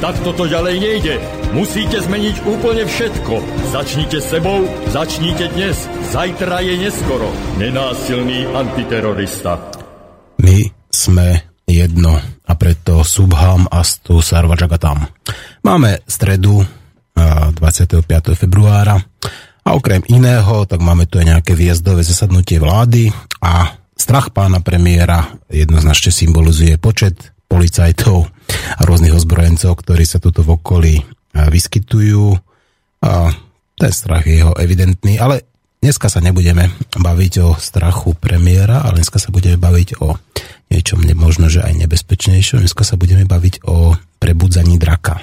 Tak toto ďalej nejde. Musíte zmeniť úplne všetko. Začnite sebou, začnite dnes. Zajtra je neskoro. Nenásilný antiterorista. My sme jedno a preto Subham Astu Sarvajagatam. Máme stredu 25. februára a okrem iného, tak máme tu aj nejaké výjazdové zasadnutie vlády a strach pána premiéra jednoznačne symbolizuje počet policajtov a rôznych ozbrojencov, ktorí sa tuto v okolí vyskytujú. A ten strach je jeho evidentný, ale dneska sa nebudeme baviť o strachu premiéra, ale dneska sa budeme baviť o niečom možno, že aj nebezpečnejšom. Dneska sa budeme baviť o prebudzaní draka.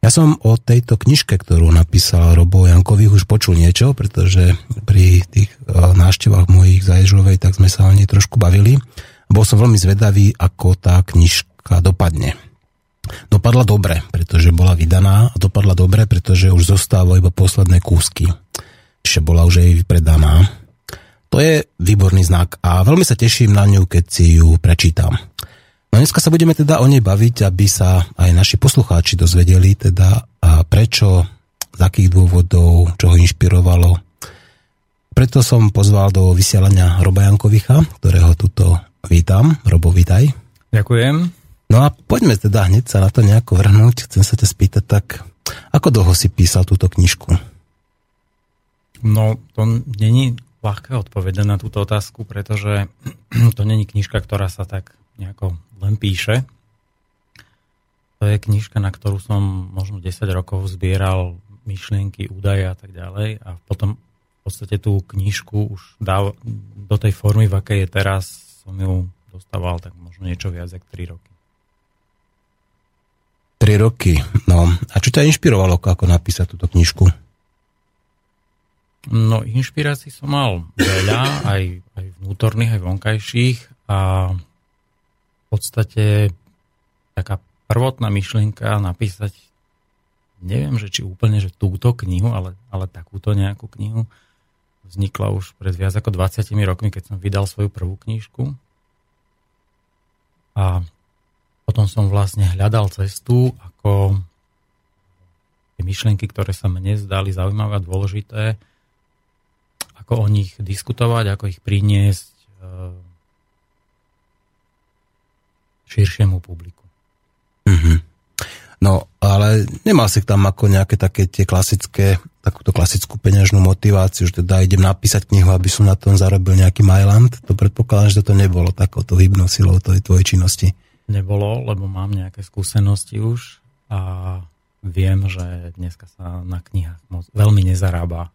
Ja som o tejto knižke, ktorú napísal Robo Jankových, už počul niečo, pretože pri tých návštevách mojich za Ježovej tak sme sa o nej trošku bavili. Bol som veľmi zvedavý, ako tá knižka dopadne. Dopadla dobre, pretože bola vydaná a dopadla dobre, pretože už zostávajú iba posledné kúsky. Čiže bola už aj vypredaná. To je výborný znak a veľmi sa teším na ňu, keď si ju prečítam. No dneska sa budeme teda o nej baviť, aby sa aj naši poslucháči dozvedeli teda a prečo, z akých dôvodov, čo ho inšpirovalo. Preto som pozval do vysielania Roba Jankovicha, ktorého tuto Vítam, Robo, vítaj. Ďakujem. No a poďme teda hneď sa na to nejako vrhnúť. Chcem sa ťa spýtať tak, ako dlho si písal túto knižku? No, to není ľahké odpovedať na túto otázku, pretože to není knižka, ktorá sa tak nejako len píše. To je knižka, na ktorú som možno 10 rokov zbieral myšlienky, údaje a tak ďalej a potom v podstate tú knižku už dal do tej formy, v akej je teraz, som ju dostával tak možno niečo viac ako 3 roky. 3 roky, no. A čo ťa inšpirovalo, ako napísať túto knižku? No, inšpirácií som mal veľa, aj, aj vnútorných, aj vonkajších a v podstate taká prvotná myšlienka napísať, neviem, že či úplne, že túto knihu, ale, ale takúto nejakú knihu, vznikla už pred viac ako 20 rokmi, keď som vydal svoju prvú knižku. A potom som vlastne hľadal cestu, ako tie myšlienky, ktoré sa mne zdali zaujímavé a dôležité, ako o nich diskutovať, ako ich priniesť e, širšiemu publiku. Mm-hmm. No, ale nemal si tam ako nejaké také tie klasické, takúto klasickú peňažnú motiváciu, že teda idem napísať knihu, aby som na tom zarobil nejaký Myland. To predpokladám, že to nebolo takouto hybnou silou tej tvojej činnosti. Nebolo, lebo mám nejaké skúsenosti už a viem, že dneska sa na knihách moc, veľmi nezarába.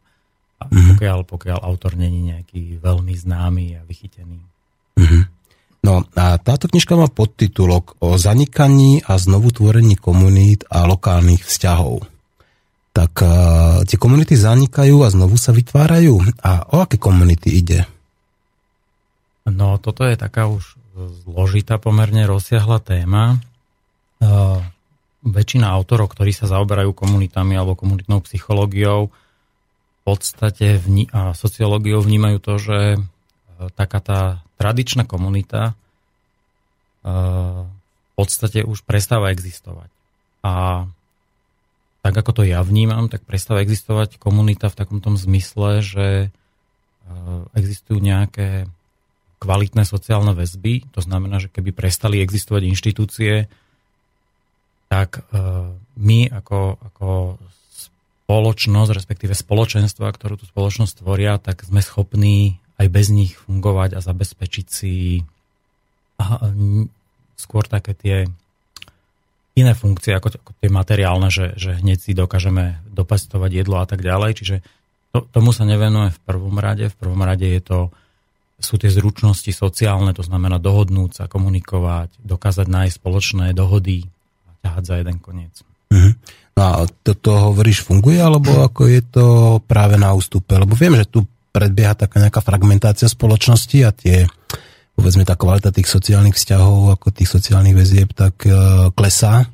A mm-hmm. pokiaľ, pokiaľ autor není nejaký veľmi známy a vychytený. No a táto knižka má podtitulok o zanikaní a znovu tvorení komunít a lokálnych vzťahov. Tak uh, tie komunity zanikajú a znovu sa vytvárajú. A o aké komunity ide? No toto je taká už zložitá, pomerne rozsiahla téma. Uh, väčšina autorov, ktorí sa zaoberajú komunitami alebo komunitnou psychológiou, v podstate vní- a sociológiou vnímajú to, že taká tá tradičná komunita eh, v podstate už prestáva existovať. A tak ako to ja vnímam, tak prestáva existovať komunita v takom tom zmysle, že eh, existujú nejaké kvalitné sociálne väzby. To znamená, že keby prestali existovať inštitúcie, tak eh, my ako, ako spoločnosť, respektíve spoločenstva, ktorú tú spoločnosť tvoria, tak sme schopní aj bez nich fungovať a zabezpečiť si skôr také tie iné funkcie ako, ako tie materiálne, že, že hneď si dokážeme dopestovať jedlo a tak ďalej. Čiže to, tomu sa nevenuje v prvom rade. V prvom rade je to, sú tie zručnosti sociálne, to znamená dohodnúť sa, komunikovať, dokázať nájsť spoločné dohody a ťahať za jeden koniec. Mm-hmm. No a toto hovoríš funguje, alebo ako je to práve na ústupe? Lebo viem, že tu predbieha taká nejaká fragmentácia spoločnosti a tie povedzme tá kvalita tých sociálnych vzťahov, ako tých sociálnych väzieb, tak uh, klesá.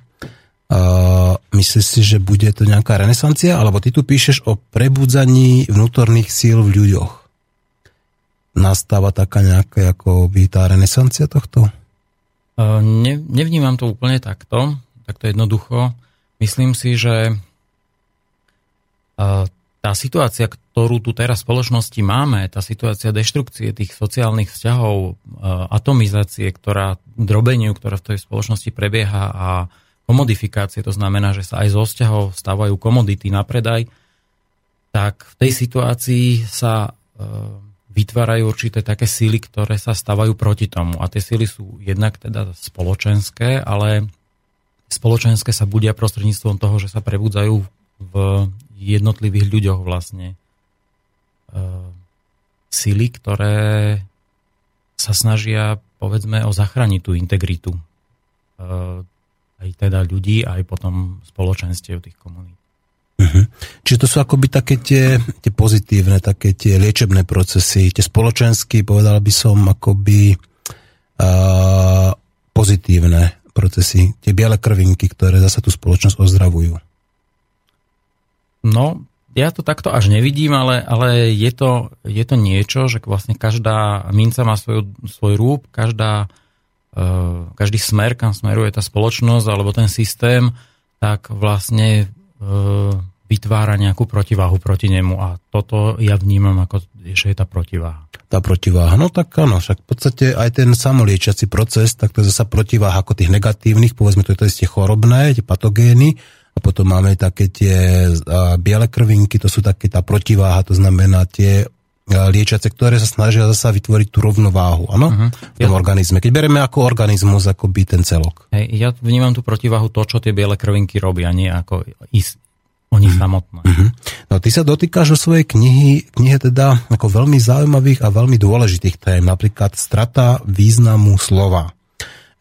Uh, myslíš si, že bude to nejaká renesancia? Alebo ty tu píšeš o prebudzaní vnútorných síl v ľuďoch. Nastáva taká nejaká ako by tá renesancia tohto? Uh, ne, nevnímam to úplne takto, takto jednoducho. Myslím si, že uh, tá situácia, ktorú tu teraz v spoločnosti máme, tá situácia deštrukcie tých sociálnych vzťahov, e, atomizácie, ktorá, drobeniu, ktorá v tej spoločnosti prebieha a komodifikácie, to znamená, že sa aj zo vzťahov stávajú komodity na predaj, tak v tej situácii sa e, vytvárajú určité také síly, ktoré sa stávajú proti tomu. A tie síly sú jednak teda spoločenské, ale spoločenské sa budia prostredníctvom toho, že sa prebudzajú v jednotlivých ľuďoch vlastne sily, ktoré sa snažia povedzme o zachrániť tú integritu uh, aj teda ľudí, aj potom spoločenstiev tých komunít. Uh-huh. Čiže to sú akoby také tie, tie pozitívne, také tie liečebné procesy, tie spoločenské, povedal by som, akoby uh, pozitívne procesy, tie biele krvinky, ktoré zase tú spoločnosť ozdravujú. No, ja to takto až nevidím, ale, ale je, to, je to niečo, že vlastne každá minca má svoj, svoj rúb, každá, uh, každý smer, kam smeruje tá spoločnosť alebo ten systém, tak vlastne uh, vytvára nejakú protiváhu proti nemu. A toto ja vnímam ako, že je tá protiváha. Tá protiváha, no tak áno, však v podstate aj ten samoliečiaci proces, tak to je zasa protiváha ako tých negatívnych, povedzme to je to isté chorobné, tie patogény, a potom máme také tie biele krvinky, to sú také tá protiváha, to znamená tie liečiace, ktoré sa snažia zasa vytvoriť tú rovnováhu ano? uh-huh. v tom ja... organizme. Keď bereme ako organizmus, ako by ten celok. Hej, ja vnímam tú protiváhu to, čo tie biele krvinky robia, nie ako is, oni uh-huh. samotné. Uh-huh. No ty sa dotýkaš o svojej knihy, knihe teda ako veľmi zaujímavých a veľmi dôležitých tém, napríklad strata významu slova,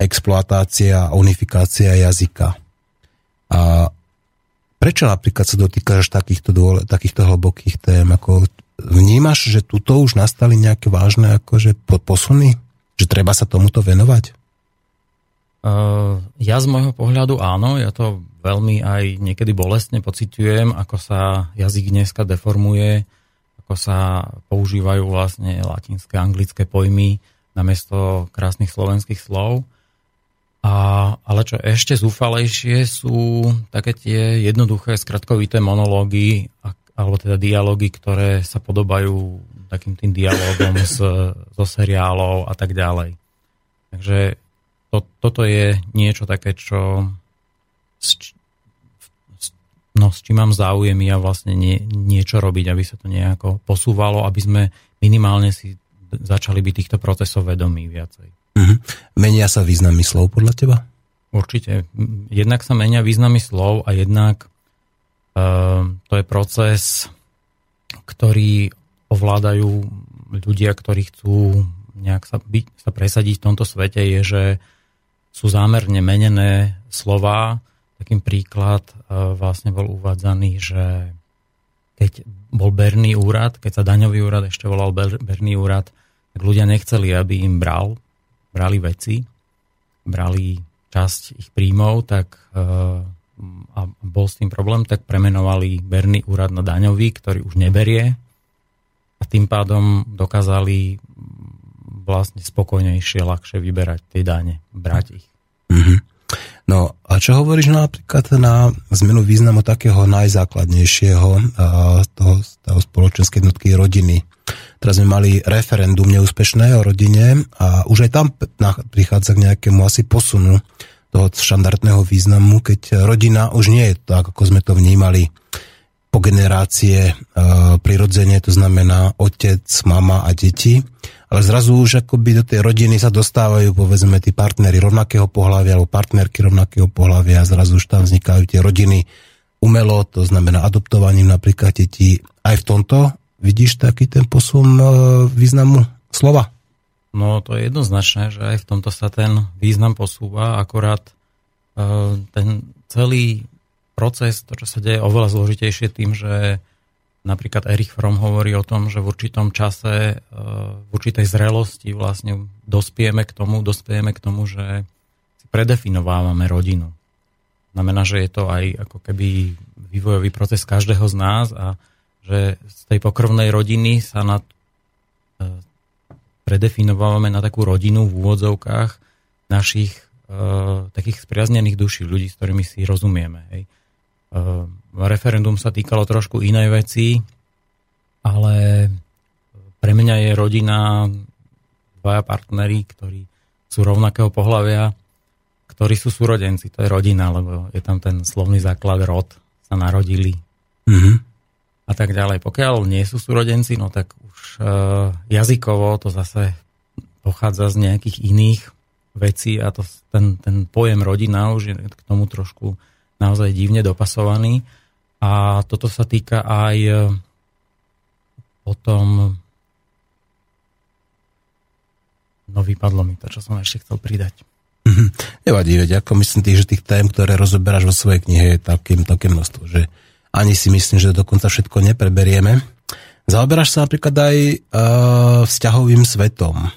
exploatácia, unifikácia jazyka. A Prečo napríklad sa dotýkaš takýchto, dôle, takýchto hlbokých tém? Ako vnímaš, že tuto už nastali nejaké vážne akože posuny? Že treba sa tomuto venovať? Uh, ja z môjho pohľadu áno, ja to veľmi aj niekedy bolestne pociťujem, ako sa jazyk dneska deformuje, ako sa používajú vlastne latinské, anglické pojmy namiesto krásnych slovenských slov. A, ale čo ešte zúfalejšie sú také tie jednoduché skratkovité monológy, alebo teda dialógy, ktoré sa podobajú takým tým dialogom z, zo seriálov a tak ďalej. Takže to, toto je niečo také, čo s, no, s čím mám záujem ja vlastne nie, niečo robiť, aby sa to nejako posúvalo, aby sme minimálne si začali byť týchto procesov vedomí viacej. Uh-huh. Menia sa významy slov podľa teba? Určite. Jednak sa menia významy slov a jednak uh, to je proces, ktorý ovládajú ľudia, ktorí chcú nejak sa, byť, sa presadiť v tomto svete, je, že sú zámerne menené slova. Takým príklad uh, vlastne bol uvádzaný, že keď bol Berný úrad, keď sa daňový úrad ešte volal Berný úrad, tak ľudia nechceli, aby im bral brali veci, brali časť ich príjmov, tak eh, a bol s tým problém, tak premenovali Berný úrad na daňový, ktorý už neberie a tým pádom dokázali vlastne spokojnejšie, ľahšie vyberať tie dane, brať ich. Mm-hmm. No a čo hovoríš napríklad na zmenu významu takého najzákladnejšieho toho, toho spoločenskej jednotky rodiny? Teraz sme mali referendum neúspešné o rodine a už aj tam prichádza k nejakému asi posunu toho štandardného významu, keď rodina už nie je tak, ako sme to vnímali po generácie e, prirodzene, to znamená otec, mama a deti, ale zrazu už akoby do tej rodiny sa dostávajú povedzme tí partnery rovnakého pohľavia alebo partnerky rovnakého pohľavia a zrazu už tam vznikajú tie rodiny umelo, to znamená adoptovaním napríklad detí. Aj v tomto vidíš taký ten posun e, významu slova? No to je jednoznačné, že aj v tomto sa ten význam posúva, akorát e, ten celý proces, to, čo sa deje, oveľa zložitejšie tým, že napríklad Erich Fromm hovorí o tom, že v určitom čase, v určitej zrelosti vlastne dospieme k tomu, dospieme k tomu, že si predefinovávame rodinu. Znamená, že je to aj ako keby vývojový proces každého z nás a že z tej pokrvnej rodiny sa na, predefinovávame na takú rodinu v úvodzovkách našich uh, takých spriaznených duší, ľudí, s ktorými si rozumieme. Hej. Uh, referendum sa týkalo trošku inej veci, ale pre mňa je rodina dvaja partneri, ktorí sú rovnakého pohľavia, ktorí sú súrodenci. To je rodina, lebo je tam ten slovný základ rod, sa narodili. Mm-hmm. A tak ďalej. Pokiaľ nie sú súrodenci, no tak už uh, jazykovo to zase pochádza z nejakých iných veci a to, ten, ten pojem rodina už je k tomu trošku naozaj divne dopasovaný. A toto sa týka aj e, potom no vypadlo mi to, čo som ešte chcel pridať. Mm-hmm. Nevadí, veď ako myslím tých, že tých tém, ktoré rozoberáš vo svojej knihe je takým, také množstvo, že ani si myslím, že dokonca všetko nepreberieme. Zaoberáš sa napríklad aj uh, vzťahovým svetom.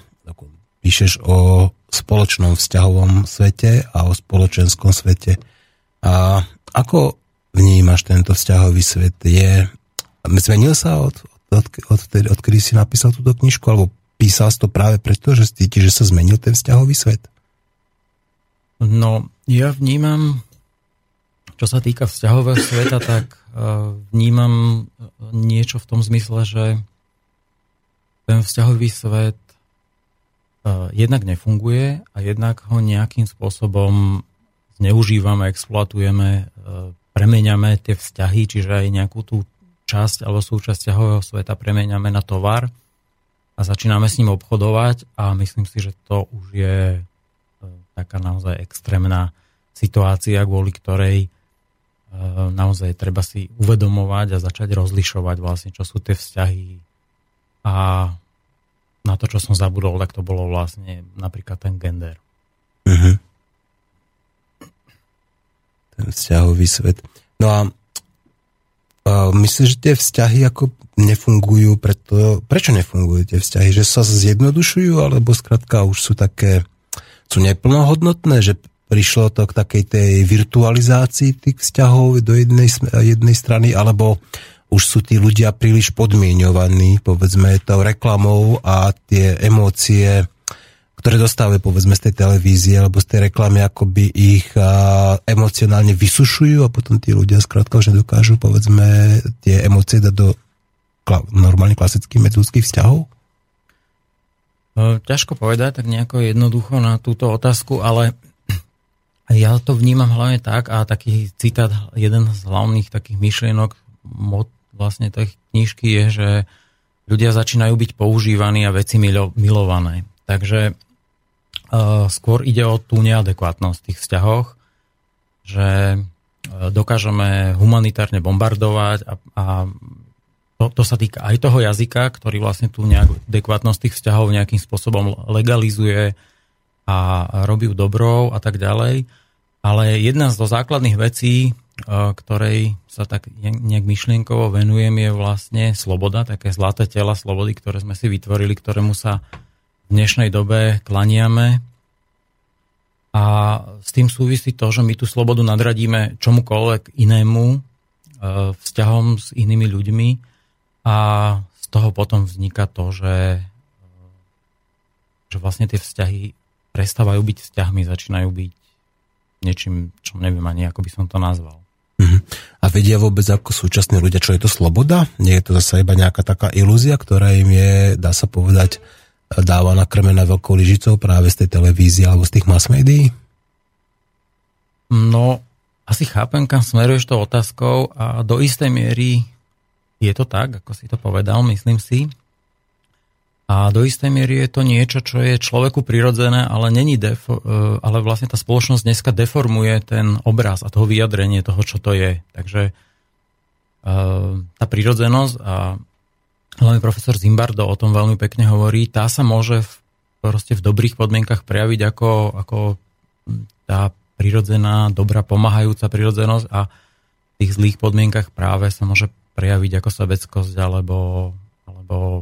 Píšeš o spoločnom vzťahovom svete a o spoločenskom svete. A ako vnímaš tento vzťahový svet? Je, zmenil sa od, od, od, od, od kedy si napísal túto knižku? Alebo písal si to práve preto, že cítiš, že sa zmenil ten vzťahový svet? No, ja vnímam, čo sa týka vzťahového sveta, tak uh, vnímam niečo v tom zmysle, že ten vzťahový svet uh, jednak nefunguje a jednak ho nejakým spôsobom zneužívame, exploatujeme, premeňame tie vzťahy, čiže aj nejakú tú časť alebo súčasť vzťahového sveta premeňame na tovar a začíname s ním obchodovať a myslím si, že to už je taká naozaj extrémna situácia, kvôli ktorej e, naozaj treba si uvedomovať a začať rozlišovať vlastne, čo sú tie vzťahy a na to, čo som zabudol, tak to bolo vlastne napríklad ten gender. Uh-huh. Ten vzťahový svet. No a uh, myslím, že tie vzťahy ako nefungujú, preto, prečo nefungujú tie vzťahy? Že sa zjednodušujú, alebo skrátka už sú také sú neplnohodnotné, že prišlo to k takej tej virtualizácii tých vzťahov do jednej, jednej strany, alebo už sú tí ľudia príliš podmienovaní, povedzme, tou reklamou a tie emócie, ktoré dostávajú, povedzme, z tej televízie alebo z tej reklamy, akoby ich a, emocionálne vysušujú a potom tí ľudia skrátka už nedokážu, povedzme, tie emócie dať do kla- normálne klasických medzúdských vzťahov? No, ťažko povedať tak nejako jednoducho na túto otázku, ale ja to vnímam hlavne tak a taký citát, jeden z hlavných takých myšlienok vlastne tej knižky je, že ľudia začínajú byť používaní a veci milo, milované. Takže uh, skôr ide o tú neadekvátnosť v tých vzťahoch, že uh, dokážeme humanitárne bombardovať a, a to, to sa týka aj toho jazyka, ktorý vlastne tú adekvátnosť tých vzťahov nejakým spôsobom legalizuje a robí ju dobrou a tak ďalej. Ale jedna z základných vecí, e, ktorej sa tak nejak myšlienkovo venujem, je vlastne sloboda, také zlaté tela slobody, ktoré sme si vytvorili, ktorému sa v dnešnej dobe klaniame. A s tým súvisí to, že my tú slobodu nadradíme čomukoľvek inému, e, vzťahom s inými ľuďmi a z toho potom vzniká to, že, že vlastne tie vzťahy prestávajú byť vzťahmi, začínajú byť niečím, čo neviem ani, ako by som to nazval. Uh-huh. A vedia vôbec ako súčasní ľudia, čo je to sloboda? Nie je to zase iba nejaká taká ilúzia, ktorá im je, dá sa povedať, dáva nakrmená veľkou lyžicou práve z tej televízie alebo z tých mass médií? No, asi chápem, kam smeruješ to otázkou a do istej miery je to tak, ako si to povedal, myslím si. A do istej miery je to niečo, čo je človeku prirodzené, ale, není defo- e, ale vlastne tá spoločnosť dneska deformuje ten obraz a toho vyjadrenie toho, čo to je. Takže e, tá prirodzenosť a hlavne profesor Zimbardo o tom veľmi pekne hovorí, tá sa môže v, proste v dobrých podmienkach prejaviť ako, ako tá prirodzená, dobrá, pomáhajúca prirodzenosť a v tých zlých podmienkach práve sa môže prejaviť ako sebeckosť alebo, alebo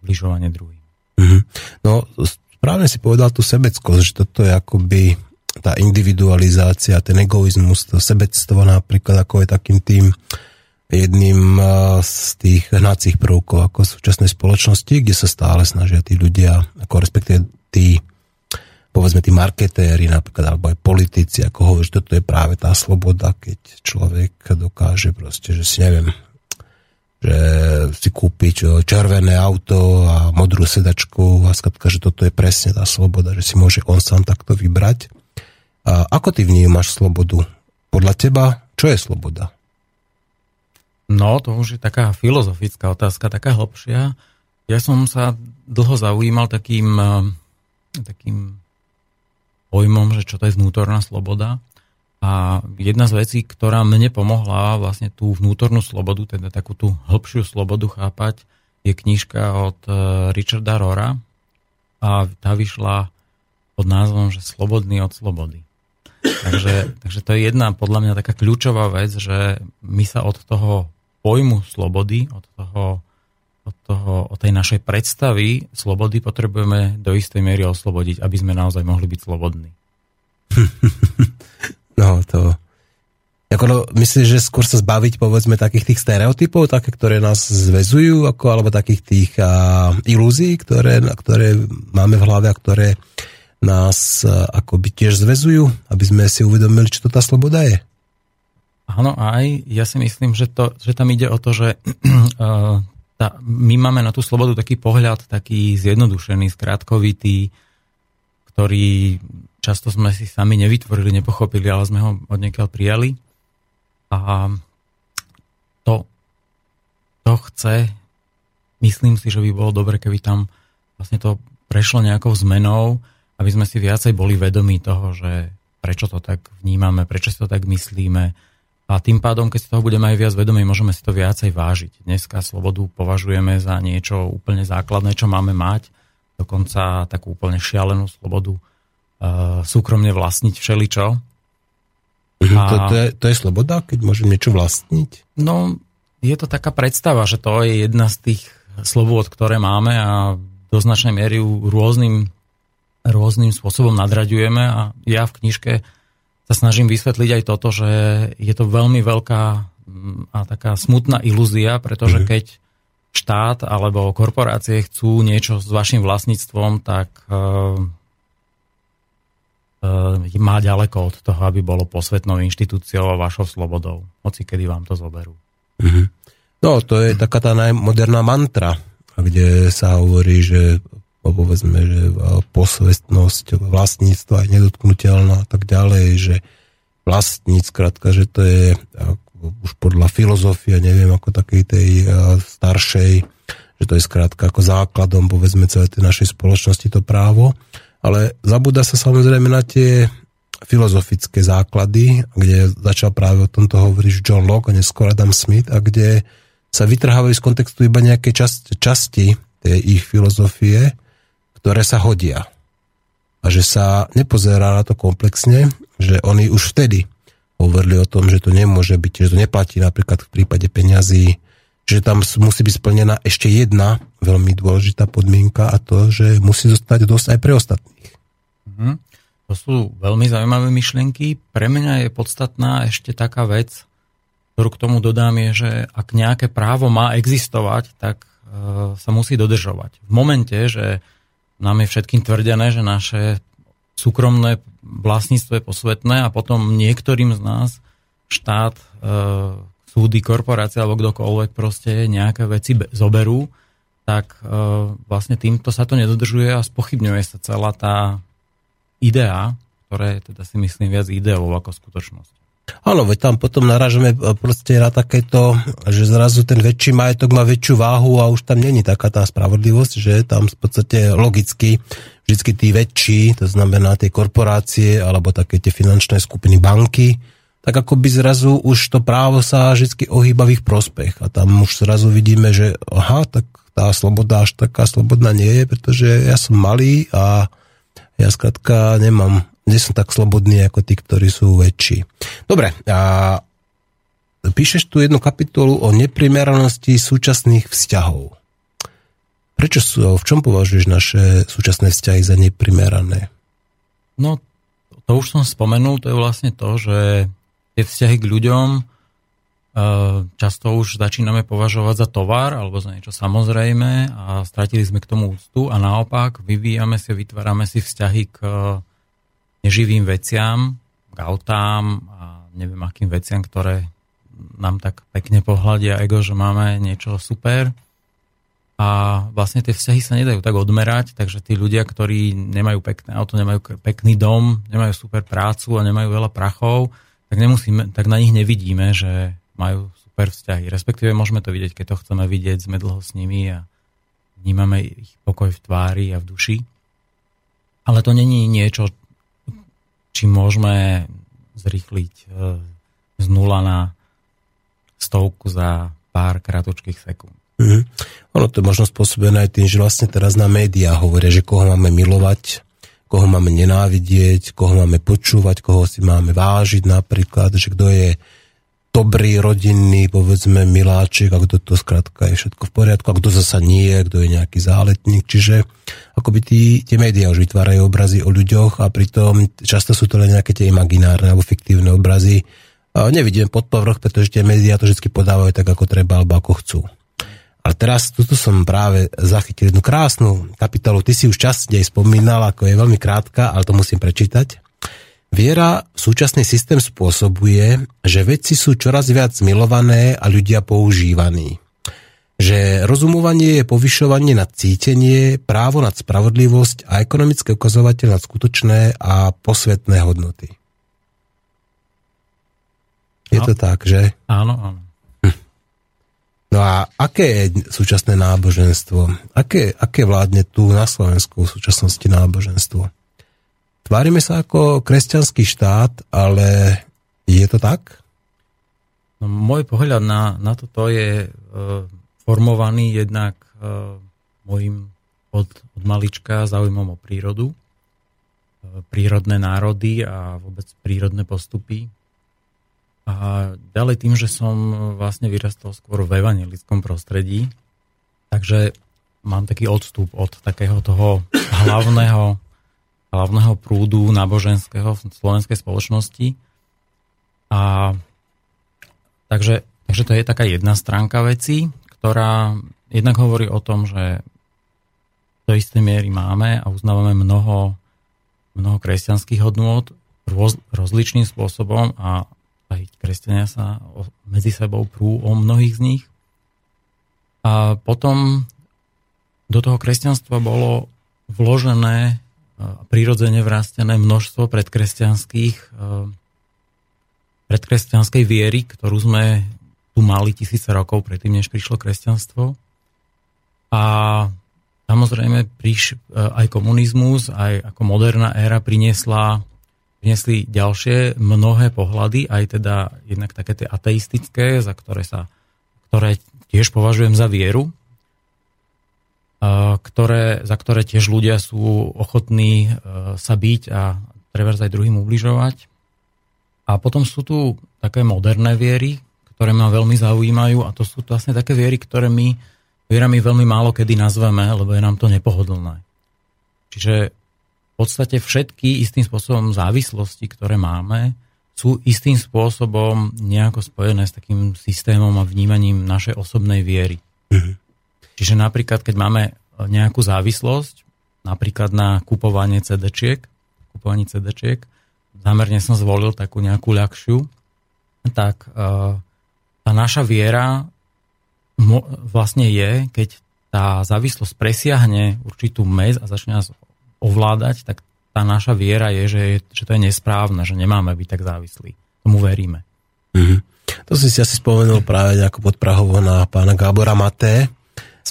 ubližovanie druhým. Mm-hmm. No, správne si povedal tú sebeckosť, že toto je akoby tá individualizácia, ten egoizmus, to sebectvo napríklad, ako je takým tým jedným z tých hnacích prvkov ako súčasnej spoločnosti, kde sa stále snažia tí ľudia, ako respektíve tí povedzme tí marketéri napríklad, alebo aj politici, ako hovorí, že toto je práve tá sloboda, keď človek dokáže proste, že si neviem, že si kúpi čo, červené auto a modrú sedačku a skratka, že toto je presne tá sloboda, že si môže on sám takto vybrať. A ako ty vnímaš slobodu? Podľa teba, čo je sloboda? No, to už je taká filozofická otázka, taká hlbšia. Ja som sa dlho zaujímal takým, takým pojmom, že čo to je vnútorná sloboda. A jedna z vecí, ktorá mne pomohla vlastne tú vnútornú slobodu, teda takú tú hĺbšiu slobodu chápať, je knižka od e, Richarda Rora a tá vyšla pod názvom, že Slobodný od slobody. Takže, takže to je jedna podľa mňa taká kľúčová vec, že my sa od toho pojmu slobody, od toho, od, toho, od tej našej predstavy slobody potrebujeme do istej miery oslobodiť, aby sme naozaj mohli byť slobodní. No, to... Ako no, myslíš, že skôr sa zbaviť povedzme takých tých stereotypov, také, ktoré nás zväzujú, ako, alebo takých tých a, ilúzií, ktoré, ktoré máme v hlave a ktoré nás a, akoby tiež zväzujú, aby sme si uvedomili, čo to tá sloboda je? Áno, aj ja si myslím, že, to, že tam ide o to, že tá, my máme na tú slobodu taký pohľad, taký zjednodušený, skrátkovitý, ktorý často sme si sami nevytvorili, nepochopili, ale sme ho od niekiaľ prijali. A to, to chce, myslím si, že by bolo dobre, keby tam vlastne to prešlo nejakou zmenou, aby sme si viacej boli vedomí toho, že prečo to tak vnímame, prečo si to tak myslíme. A tým pádom, keď si toho budeme aj viac vedomí, môžeme si to viacej vážiť. Dneska slobodu považujeme za niečo úplne základné, čo máme mať, dokonca takú úplne šialenú slobodu súkromne vlastniť všeličo. Mhm, a, to, to, je, to je sloboda, keď môžem niečo vlastniť? No, je to taká predstava, že to je jedna z tých slobod, ktoré máme a do značnej miery ju rôznym, rôznym spôsobom nadraďujeme a ja v knižke sa snažím vysvetliť aj toto, že je to veľmi veľká mm, a taká smutná ilúzia, pretože mm-hmm. keď štát alebo korporácie chcú niečo s vašim vlastníctvom, tak uh, E, má ďaleko od toho, aby bolo posvetnou inštitúciou a vašou slobodou, hoci kedy vám to zoberú. Mm-hmm. No, to je taká tá najmoderná mantra, kde sa hovorí, že no, povedzme, že posvetnosť vlastníctva je nedotknutelná a tak ďalej, že vlastníc, skrátka, že to je už podľa filozofie, neviem, ako takej tej staršej, že to je skrátka ako základom, povedzme, celej tej našej spoločnosti to právo ale zabúda sa samozrejme na tie filozofické základy, kde začal práve o tomto hovoriť John Locke a neskôr Adam Smith a kde sa vytrhávajú z kontextu iba nejaké časti, časti tej ich filozofie, ktoré sa hodia. A že sa nepozerá na to komplexne, že oni už vtedy hovorili o tom, že to nemôže byť, že to neplatí napríklad v prípade peňazí, že tam musí byť splnená ešte jedna veľmi dôležitá podmienka a to, že musí zostať dosť aj pre ostatných. Mm-hmm. To sú veľmi zaujímavé myšlienky. Pre mňa je podstatná ešte taká vec, ktorú k tomu dodám, je, že ak nejaké právo má existovať, tak e, sa musí dodržovať. V momente, že nám je všetkým tvrdené, že naše súkromné vlastníctvo je posvetné a potom niektorým z nás štát e, súdy, korporácie alebo kdokoľvek proste nejaké veci zoberú, tak e, vlastne týmto sa to nedodržuje a spochybňuje sa celá tá idea, ktoré teda si myslím viac ideou ako skutočnosť. Áno, veď tam potom narážame e, proste na takéto, že zrazu ten väčší majetok má väčšiu váhu a už tam není taká tá spravodlivosť, že tam v podstate logicky vždycky tí väčší, to znamená tie korporácie alebo také tie finančné skupiny banky, tak ako by zrazu už to právo sa vždy ohýba v ich prospech. A tam už zrazu vidíme, že aha, tak tá sloboda až taká slobodná nie je, pretože ja som malý a ja skrátka nemám, nie som tak slobodný ako tí, ktorí sú väčší. Dobre, a píšeš tu jednu kapitolu o neprimeranosti súčasných vzťahov. Prečo sú, v čom považuješ naše súčasné vzťahy za neprimerané? No, to už som spomenul, to je vlastne to, že tie vzťahy k ľuďom e, často už začíname považovať za tovar alebo za niečo samozrejme a stratili sme k tomu úctu a naopak vyvíjame si, vytvárame si vzťahy k neživým veciam, k autám a neviem akým veciam, ktoré nám tak pekne pohľadia ego, že máme niečo super. A vlastne tie vzťahy sa nedajú tak odmerať, takže tí ľudia, ktorí nemajú pekné auto, nemajú pekný dom, nemajú super prácu a nemajú veľa prachov, tak, nemusíme, tak na nich nevidíme, že majú super vzťahy. Respektíve môžeme to vidieť, keď to chceme vidieť, sme dlho s nimi a vnímame ich pokoj v tvári a v duši. Ale to není niečo, čím môžeme zrýchliť e, z nula na stovku za pár kratučkých sekúnd. Mm-hmm. Ono to je možno spôsobené aj tým, že vlastne teraz na médiá hovoria, že koho máme milovať, koho máme nenávidieť, koho máme počúvať, koho si máme vážiť napríklad, že kto je dobrý, rodinný, povedzme, miláčik a kto to skrátka je všetko v poriadku a kto zasa nie, kto je nejaký záletník. Čiže akoby tí, tie médiá už vytvárajú obrazy o ľuďoch a pritom často sú to len nejaké tie imaginárne alebo fiktívne obrazy. A nevidíme pod povrch, pretože tie médiá to vždy podávajú tak, ako treba alebo ako chcú. Ale teraz tuto som práve zachytil jednu krásnu kapitolu. Ty si už čas jej spomínal, ako je veľmi krátka, ale to musím prečítať. Viera súčasný systém spôsobuje, že veci sú čoraz viac milované a ľudia používaní. Že rozumovanie je povyšovanie nad cítenie, právo nad spravodlivosť a ekonomické ukazovateľ nad skutočné a posvetné hodnoty. Je no. to tak, že? Áno, áno. No a aké je súčasné náboženstvo? Aké, aké vládne tu na Slovensku v súčasnosti náboženstvo? Tvárime sa ako kresťanský štát, ale je to tak? No, môj pohľad na, na toto je e, formovaný jednak e, môjim od, od malička záujmom o prírodu, e, prírodné národy a vôbec prírodné postupy, a ďalej tým, že som vlastne vyrastol skôr v evangelickom prostredí, takže mám taký odstup od takého toho hlavného, hlavného prúdu náboženského v slovenskej spoločnosti. A takže, takže to je taká jedna stránka veci, ktorá jednak hovorí o tom, že do istej miery máme a uznávame mnoho, mnoho kresťanských hodnôt roz, rozličným spôsobom a aj kresťania sa medzi sebou prú o mnohých z nich. A potom do toho kresťanstva bolo vložené prirodzene vrastené množstvo predkresťanských predkresťanskej viery, ktorú sme tu mali tisíce rokov predtým, než prišlo kresťanstvo. A samozrejme príš, aj komunizmus, aj ako moderná éra priniesla vniesli ďalšie mnohé pohľady, aj teda jednak také tie ateistické, za ktoré sa, ktoré tiež považujem za vieru, ktoré, za ktoré tiež ľudia sú ochotní e, sa byť a trebárs aj druhým ubližovať. A potom sú tu také moderné viery, ktoré ma veľmi zaujímajú a to sú vlastne také viery, ktoré my vierami veľmi málo kedy nazveme, lebo je nám to nepohodlné. Čiže podstate všetky istým spôsobom závislosti, ktoré máme, sú istým spôsobom nejako spojené s takým systémom a vnímaním našej osobnej viery. Mm-hmm. Čiže napríklad, keď máme nejakú závislosť, napríklad na kupovanie CD-čiek, kupovaní CD-čiek, zámerne som zvolil takú nejakú ľahšiu, tak uh, tá naša viera vlastne je, keď tá závislosť presiahne určitú mez a začne nás ovládať, tak tá naša viera je, že, že to je nesprávne, že nemáme byť tak závislí. Tomu veríme. Mm-hmm. To si si asi spomenul práve nejako podprahovo na pána Gábora Maté,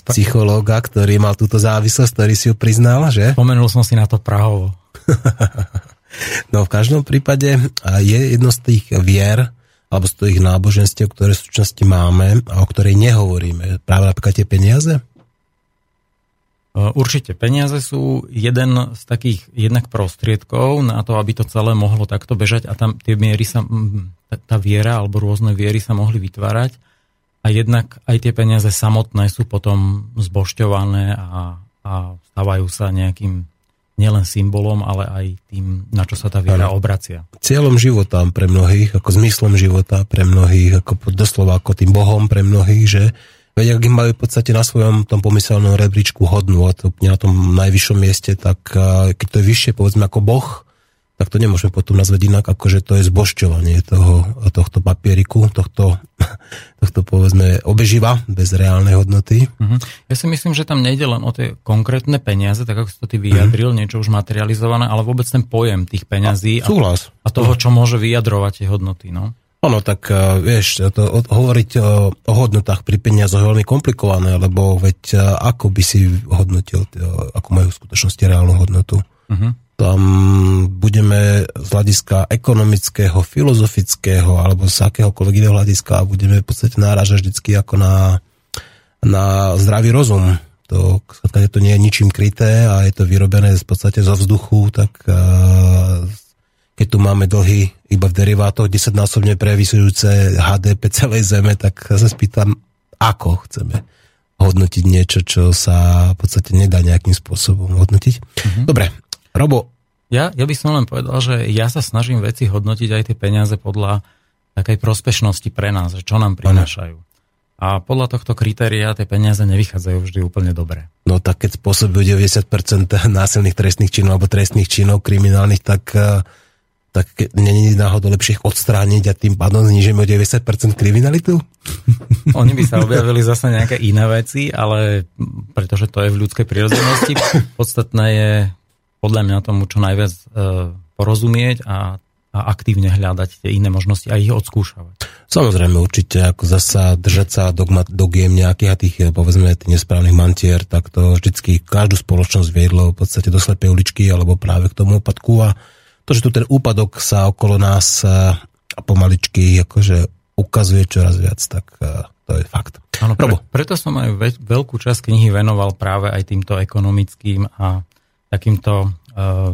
psychológa, ktorý mal túto závislosť, ktorý si ju priznal, že? Spomenul som si na to Prahovo. no v každom prípade je jedno z tých vier, alebo z tých náboženstiev, ktoré v súčasnosti máme a o ktorej nehovoríme. Práve napríklad tie peniaze? Určite peniaze sú jeden z takých jednak prostriedkov na to, aby to celé mohlo takto bežať a tam tie miery sa, tá viera alebo rôzne viery sa mohli vytvárať a jednak aj tie peniaze samotné sú potom zbošťované a, a stávajú sa nejakým nielen symbolom, ale aj tým, na čo sa tá viera ano. obracia. Cieľom života pre mnohých, ako zmyslom života pre mnohých, ako doslova ako tým Bohom pre mnohých, že veď ak majú v podstate na svojom tom pomyselnom rebríčku hodnú a to na tom najvyššom mieste, tak keď to je vyššie, povedzme ako Boh, tak to nemôžeme potom nazvať inak, ako že to je zbošťovanie toho, tohto papieriku, tohto, tohto povedzme obeživa bez reálnej hodnoty. Uh-huh. Ja si myslím, že tam nejde len o tie konkrétne peniaze, tak ako si to ty vyjadril, uh-huh. niečo už materializované, ale vôbec ten pojem tých peňazí a, a, a toho, čo môže vyjadrovať tie hodnoty. No? Ono, tak uh, vieš, to, o, hovoriť o, o hodnotách pri peniazoch je veľmi komplikované, lebo veď uh, ako by si hodnotil, uh, ako majú v skutočnosti reálnu hodnotu. Uh-huh tam budeme z hľadiska ekonomického, filozofického alebo z akéhokoľvek iného hľadiska budeme v podstate náražať vždycky ako na, na zdravý rozum. To, keď to nie je ničím kryté a je to vyrobené v podstate zo vzduchu, tak keď tu máme dlhy iba v derivátoch 10-násobne previsujúce HDP celej zeme, tak sa spýtam, ako chceme hodnotiť niečo, čo sa v podstate nedá nejakým spôsobom hodnotiť. Mm-hmm. Dobre, Robo. Ja, ja by som len povedal, že ja sa snažím veci hodnotiť aj tie peniaze podľa takej prospešnosti pre nás, že čo nám prinášajú. A podľa tohto kritéria tie peniaze nevychádzajú vždy úplne dobre. No tak keď spôsobujú 90% násilných trestných činov alebo trestných činov kriminálnych, tak, eh, tak není náhodou lepšie ich odstrániť a tým pádom znižíme o 90% kriminalitu? Oni by sa objavili zase nejaké iné veci, ale pretože to je v ľudskej prírodzenosti, podstatné je podľa mňa tomu čo najviac e, porozumieť a, a aktívne hľadať tie iné možnosti a ich odskúšavať. Samozrejme, určite, ako zasa držať sa dogma, dogiem nejakých a tých, e, povedzme, tých nesprávnych mantier, tak to vždycky každú spoločnosť viedlo v podstate do slepej uličky alebo práve k tomu úpadku a to, že tu ten úpadok sa okolo nás e, pomaličky akože ukazuje čoraz viac, tak e, to je fakt. Áno, pre, preto som aj veľkú časť knihy venoval práve aj týmto ekonomickým a takýmto uh,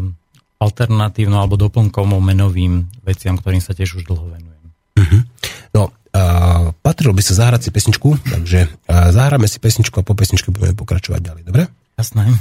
alternatívno alebo doplnkovom menovým veciam, ktorým sa tiež už dlho venujem. Uh-huh. No, uh, patrilo by sa zahrať si pesničku, takže uh, zahráme si pesničku a po pesničke budeme pokračovať ďalej, dobre? Jasné.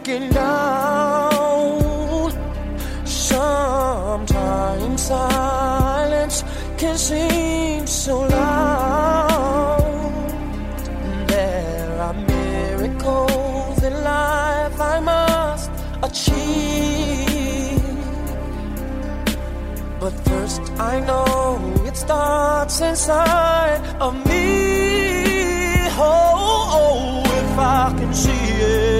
looking down. Sometimes silence can seem so loud. There are miracles in life I must achieve. But first, I know it starts inside of me. Oh, oh if I can see it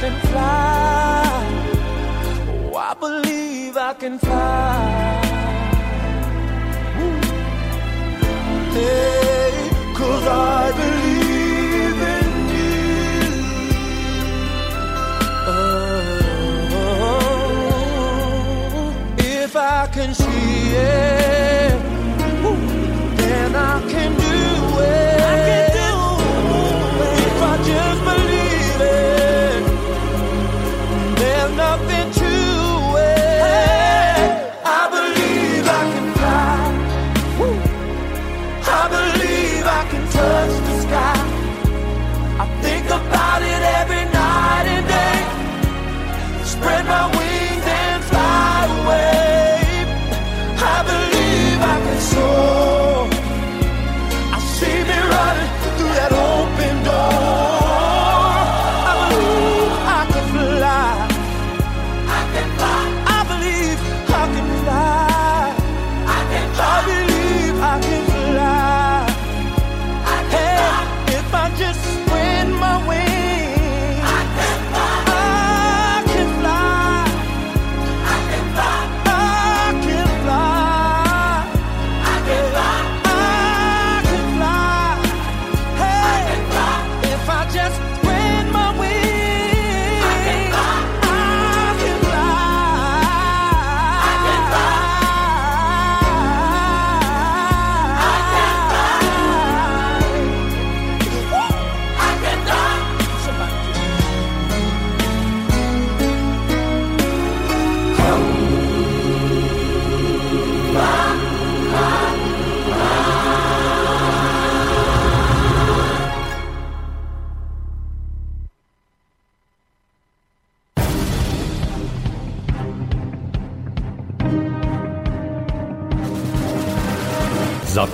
can fly. Oh, I believe I can fly. Hey, cause I believe in you. Oh, if I can see it,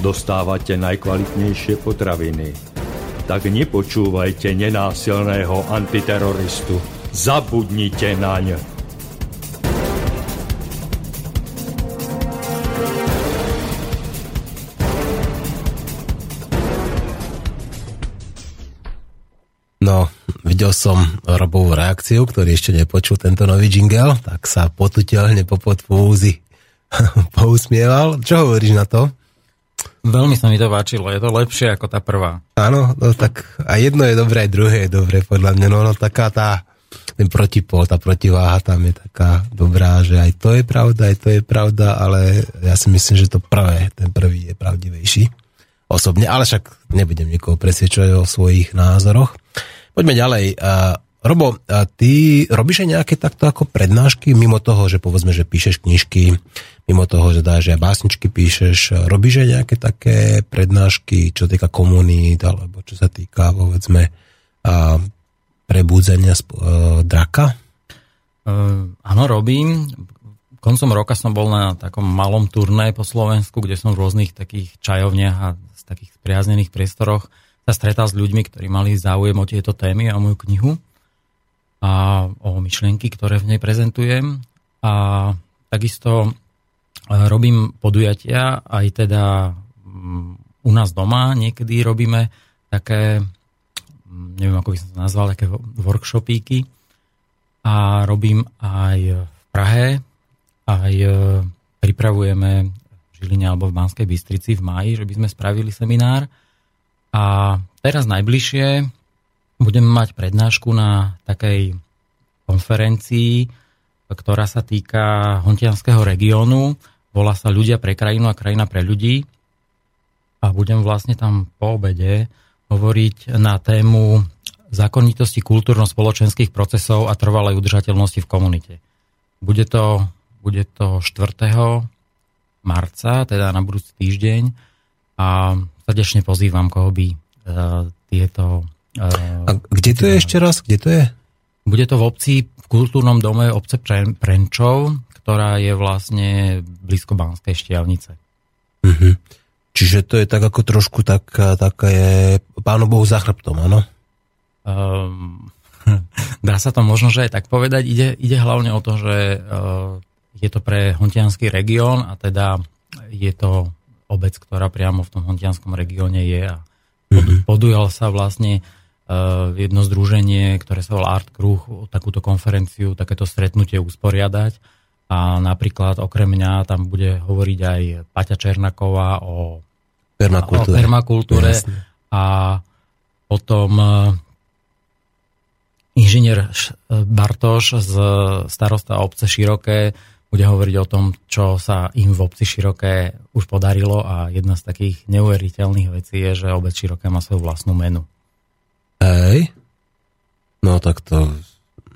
Dostávate najkvalitnejšie potraviny. Tak nepočúvajte nenásilného antiteroristu. Zabudnite naň. No, videl som Robovú reakciu, ktorý ešte nepočul tento nový jingle, tak sa potutelne popod fúzy pousmieval. Čo hovoríš na to? Veľmi sa mi to páčilo, je to lepšie ako tá prvá. Áno, no tak a jedno je dobré, aj druhé je dobré, podľa mňa. No, no taká tá, ten protipol, tá protiváha tam je taká dobrá, že aj to je pravda, aj to je pravda, ale ja si myslím, že to prvé, ten prvý je pravdivejší osobne, ale však nebudem nikoho presvedčovať o svojich názoroch. Poďme ďalej. Robo, a ty robíš aj nejaké takto ako prednášky, mimo toho, že povedzme, že píšeš knižky, mimo toho, že dáš aj básničky píšeš, robíš aj nejaké také prednášky, čo týka komunít, alebo čo sa týka, povedzme, a prebúdzania sp- uh, draka? Uh, áno, robím. Koncom roka som bol na takom malom turné po Slovensku, kde som v rôznych takých čajovniach a z takých spriaznených priestoroch sa stretal s ľuďmi, ktorí mali záujem o tieto témy a o moju knihu a o myšlienky, ktoré v nej prezentujem. A takisto robím podujatia, aj teda mm, u nás doma niekedy robíme také, mm, neviem ako by som to nazval, také workshopíky a robím aj v Prahe, aj e, pripravujeme v Žiline alebo v Banskej Bystrici v máji, že by sme spravili seminár. A teraz najbližšie budeme mať prednášku na takej konferencii, ktorá sa týka hontianského regiónu. Volá sa Ľudia pre krajinu a krajina pre ľudí. A budem vlastne tam po obede hovoriť na tému zákonitosti kultúrno-spoločenských procesov a trvalej udržateľnosti v komunite. Bude to bude to 4. marca, teda na budúci týždeň a srdečne pozývam, koho by uh, tieto... Uh, a kde to je ešte raz? Kde to je? Bude to v obci, v kultúrnom dome obce Prenčov, ktorá je vlastne blízko Banskej Štiavnice. Uh-huh. Čiže to je tak ako trošku tak, také Pánu Bohu za chrbtom, áno? Um, dá sa to možno, že aj tak povedať. Ide, ide hlavne o to, že uh, je to pre hontianský región a teda je to obec, ktorá priamo v tom hontianskom regióne je a mm-hmm. podujal sa vlastne uh, jedno združenie, ktoré sa volá Art Kruh, takúto konferenciu, takéto stretnutie usporiadať. A napríklad okrem mňa tam bude hovoriť aj Paťa Černaková o permakultúre, o permakultúre. A potom uh, inžinier Bartoš z starosta obce Široké bude hovoriť o tom, čo sa im v obci Široké už podarilo. A jedna z takých neuveriteľných vecí je, že obec Široké má svoju vlastnú menu. Hej. No tak to...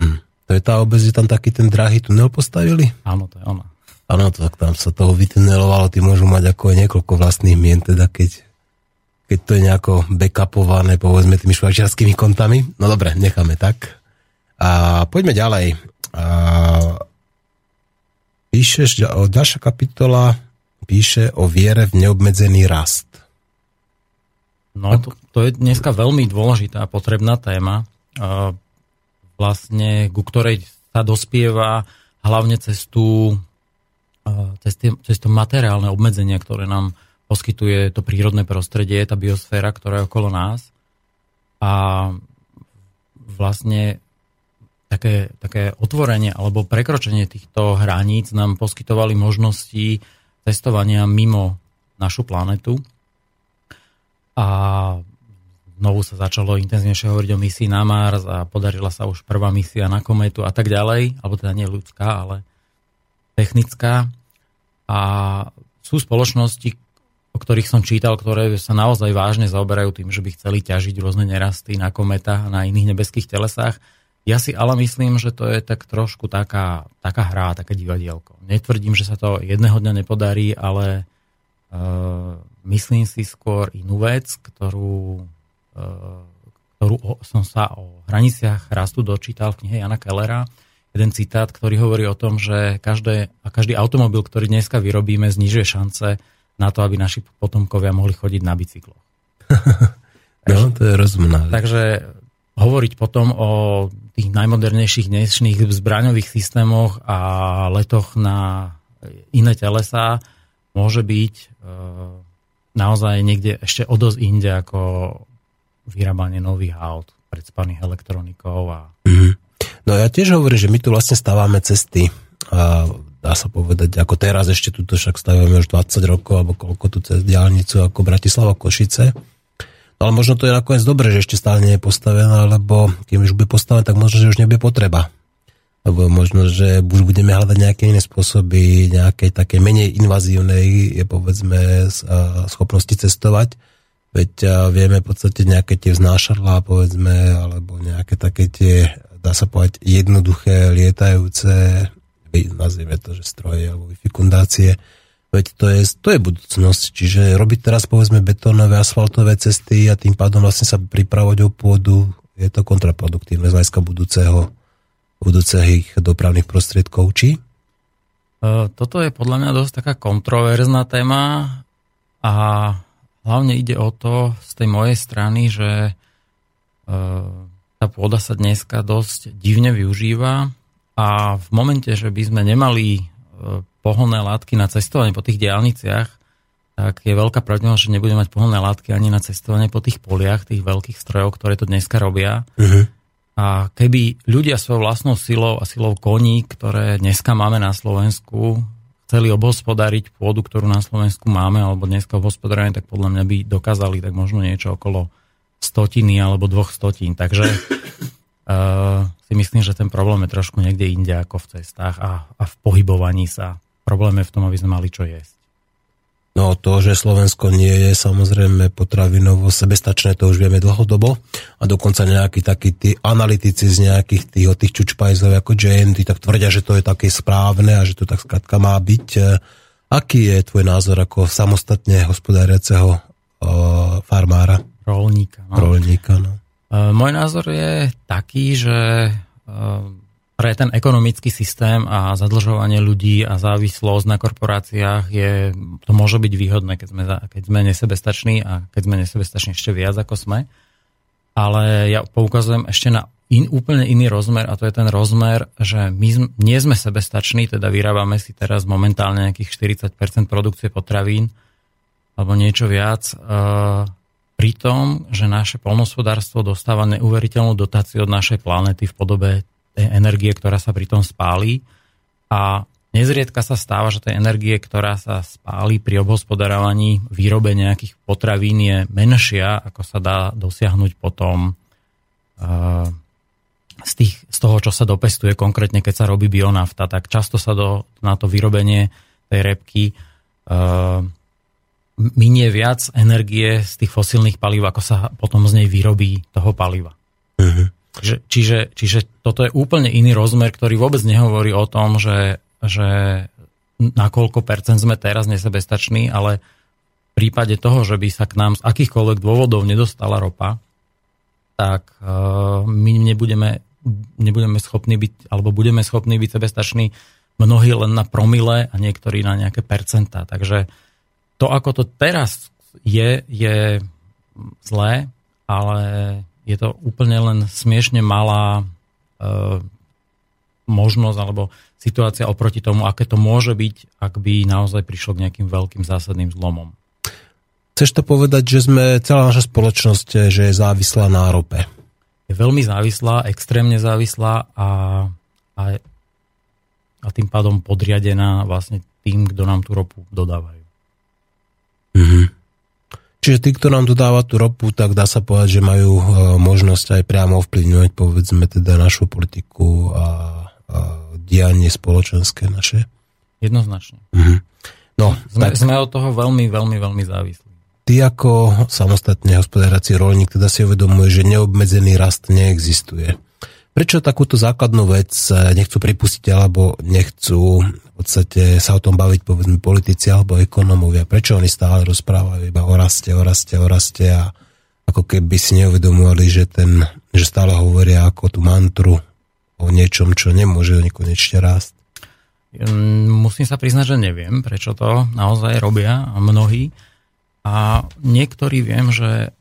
Hm. To je tá obec, že tam taký ten drahý tunel postavili? Áno, to je ona. Áno, tak tam sa toho vytunelovalo, ty môžu mať ako niekoľko vlastných mien, teda keď, keď to je nejako backupované, povedzme, tými švajčiarskými kontami. No dobre, necháme tak. A poďme ďalej. A píšeš, ďalšia kapitola píše o viere v neobmedzený rast. No, to, to je dneska veľmi dôležitá a potrebná téma, vlastne ku ktorej sa dospieva hlavne cez, tú, cez, tie, cez to materiálne obmedzenia, ktoré nám poskytuje to prírodné prostredie, tá biosféra, ktorá je okolo nás. A vlastne také, také otvorenie alebo prekročenie týchto hraníc nám poskytovali možnosti testovania mimo našu planetu. A znovu sa začalo intenzívnejšie hovoriť o misii na Mars a podarila sa už prvá misia na kometu a tak ďalej, alebo teda nie ľudská, ale technická. A sú spoločnosti, o ktorých som čítal, ktoré sa naozaj vážne zaoberajú tým, že by chceli ťažiť rôzne nerasty na kometách a na iných nebeských telesách ja si ale myslím, že to je tak trošku taká, taká hra, také divadielko. Netvrdím, že sa to jedného dňa nepodarí, ale uh, myslím si skôr inú vec, ktorú, uh, ktorú som sa o hraniciach rastu dočítal v knihe Jana Kellera. Jeden citát, ktorý hovorí o tom, že každé, a každý automobil, ktorý dneska vyrobíme, znižuje šance na to, aby naši potomkovia mohli chodiť na bicykloch. no, to je rozumná. Takže hovoriť potom o tých najmodernejších dnešných zbraňových systémoch a letoch na iné telesa môže byť e, naozaj niekde ešte o dosť inde ako vyrábanie nových aut, predspaných elektronikov. A... Mm-hmm. No ja tiež hovorím, že my tu vlastne stávame cesty a dá sa povedať, ako teraz ešte tuto však stavíme už 20 rokov, alebo koľko tu cez diálnicu ako Bratislava Košice ale možno to je nakoniec dobré, že ešte stále nie je postavená, lebo keď už bude postavená, tak možno, že už nebude potreba. Lebo možno, že už budeme hľadať nejaké iné spôsoby, nejakej také menej invazívnej, je povedzme, schopnosti cestovať. Veď vieme v podstate nejaké tie vznášadlá, povedzme, alebo nejaké také tie, dá sa povedať, jednoduché lietajúce, nazvieme to, že stroje alebo fikundácie, Veď to je, to je budúcnosť. Čiže robiť teraz povedzme betónové, asfaltové cesty a tým pádom vlastne sa pripravovať o pôdu, je to kontraproduktívne z hľadiska budúceho, budúcich dopravných prostriedkov. Či? E, toto je podľa mňa dosť taká kontroverzná téma a hlavne ide o to z tej mojej strany, že e, tá pôda sa dneska dosť divne využíva a v momente, že by sme nemali e, pohonné látky na cestovanie po tých diálniciach, tak je veľká pravdepodobnosť, že nebudeme mať pohonné látky ani na cestovanie po tých poliach, tých veľkých strojov, ktoré to dneska robia. Uh-huh. A keby ľudia svojou vlastnou silou a silou koní, ktoré dneska máme na Slovensku, chceli obhospodariť pôdu, ktorú na Slovensku máme, alebo dneska obhospodarenie, tak podľa mňa by dokázali tak možno niečo okolo stotiny alebo dvoch stotín. Takže uh, si myslím, že ten problém je trošku niekde inde ako v cestách a, a v pohybovaní sa. Problém je v tom, aby sme mali čo jesť. No to, že Slovensko nie je samozrejme potravinovo sebestačné, to už vieme dlhodobo a dokonca nejakí takí tí analytici z nejakých tých, tých čučpajzov ako JNT tak tvrdia, že to je také správne a že to tak skrátka má byť. E, aký je tvoj názor ako samostatne hospodáriaceho uh, farmára? Rolníka. No. Rolníka, no. Uh, môj názor je taký, že pre ten ekonomický systém a zadlžovanie ľudí a závislosť na korporáciách je, to môže byť výhodné, keď sme, keď sme nesebestační a keď sme nesebestační ešte viac ako sme. Ale ja poukazujem ešte na in, úplne iný rozmer a to je ten rozmer, že my nie sme sebestační, teda vyrábame si teraz momentálne nejakých 40% produkcie potravín alebo niečo viac. Uh, pri tom, že naše polnospodárstvo dostáva neuveriteľnú dotáciu od našej planety v podobe energie, ktorá sa pri tom spáli. A nezriedka sa stáva, že tej energie, ktorá sa spáli pri obhospodarovaní výrobe nejakých potravín je menšia, ako sa dá dosiahnuť potom uh, z, tých, z toho, čo sa dopestuje, konkrétne keď sa robí bionafta, tak často sa do, na to vyrobenie tej repky uh, minie viac energie z tých fosílnych palív, ako sa potom z nej vyrobí toho paliva. Uh-huh. Čiže, čiže, čiže toto je úplne iný rozmer, ktorý vôbec nehovorí o tom, že, že na koľko percent sme teraz nesebestační, ale v prípade toho, že by sa k nám z akýchkoľvek dôvodov nedostala ropa, tak uh, my nebudeme, nebudeme schopní byť, alebo budeme schopní byť sebestační mnohí len na promile a niektorí na nejaké percentá. Takže to, ako to teraz je, je zlé, ale je to úplne len smiešne malá e, možnosť alebo situácia oproti tomu, aké to môže byť, ak by naozaj prišlo k nejakým veľkým zásadným zlomom. Chceš to povedať, že sme, celá naša spoločnosť, že je závislá na rope? Je veľmi závislá, extrémne závislá a, a, a tým pádom podriadená vlastne tým, kto nám tú ropu dodávajú. Mm-hmm. Čiže tí, kto nám dodáva tú ropu, tak dá sa povedať, že majú e, možnosť aj priamo ovplyvňovať povedzme teda našu politiku a, a dianie spoločenské naše. Jednoznačne. Mhm. No, sme, tak... sme od toho veľmi, veľmi, veľmi závislí. Ty ako samostatne hospodárací rolník teda si uvedomuje, že neobmedzený rast neexistuje. Prečo takúto základnú vec eh, nechcú pripustiť alebo nechcú v podstate sa o tom baviť povedzme politici alebo ekonomovia? Prečo oni stále rozprávajú iba o raste, o raste, o raste a ako keby si neuvedomovali, že, ten, že stále hovoria ako tú mantru o niečom, čo nemôže nekonečne rásť? Mm, musím sa priznať, že neviem, prečo to naozaj robia mnohí. A niektorí viem, že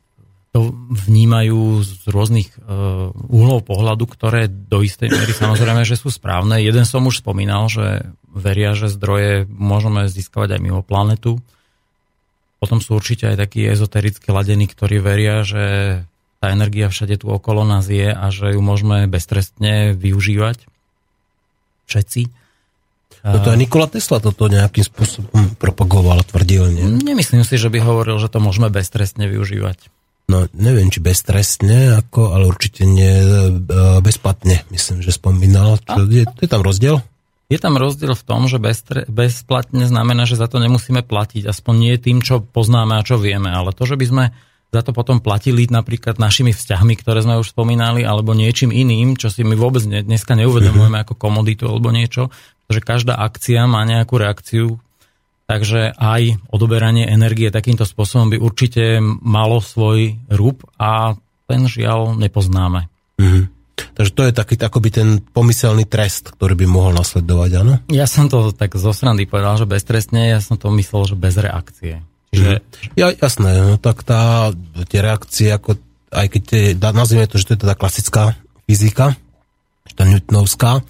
to vnímajú z rôznych uh, uhlov pohľadu, ktoré do istej miery samozrejme, že sú správne. Jeden som už spomínal, že veria, že zdroje môžeme získavať aj mimo planetu. Potom sú určite aj takí ezotericky ladení, ktorí veria, že tá energia všade tu okolo nás je a že ju môžeme beztrestne využívať. Všetci. No to aj Nikola Tesla toto nejakým spôsobom propagoval a tvrdil, nie? Nemyslím si, že by hovoril, že to môžeme beztrestne využívať. No neviem, či beztrestne, ako, ale určite nie e, bezplatne, myslím, že spomínal. Čo, je, je tam rozdiel? Je tam rozdiel v tom, že beztre, bezplatne znamená, že za to nemusíme platiť, aspoň nie tým, čo poznáme a čo vieme, ale to, že by sme za to potom platili napríklad našimi vzťahmi, ktoré sme už spomínali, alebo niečím iným, čo si my vôbec dneska neuvedomujeme ako komoditu alebo niečo, pretože každá akcia má nejakú reakciu, Takže aj odoberanie energie takýmto spôsobom by určite malo svoj rúb a ten žiaľ nepoznáme. Mm-hmm. Takže to je taký akoby ten pomyselný trest, ktorý by mohol nasledovať, áno? Ja som to tak zo srandy povedal, že beztrestne, ja som to myslel, že bez reakcie. Že... Ja, jasné, no tak tá, tie reakcie, ako, aj keď dá, nazvime to, že to je teda klasická fyzika, tá Newtonovská,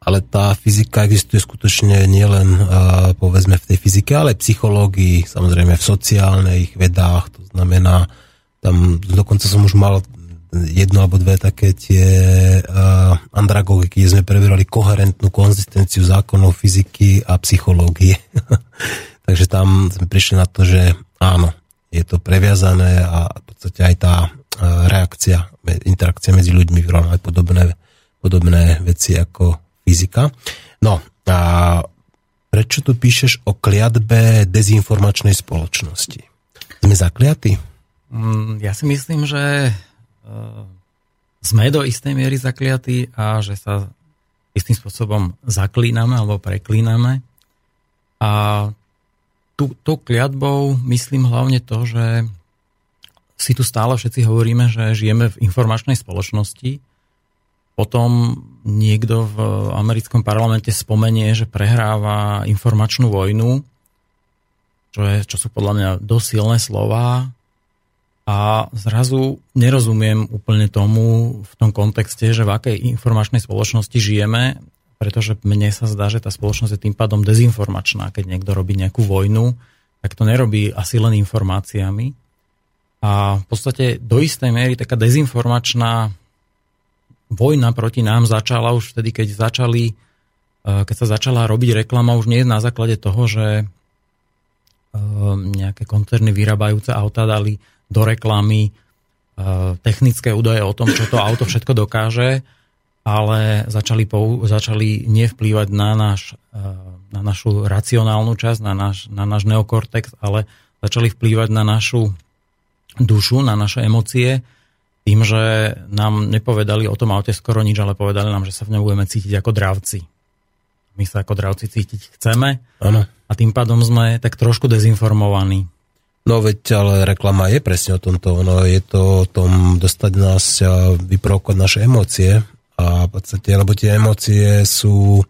ale tá fyzika existuje skutočne nielen uh, povedzme v tej fyzike, ale aj psychológii, samozrejme v sociálnych vedách, to znamená, tam dokonca som už mal jedno alebo dve také tie uh, andragogy, kde sme preberali koherentnú konzistenciu zákonov fyziky a psychológie. Takže tam sme prišli na to, že áno, je to previazané a v podstate aj tá uh, reakcia, interakcia medzi ľuďmi vyvolá aj podobné, podobné veci ako fyzika. No a prečo tu píšeš o kliatbe dezinformačnej spoločnosti? Sme zakliatí? Mm, ja si myslím, že Eh, sme do istej miery zakliatí a že sa istým spôsobom zaklíname alebo preklíname. A tú, tú kliatbou myslím hlavne to, že si tu stále všetci hovoríme, že žijeme v informačnej spoločnosti. Potom niekto v americkom parlamente spomenie, že prehráva informačnú vojnu, čo, je, čo sú podľa mňa dosť silné slova a zrazu nerozumiem úplne tomu v tom kontexte, že v akej informačnej spoločnosti žijeme, pretože mne sa zdá, že tá spoločnosť je tým pádom dezinformačná. Keď niekto robí nejakú vojnu, tak to nerobí asi len informáciami. A v podstate do istej miery taká dezinformačná vojna proti nám začala už vtedy, keď začali eh, keď sa začala robiť reklama už nie na základe toho, že eh, nejaké koncerny vyrábajúce auta dali do reklamy e, technické údaje o tom, čo to auto všetko dokáže, ale začali, pou, začali nevplývať na, náš, e, na našu racionálnu časť, na náš, na náš neokortex, ale začali vplývať na našu dušu, na naše emócie, tým, že nám nepovedali o tom aute skoro nič, ale povedali nám, že sa v ňom budeme cítiť ako dravci. My sa ako dravci cítiť chceme ano. a tým pádom sme tak trošku dezinformovaní. No veď, ale reklama je presne o tomto. No, je to o tom dostať nás vyprovokovať naše emócie. A v podstate, lebo tie emócie sú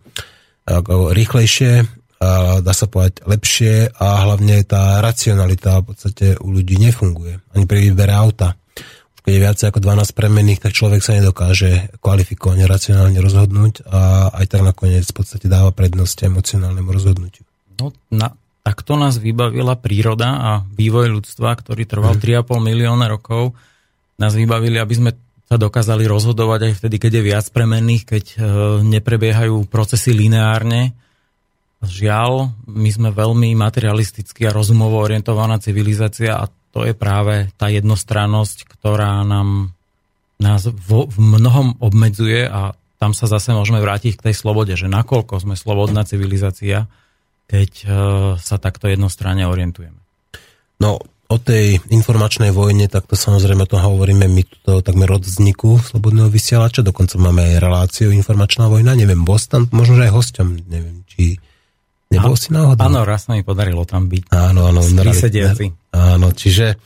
ako, rýchlejšie, a dá sa povedať lepšie a hlavne tá racionalita v podstate u ľudí nefunguje. Ani pri výbere auta. Keď je viac ako 12 premenných, tak človek sa nedokáže kvalifikovane, racionálne rozhodnúť a aj tak nakoniec v podstate dáva prednosť emocionálnemu rozhodnutiu. No, na, takto nás vybavila príroda a vývoj ľudstva, ktorý trval 3,5 mhm. milióna rokov. Nás vybavili, aby sme sa dokázali rozhodovať aj vtedy, keď je viac premenných, keď e, neprebiehajú procesy lineárne. Žiaľ, my sme veľmi materialisticky a rozumovo orientovaná civilizácia a to je práve tá jednostrannosť, ktorá nám nás v, v mnohom obmedzuje a tam sa zase môžeme vrátiť k tej slobode, že nakoľko sme slobodná civilizácia, keď e, sa takto jednostranne orientujeme. No, o tej informačnej vojne, tak to samozrejme to hovoríme my to takmer od vzniku Slobodného vysielača, dokonca máme aj reláciu Informačná vojna, neviem, Boston, možno, že aj hosťom, neviem, či nebol a, si náhodou? Áno, raz sa mi podarilo tam byť. Áno, áno. Vysediaci. Áno, čiže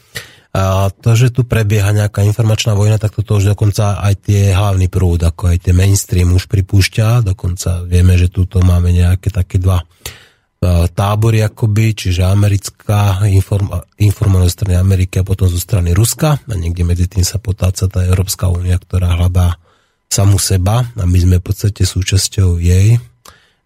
a to, že tu prebieha nejaká informačná vojna, tak toto už dokonca aj tie hlavný prúd, ako aj tie mainstream už pripúšťa, dokonca vieme, že tuto máme nejaké také dva E, tábory akoby, čiže americká inform, informovaná zo strany Ameriky a potom zo strany Ruska a niekde medzi tým sa potáca tá Európska únia, ktorá hľadá samu seba a my sme v podstate súčasťou jej.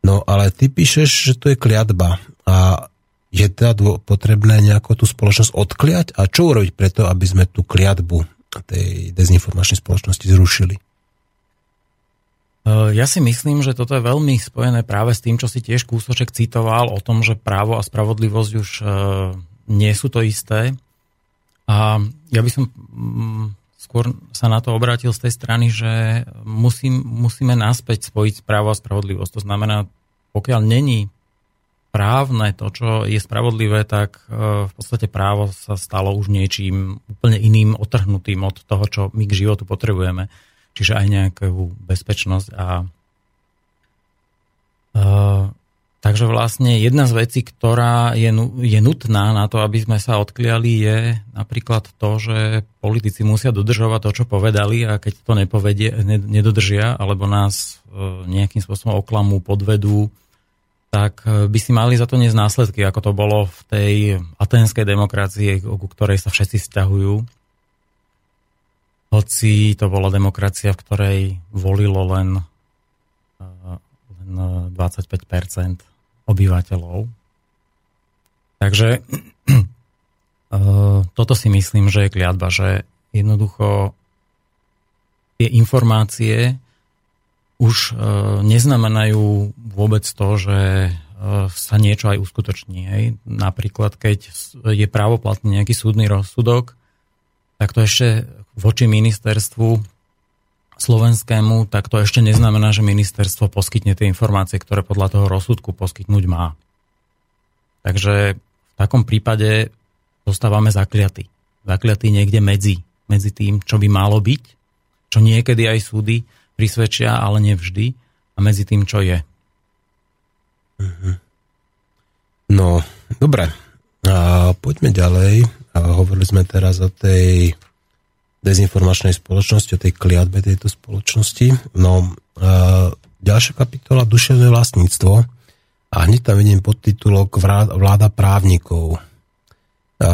No ale ty píšeš, že to je kliatba a je teda potrebné nejako tú spoločnosť odkliať a čo urobiť preto, aby sme tú kliatbu tej dezinformačnej spoločnosti zrušili? Eh, ja si myslím, že toto je veľmi spojené práve s tým, čo si tiež kúsoček citoval o tom, že právo a spravodlivosť už eh, nie sú to isté. A ja by som mm, skôr sa na to obrátil z tej strany, že musím, musíme naspäť spojiť právo a spravodlivosť. To znamená, pokiaľ není právne to, čo je spravodlivé, tak eh, v podstate právo sa stalo už niečím úplne iným, otrhnutým od toho, čo my k životu potrebujeme čiže aj nejakú bezpečnosť a uh, takže vlastne jedna z vecí, ktorá je, je nutná na to, aby sme sa odkliali, je napríklad to, že politici musia dodržovať to, čo povedali a keď to nepovedie, nedodržia alebo nás uh, nejakým spôsobom oklamú, podvedú, tak e, by si mali za to niesť následky, ako to bolo v tej aténskej demokracii, ku ktorej sa všetci vzťahujú. Hoci to bola demokracia, v ktorej volilo len, e, 25% obyvateľov. Takže toto si myslím, že je kliatba, že jednoducho tie informácie už neznamenajú vôbec to, že sa niečo aj uskutoční. Hej. Napríklad, keď je právoplatný nejaký súdny rozsudok, tak to ešte voči ministerstvu slovenskému, tak to ešte neznamená, že ministerstvo poskytne tie informácie, ktoré podľa toho rozsudku poskytnúť má. Takže v takom prípade zostávame zakliatí. Zakliatí niekde medzi, medzi tým, čo by malo byť, čo niekedy aj súdy prisvedčia, ale nevždy, a medzi tým, čo je. Mhm. No, dobre. A poďme ďalej. A hovorili sme teraz o tej dezinformačnej spoločnosti, o tej kliatbe tejto spoločnosti. No, a ďalšia kapitola duševné vlastníctvo a hneď tam vidím podtitulok Vláda právnikov. A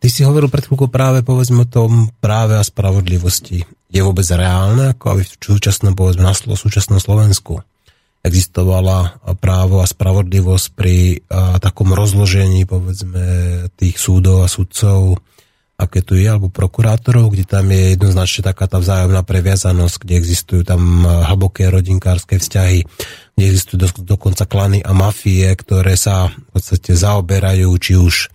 ty si hovoril pred chvíľkou práve povedzme o tom práve a spravodlivosti. Je vôbec reálne, ako aby v súčasnom, povedzme na súčasnom Slovensku existovala právo a spravodlivosť pri a, takom rozložení povedzme tých súdov a sudcov, aké tu je, alebo prokurátorov, kde tam je jednoznačne taká tá vzájomná previazanosť, kde existujú tam hlboké rodinkárske vzťahy, kde existujú do, dokonca klany a mafie, ktoré sa v podstate zaoberajú, či už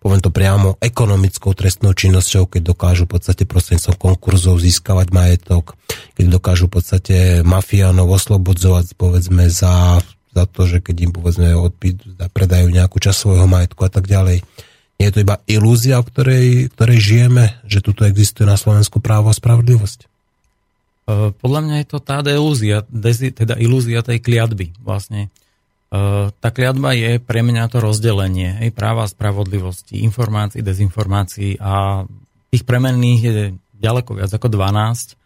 poviem to priamo, ekonomickou trestnou činnosťou, keď dokážu v podstate prostredníctvom konkurzov získavať majetok, keď dokážu v podstate mafiánov oslobodzovať povedzme za, za to, že keď im povedzme odpí, predajú nejakú časť svojho majetku a tak ďalej. Nie je to iba ilúzia, v ktorej, ktorej žijeme, že tuto existuje na Slovensku právo a spravodlivosť? E, podľa mňa je to tá ilúzia, teda ilúzia tej kliatby vlastne. Eh, tá kliatba je pre mňa to rozdelenie hej, práva a spravodlivosti, informácií, dezinformácií a tých premenných je ďaleko viac ako 12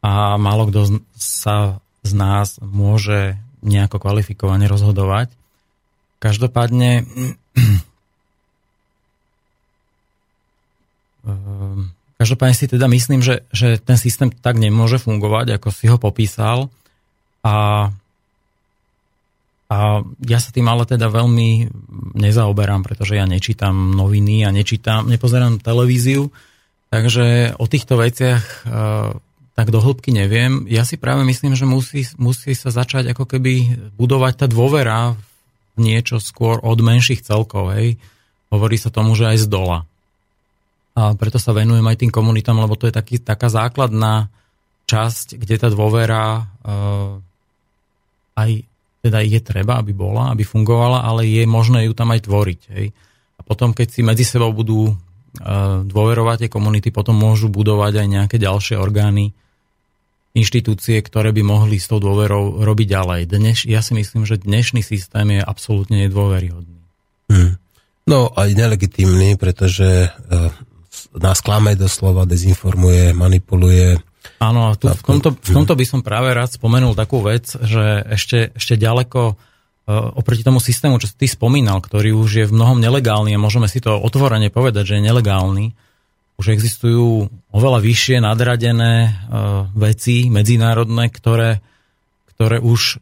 a málo kto sa z nás môže nejako kvalifikovane rozhodovať. Každopádne Každopádne si teda myslím, že, že ten systém tak nemôže fungovať, ako si ho popísal. A a ja sa tým ale teda veľmi nezaoberám, pretože ja nečítam noviny a nečítam, nepozerám televíziu, takže o týchto veciach uh, tak do neviem. Ja si práve myslím, že musí, musí sa začať ako keby budovať tá dôvera v niečo skôr od menších celkov. Hej. Hovorí sa tomu, že aj z dola. A preto sa venujem aj tým komunitám, lebo to je taký, taká základná časť, kde tá dôvera uh, aj teda je treba, aby bola, aby fungovala, ale je možné ju tam aj tvoriť. Hej. A potom, keď si medzi sebou budú uh, dôverovať tie komunity, potom môžu budovať aj nejaké ďalšie orgány, inštitúcie, ktoré by mohli s tou dôverou robiť ďalej. Dneš, ja si myslím, že dnešný systém je absolútne nedôveryhodný. Hmm. No aj nelegitímny, pretože uh, nás klame doslova, dezinformuje, manipuluje, Áno, tu, v, tomto, v tomto by som práve rád spomenul takú vec, že ešte, ešte ďaleko uh, oproti tomu systému, čo ty spomínal, ktorý už je v mnohom nelegálny a môžeme si to otvorene povedať, že je nelegálny, už existujú oveľa vyššie nadradené uh, veci medzinárodné, ktoré, ktoré už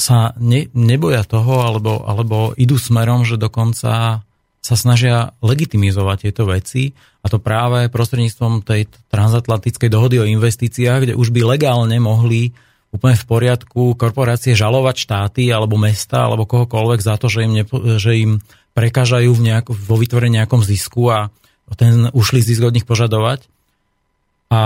sa ne, neboja toho, alebo, alebo idú smerom, že dokonca sa snažia legitimizovať tieto veci a to práve prostredníctvom tej transatlantickej dohody o investíciách, kde už by legálne mohli úplne v poriadku korporácie žalovať štáty alebo mesta alebo kohokoľvek za to, že im, nepo, že im prekážajú v nejak, vo vytvorení nejakom zisku a ten ušli zisk od nich požadovať. A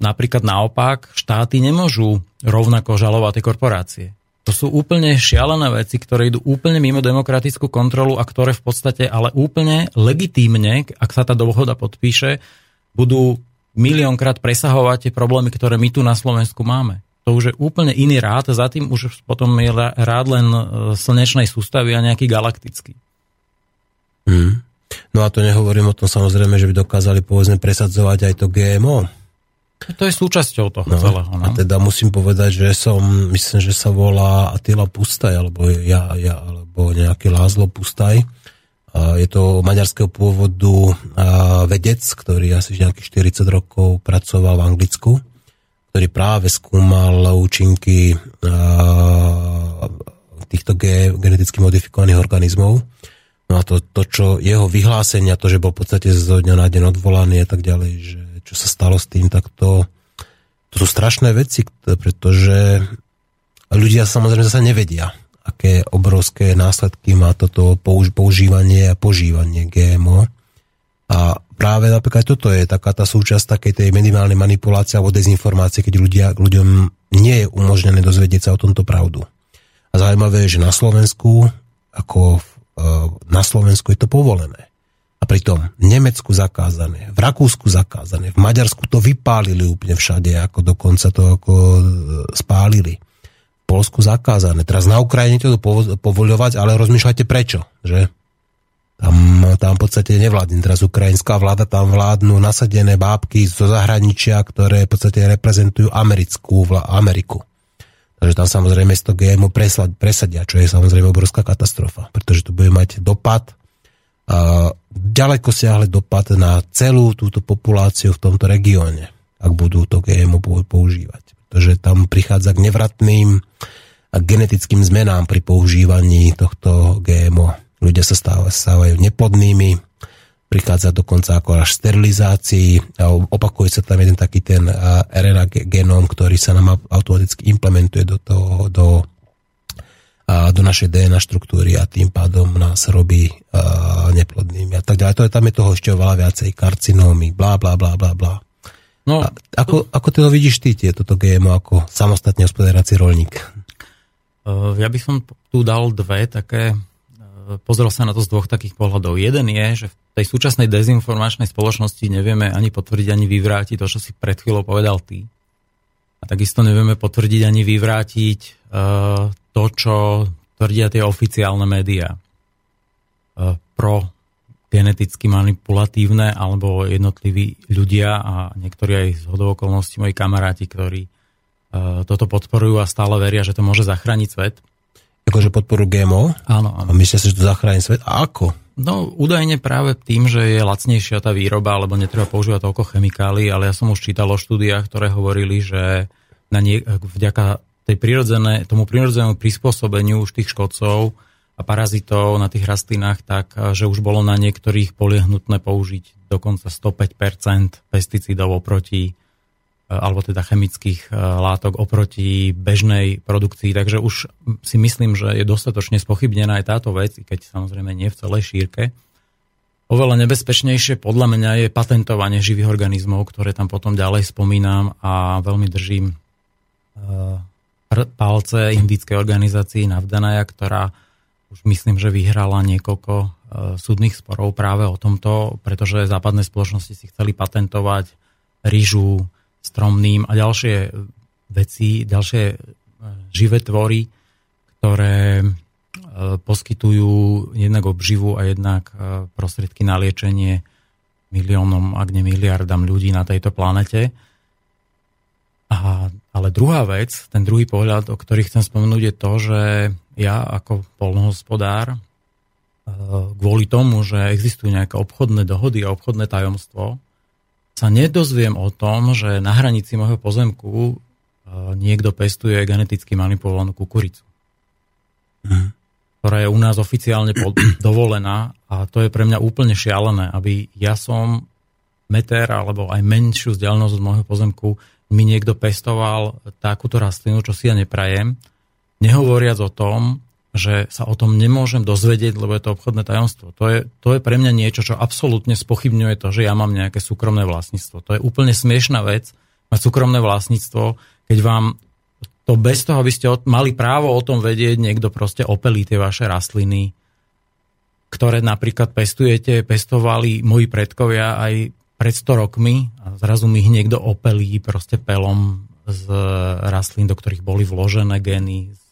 napríklad naopak štáty nemôžu rovnako žalovať tie korporácie. To sú úplne šialené veci, ktoré idú úplne mimo demokratickú kontrolu a ktoré v podstate ale úplne legitímne, ak sa tá dohoda podpíše, budú miliónkrát presahovať tie problémy, ktoré my tu na Slovensku máme. To už je úplne iný rád, za tým už potom je rád len e, slnečnej sústavy a nejaký galaktický. Hmm. No a to nehovorím o tom samozrejme, že by dokázali povedzme presadzovať aj to GMO. To je súčasťou toho No, celého. No. a teda musím povedať, že som, myslím, že sa volá Attila Pustaj, alebo ja, ja alebo nejaký Lázlo Pustaj. Je to maďarského pôvodu vedec, ktorý asi nejakých 40 rokov pracoval v Anglicku, ktorý práve skúmal účinky týchto ge, geneticky modifikovaných organizmov. No a to, to, čo jeho vyhlásenia, to, že bol v podstate zo dňa na deň odvolaný a tak ďalej, že čo sa stalo s tým, tak to, to sú strašné veci, pretože ľudia samozrejme zase nevedia, aké obrovské následky má toto použ- používanie a požívanie GMO. A práve napríklad toto je taká tá súčasť takej tej minimálnej manipulácie alebo dezinformácie, keď ľudia, ľuďom nie je umožnené dozvedieť sa o tomto pravdu. A zaujímavé je, že na Slovensku, ako e, na Slovensku je to povolené. Pritom v Nemecku zakázané, v Rakúsku zakázané, v Maďarsku to vypálili úplne všade, ako dokonca to ako e, spálili. V Polsku zakázané. Teraz na Ukrajine to povoľovať, ale rozmýšľajte prečo, že? Tam, tam v podstate nevládne teraz ukrajinská vláda, tam vládnu nasadené bábky zo zahraničia, ktoré v podstate reprezentujú americkú vla, Ameriku. Takže tam samozrejme z to GMO presadia, čo je samozrejme obrovská katastrofa, pretože to bude mať dopad ďaleko siahle dopad na celú túto populáciu v tomto regióne, ak budú to GMO používať. Pretože tam prichádza k nevratným a genetickým zmenám pri používaní tohto GMO. Ľudia sa stávajú, neplodnými, prichádza dokonca ako až sterilizácii a opakuje sa tam jeden taký ten RNA genóm, ktorý sa nám automaticky implementuje do, toho, do do našej DNA štruktúry a tým pádom nás robí neplodnými a tak ďalej. To je, tam je toho ešte oveľa viacej, karcinómy, blá, blá, blá, blá, blá. No, a ako, ako ty to vidíš ty, tieto GMO, ako samostatne hospodárací rolník? Ja by som tu dal dve také, uh, pozrel sa na to z dvoch takých pohľadov. Jeden je, že v tej súčasnej dezinformačnej spoločnosti nevieme ani potvrdiť, ani vyvrátiť to, čo si pred chvíľou povedal ty. A takisto nevieme potvrdiť ani vyvrátiť uh, to, čo tvrdia tie oficiálne médiá. E, pro geneticky manipulatívne alebo jednotliví ľudia a niektorí aj z hodovokolností moji kamaráti, ktorí e, toto podporujú a stále veria, že to môže zachrániť svet. Akože podporu GMO? Áno, áno. A myslia si, že to zachráni svet? A ako? No, údajne práve tým, že je lacnejšia tá výroba, alebo netreba používať toľko chemikálií, ale ja som už čítal o štúdiách, ktoré hovorili, že na nie, vďaka tej prirodzené, tomu prirodzenému prispôsobeniu už tých škodcov a parazitov na tých rastlinách tak, že už bolo na niektorých poliehnutné použiť dokonca 105% pesticídov oproti e, alebo teda chemických e, látok oproti bežnej produkcii. Takže už si myslím, že je dostatočne spochybnená aj táto vec, keď samozrejme nie v celej šírke. Oveľa nebezpečnejšie podľa mňa je patentovanie živých organizmov, ktoré tam potom ďalej spomínam a veľmi držím e, palce indickej organizácii Navdanaja, ktorá už myslím, že vyhrala niekoľko súdnych sporov práve o tomto, pretože západné spoločnosti si chceli patentovať rýžu, stromným a ďalšie veci, ďalšie e, živé tvory, ktoré e, poskytujú jednak obživu a jednak prostriedky na liečenie miliónom, ak ne miliardám ľudí na tejto planete. A, ale druhá vec, ten druhý pohľad, o ktorý chcem spomenúť, je to, že ja ako polnohospodár e, kvôli tomu, že existujú nejaké obchodné dohody a obchodné tajomstvo, sa nedozviem o tom, že na hranici môjho pozemku e, niekto pestuje geneticky manipulovanú kukuricu. Mm. Ktorá je u nás oficiálne dovolená a to je pre mňa úplne šialené, aby ja som meter alebo aj menšiu vzdialenosť od môjho pozemku mi niekto pestoval takúto rastlinu, čo si ja neprajem, nehovoriac o tom, že sa o tom nemôžem dozvedieť, lebo je to obchodné tajomstvo. To je, to je pre mňa niečo, čo absolútne spochybňuje to, že ja mám nejaké súkromné vlastníctvo. To je úplne smiešná vec, mať súkromné vlastníctvo, keď vám to bez toho, aby ste mali právo o tom vedieť, niekto proste opelí tie vaše rastliny, ktoré napríklad pestujete, pestovali moji predkovia aj pred 100 rokmi a zrazu mi ich niekto opelí proste pelom z rastlín, do ktorých boli vložené gény z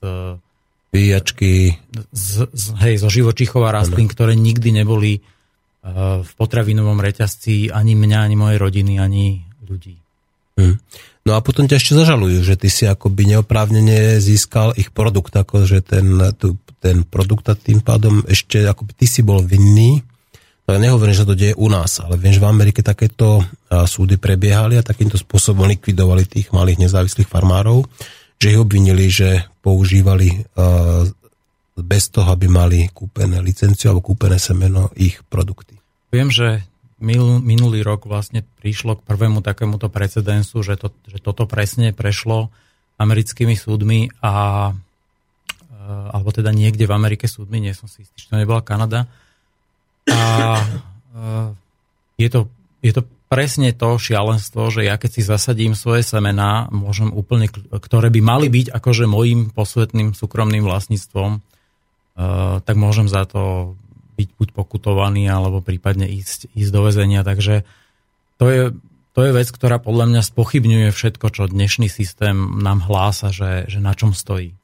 Píjačky. Z, z, hej, zo živočichov a rastlín, ano. ktoré nikdy neboli uh, v potravinovom reťazci ani mňa, ani mojej rodiny, ani ľudí. Hm. No a potom ťa ešte zažalujú, že ty si akoby neoprávnene získal ich produkt, ako že ten, tu, ten produkt a tým pádom ešte akoby ty si bol vinný. Tak nehovorím, že to deje u nás, ale viem, že v Amerike takéto súdy prebiehali a takýmto spôsobom likvidovali tých malých nezávislých farmárov, že ich obvinili, že používali bez toho, aby mali kúpené licenciu alebo kúpené semeno ich produkty. Viem, že minulý rok vlastne prišlo k prvému takémuto precedensu, že, to, že toto presne prešlo americkými súdmi a e, alebo teda niekde v Amerike súdmi, nie som si istý, že to nebola Kanada. A e, je to, je to presne to šialenstvo, že ja keď si zasadím svoje semená, môžem úplne, ktoré by mali byť akože mojim posvetným súkromným vlastníctvom, e, tak môžem za to byť buď pokutovaný, alebo prípadne ísť, ísť do väzenia. Takže to je, to je vec, ktorá podľa mňa spochybňuje všetko, čo dnešný systém nám hlása, že, že na čom stojí.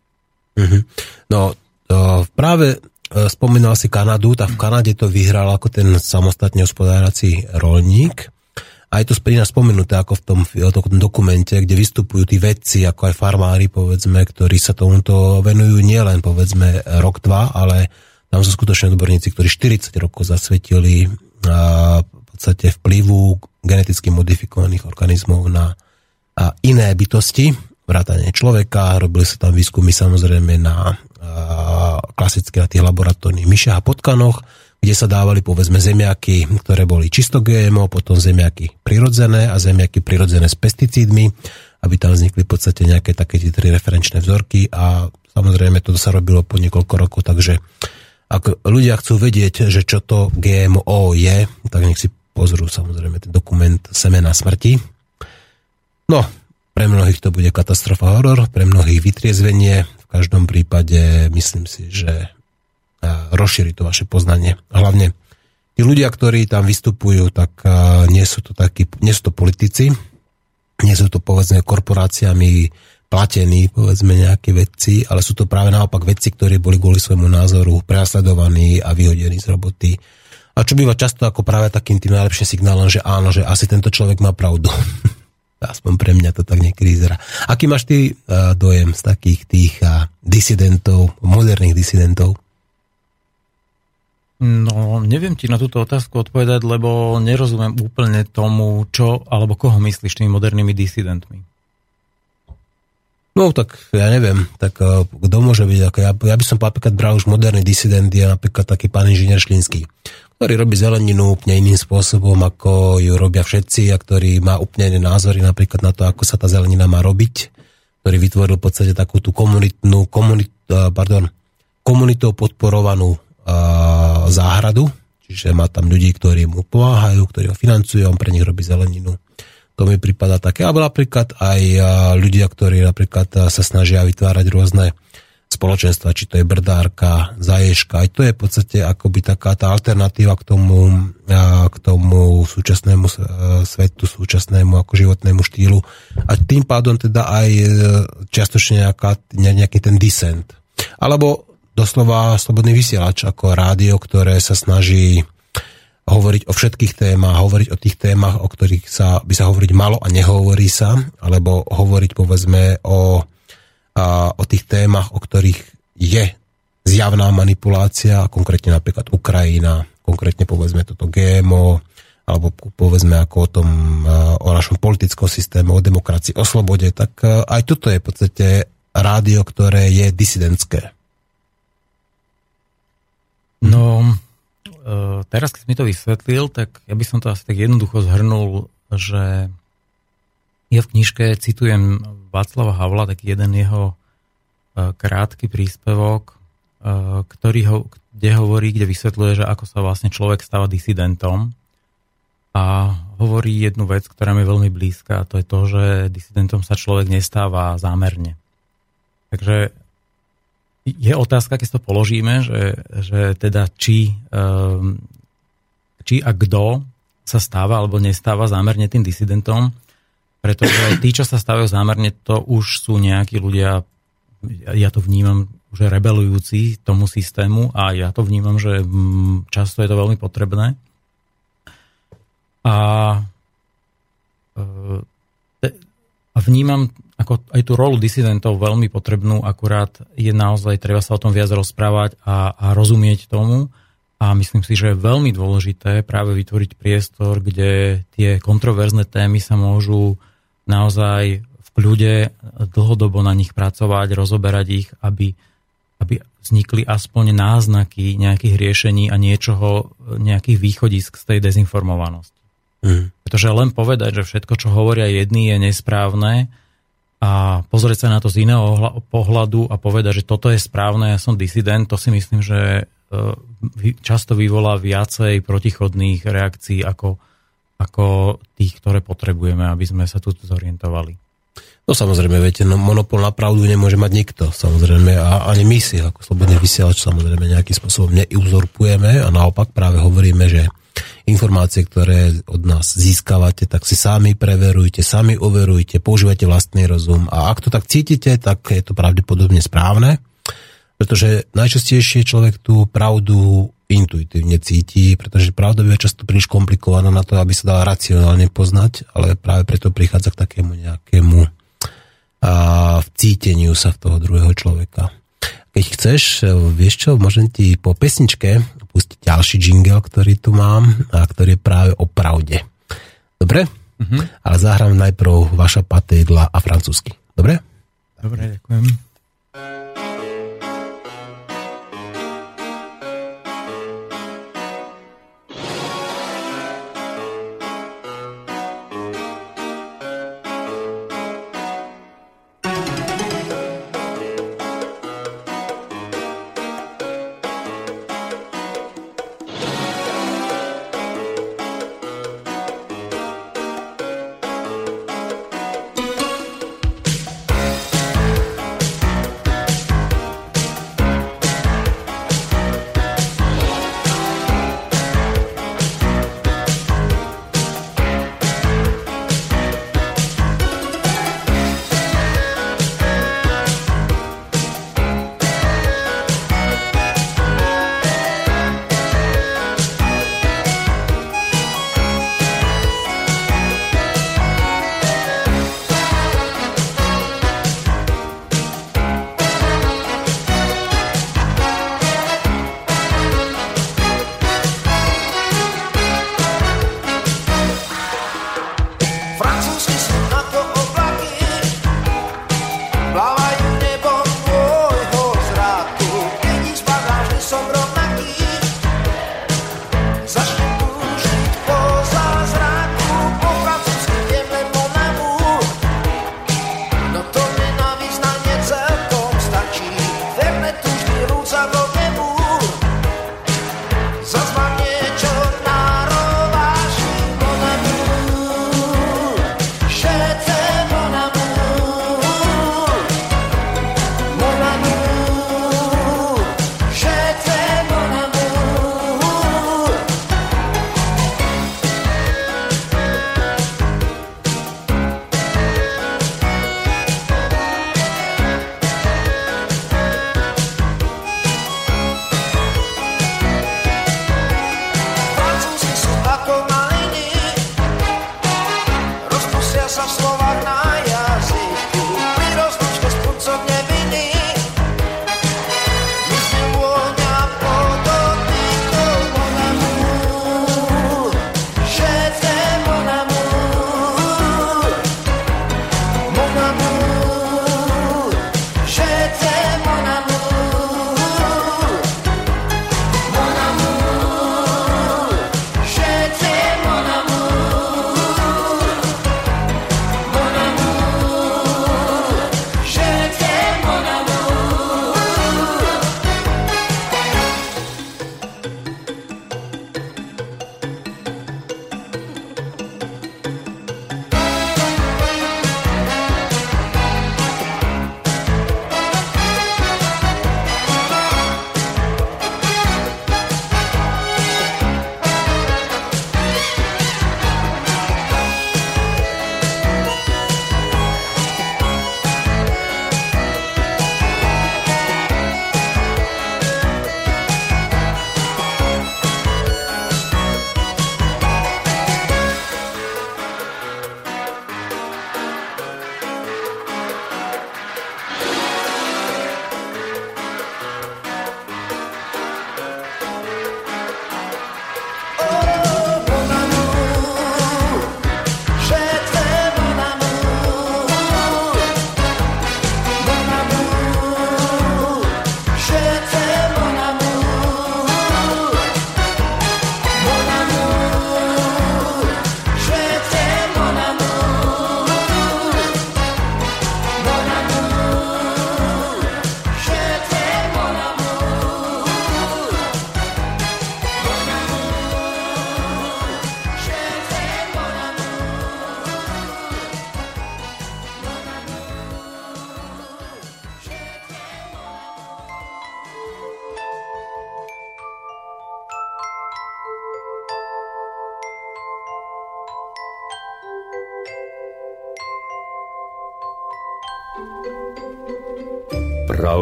Mm-hmm. No, to práve e, spomínal si Kanadu, tak v Kanade to vyhral ako ten samostatne hospodárací rolník. A je to sprína spomenuté ako v tom, v tom dokumente, kde vystupujú tí vedci, ako aj farmári, povedzme, ktorí sa tomuto venujú nielen, povedzme, rok, dva, ale tam sú skutočne odborníci, ktorí 40 rokov zasvetili a v podstate vplyvu geneticky modifikovaných organizmov na a iné bytosti, vrátane človeka, robili sa tam výskumy samozrejme na klasicky na tých laboratórnych myšiach a potkanoch, kde sa dávali povedzme zemiaky, ktoré boli čisto GMO, potom zemiaky prirodzené a zemiaky prirodzené s pesticídmi, aby tam vznikli v podstate nejaké také tie tri referenčné vzorky a samozrejme toto sa robilo po niekoľko rokov, takže ak ľudia chcú vedieť, že čo to GMO je, tak nech si pozrú samozrejme ten dokument Semena smrti. No, pre mnohých to bude katastrofa horor, pre mnohých vytriezvenie. V každom prípade myslím si, že rozšíri to vaše poznanie. Hlavne tí ľudia, ktorí tam vystupujú, tak nie sú to takí, nie sú to politici, nie sú to povedzme korporáciami platení, povedzme, nejaké vedci, ale sú to práve naopak vedci, ktorí boli kvôli svojmu názoru prenasledovaní a vyhodení z roboty. A čo býva často ako práve takým tým najlepším signálom, že áno, že asi tento človek má pravdu. Aspoň pre mňa to tak niekedy vyzerá. Aký máš ty dojem z takých tých disidentov, moderných disidentov? No, neviem ti na túto otázku odpovedať, lebo nerozumiem úplne tomu, čo alebo koho myslíš tými modernými disidentmi. No tak ja neviem, tak uh, kto môže byť, ako ja, ja by som napríklad bral už moderný disident, je napríklad taký pán inžinier Šlínsky, ktorý robí zeleninu úplne iným spôsobom, ako ju robia všetci a ktorý má úplne iné názory napríklad na to, ako sa tá zelenina má robiť, ktorý vytvoril v podstate takú tú komunitnú, komunit, uh, pardon, komunitou podporovanú uh, záhradu, čiže má tam ľudí, ktorí mu pomáhajú, ktorí ho financujú, on pre nich robí zeleninu to mi prípada také. Alebo napríklad aj ľudia, ktorí napríklad sa snažia vytvárať rôzne spoločenstva, či to je brdárka, zaješka, aj to je v podstate akoby taká tá alternatíva k tomu, k tomu súčasnému svetu, súčasnému ako životnému štýlu a tým pádom teda aj čiastočne nejaká, nejaký ten dissent. Alebo doslova slobodný vysielač ako rádio, ktoré sa snaží hovoriť o všetkých témach, hovoriť o tých témach, o ktorých sa, by sa hovoriť malo a nehovorí sa, alebo hovoriť povedzme o, a, o tých témach, o ktorých je zjavná manipulácia, konkrétne napríklad Ukrajina, konkrétne povedzme toto GMO, alebo povedzme ako o tom, o našom politickom systéme, o demokracii, o slobode, tak aj toto je v podstate rádio, ktoré je disidentské. No, Eh, teraz, keď mi to vysvetlil, tak ja by som to asi tak jednoducho zhrnul, že ja v knižke citujem Václava Havla, tak jeden jeho eh, krátky príspevok, eh, ktorý ho, kde hovorí, kde vysvetľuje, že ako sa vlastne človek stáva disidentom a hovorí jednu vec, ktorá mi je veľmi blízka a to je to, že disidentom sa človek nestáva zámerne. Takže je otázka, keď to položíme, že, že teda či, um, či a kto sa stáva alebo nestáva zámerne tým disidentom, pretože tí, čo sa stávajú zámerne, to už sú nejakí ľudia, ja to vnímam, že rebelujúci tomu systému a ja to vnímam, že mm, často je to veľmi potrebné. A e, vnímam ako aj tú rolu disidentov veľmi potrebnú, akurát je naozaj, treba sa o tom viac rozprávať a, a rozumieť tomu. A myslím si, že je veľmi dôležité práve vytvoriť priestor, kde tie kontroverzné témy sa môžu naozaj v kľude dlhodobo na nich pracovať, rozoberať ich, aby, aby vznikli aspoň náznaky nejakých riešení a niečoho, nejakých východisk z tej dezinformovanosti. Mm. Pretože len povedať, že všetko, čo hovoria jedni, je nesprávne a pozrieť sa na to z iného pohľadu a povedať, že toto je správne, ja som disident, to si myslím, že e, často vyvolá viacej protichodných reakcií ako, ako tých, ktoré potrebujeme, aby sme sa tu zorientovali. No samozrejme, viete, no, monopol na pravdu nemôže mať nikto, samozrejme, a ani my si ako slobodný vysielač samozrejme nejakým spôsobom neuzorpujeme a naopak práve hovoríme, že informácie, ktoré od nás získavate, tak si sami preverujte, sami overujte, používajte vlastný rozum a ak to tak cítite, tak je to pravdepodobne správne, pretože najčastejšie človek tú pravdu intuitívne cíti, pretože pravda je často príliš komplikovaná na to, aby sa dala racionálne poznať, ale práve preto prichádza k takému nejakému a v cíteniu sa v toho druhého človeka. Keď chceš, vieš čo, môžem ti po pesničke pustiť ďalší jingle, ktorý tu mám a ktorý je práve o pravde. Dobre? Mm-hmm. Ale zahrám najprv vaša patédla a francúzsky. Dobre? Dobre, ďakujem.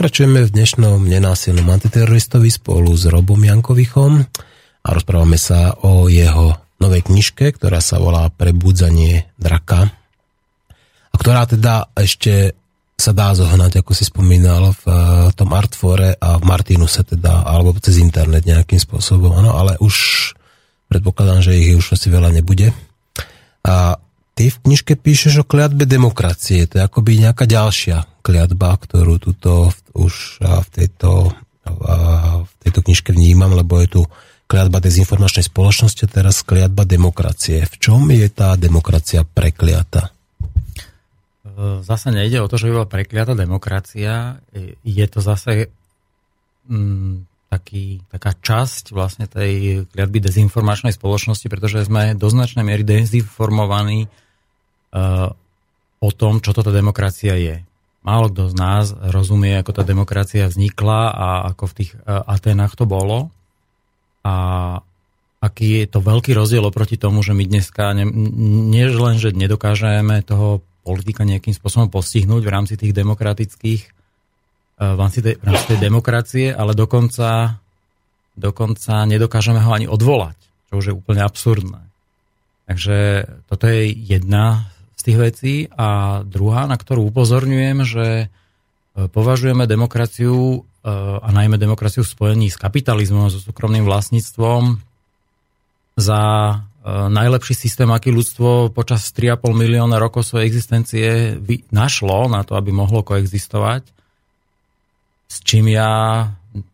Pokračujeme v dnešnom nenásilnom antiteroristovi spolu s Robom Jankovichom a rozprávame sa o jeho novej knižke, ktorá sa volá Prebudzanie draka a ktorá teda ešte sa dá zohnať, ako si spomínal, v eh, tom Artfore a v Martinuse teda, alebo cez internet nejakým spôsobom, ano, ale už predpokladám, že ich už asi veľa nebude. A ty v knižke píšeš o kliatbe demokracie, to je akoby nejaká ďalšia kliatba, ktorú tuto už v tejto, v tejto knižke vnímam, lebo je tu kliatba dezinformačnej spoločnosti a teraz kliatba demokracie. V čom je tá demokracia prekliata? Zase nejde o to, že by bola prekliata demokracia. Je to zase mm, taký, taká časť vlastne tej kliatby dezinformačnej spoločnosti, pretože sme do značnej miery dezinformovaní o tom, čo toto demokracia je málo kto z nás rozumie, ako tá demokracia vznikla a ako v tých e, Atenách to bolo. A aký je to veľký rozdiel oproti tomu, že my dneska ne, nie len, že nedokážeme toho politika nejakým spôsobom postihnúť v rámci tých demokratických, e, v rámci tej, v rámci tej demokracie, ale dokonca, dokonca nedokážeme ho ani odvolať, čo už je úplne absurdné. Takže toto je jedna z tých vecí. A druhá, na ktorú upozorňujem, že e, považujeme demokraciu e, a najmä demokraciu v spojení s kapitalizmom so súkromným vlastníctvom za e, najlepší systém, aký ľudstvo počas 3,5 milióna rokov svojej existencie našlo na to, aby mohlo koexistovať. S čím ja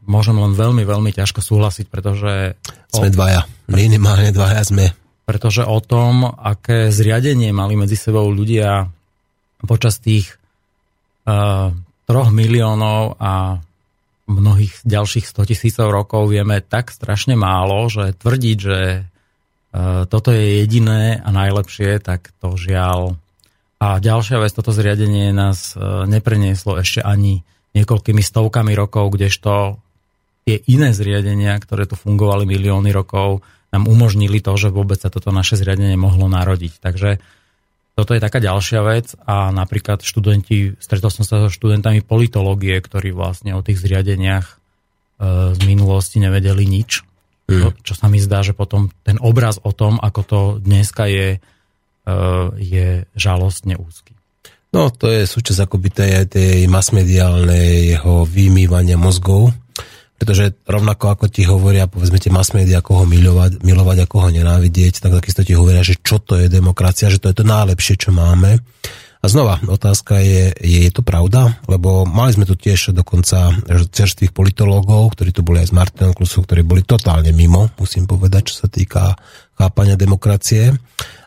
môžem len veľmi, veľmi ťažko súhlasiť, pretože... Sme dvaja. Minimálne dvaja sme pretože o tom, aké zriadenie mali medzi sebou ľudia počas tých uh, troch miliónov a mnohých ďalších 100 tisícov rokov vieme tak strašne málo, že tvrdiť, že uh, toto je jediné a najlepšie, tak to žiaľ. A ďalšia vec, toto zriadenie nás uh, neprenieslo ešte ani niekoľkými stovkami rokov, kdežto tie iné zriadenia, ktoré tu fungovali milióny rokov, nám umožnili to, že vôbec sa toto naše zriadenie mohlo narodiť. Takže toto je taká ďalšia vec a napríklad študenti, stretol som sa so študentami politológie, ktorí vlastne o tých zriadeniach e, z minulosti nevedeli nič. Mm. Čo, čo sa mi zdá, že potom ten obraz o tom, ako to dneska je, e, je žalostne úzky. No, to je súčasť akoby tej, tej masmediálnej jeho vymývania mozgov, pretože rovnako ako ti hovoria, povedzme tie mass media, ako ho milovať, milovať, ako ho nenávidieť, tak takisto ti hovoria, že čo to je demokracia, že to je to najlepšie, čo máme. A znova, otázka je, je, je to pravda? Lebo mali sme tu tiež dokonca čerstvých politológov, ktorí tu boli aj s Martinom Klusov, ktorí boli totálne mimo, musím povedať, čo sa týka chápania demokracie.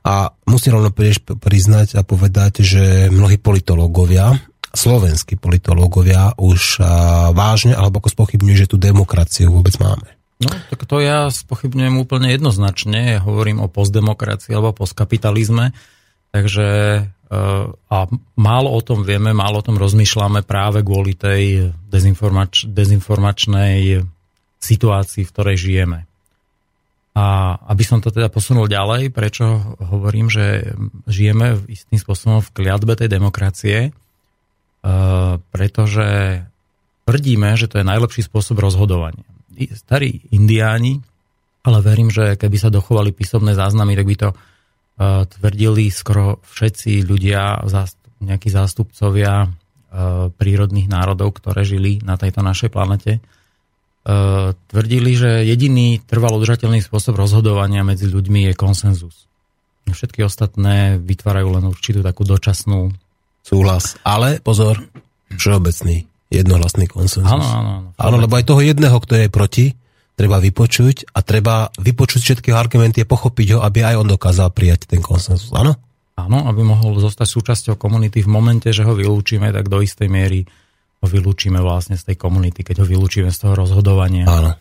A musím rovno priznať a povedať, že mnohí politológovia slovenskí politológovia už vážne alebo ako spochybňujú, že tú demokraciu vôbec máme. No, tak to ja spochybňujem úplne jednoznačne. Ja hovorím o postdemokracii alebo postkapitalizme. Takže a málo o tom vieme, málo o tom rozmýšľame práve kvôli tej dezinformač, dezinformačnej situácii, v ktorej žijeme. A aby som to teda posunul ďalej, prečo hovorím, že žijeme istým spôsobom v kliatbe tej demokracie, pretože tvrdíme, že to je najlepší spôsob rozhodovania. Starí indiáni, ale verím, že keby sa dochovali písomné záznamy, tak by to eh, tvrdili skoro všetci ľudia, nejakí zástupcovia eh, prírodných národov, ktoré žili na tejto našej planete, tvrdili, že jediný trvalo udržateľný spôsob rozhodovania medzi ľuďmi je konsenzus. Všetky ostatné vytvárajú len určitú takú dočasnú súhlas. Ale pozor, všeobecný, jednohlasný konsenzus. Áno, áno, áno. Áno, lebo aj toho jedného, kto je proti, treba vypočuť a treba vypočuť všetky argumenty a pochopiť ho, aby aj on dokázal prijať ten konsenzus. Áno? Áno, aby mohol zostať súčasťou komunity v momente, že ho vylúčime, tak do istej miery ho vylúčime vlastne z tej komunity, keď ho vylúčime z toho rozhodovania. Áno.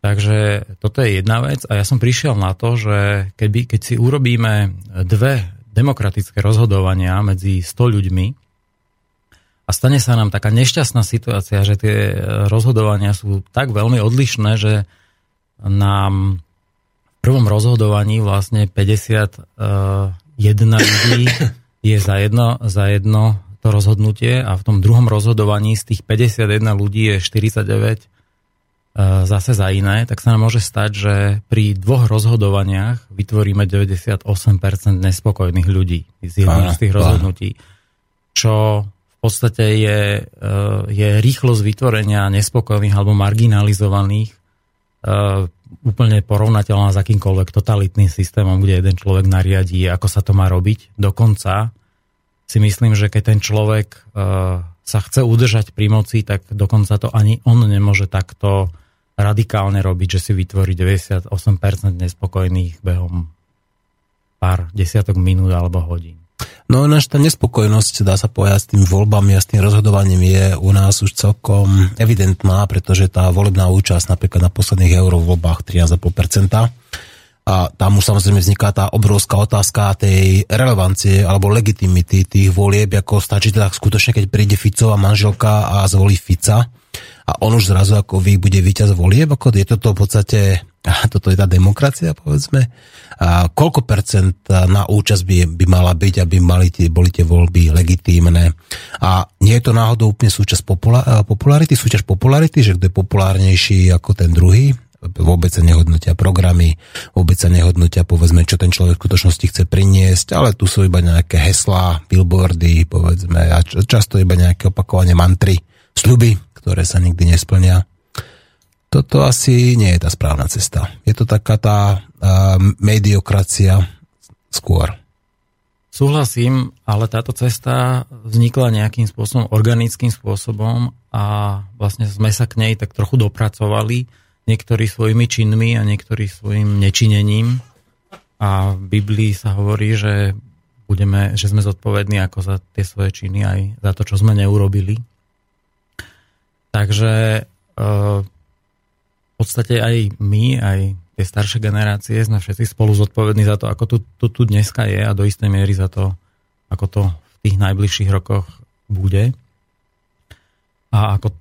Takže toto je jedna vec a ja som prišiel na to, že keby, keď si urobíme dve demokratické rozhodovania medzi 100 ľuďmi a stane sa nám taká nešťastná situácia, že tie rozhodovania sú tak veľmi odlišné, že nám v prvom rozhodovaní vlastne 50 jedna ľudí je za jedno, za jedno to rozhodnutie a v tom druhom rozhodovaní z tých 51 ľudí je 49 e, zase za iné, tak sa nám môže stať, že pri dvoch rozhodovaniach vytvoríme 98% nespokojných ľudí z jedných z tých rozhodnutí. Čo v podstate je, e, je rýchlosť vytvorenia nespokojných alebo marginalizovaných e, úplne porovnateľná s akýmkoľvek totalitným systémom, kde jeden človek nariadí, ako sa to má robiť. Dokonca si myslím, že keď ten človek sa chce udržať pri moci, tak dokonca to ani on nemôže takto radikálne robiť, že si vytvorí 98% nespokojných behom pár desiatok minút alebo hodín. No náš tá nespokojnosť, dá sa povedať, s tými voľbami a s tým rozhodovaním je u nás už celkom evidentná, pretože tá volebná účasť napríklad na posledných eurovoľbách 13,5%, a tam už samozrejme vzniká tá obrovská otázka tej relevancie alebo legitimity tých volieb, ako stačí teda skutočne, keď príde Fico a manželka a zvolí Fica a on už zrazu ako vy bude víťaz volieb, ako je toto v podstate, toto je tá demokracia, povedzme. A koľko percent na účasť by, by mala byť, aby mali tie, boli tie voľby legitímne. A nie je to náhodou úplne súčasť popularity, súťaž popularity, že kto je populárnejší ako ten druhý, vôbec sa nehodnotia programy, vôbec sa nehodnotia, povedzme, čo ten človek v skutočnosti chce priniesť, ale tu sú iba nejaké heslá, billboardy, povedzme, a často iba nejaké opakovanie mantry, sľuby, ktoré sa nikdy nesplnia. Toto asi nie je tá správna cesta. Je to taká tá uh, mediokracia skôr. Súhlasím, ale táto cesta vznikla nejakým spôsobom, organickým spôsobom a vlastne sme sa k nej tak trochu dopracovali niektorí svojimi činmi a niektorí svojim nečinením. A v Biblii sa hovorí, že, budeme, že sme zodpovední ako za tie svoje činy aj za to, čo sme neurobili. Takže e, v podstate aj my, aj tie staršie generácie sme všetci spolu zodpovední za to, ako tu, tu, tu dneska je a do istej miery za to, ako to v tých najbližších rokoch bude. A ako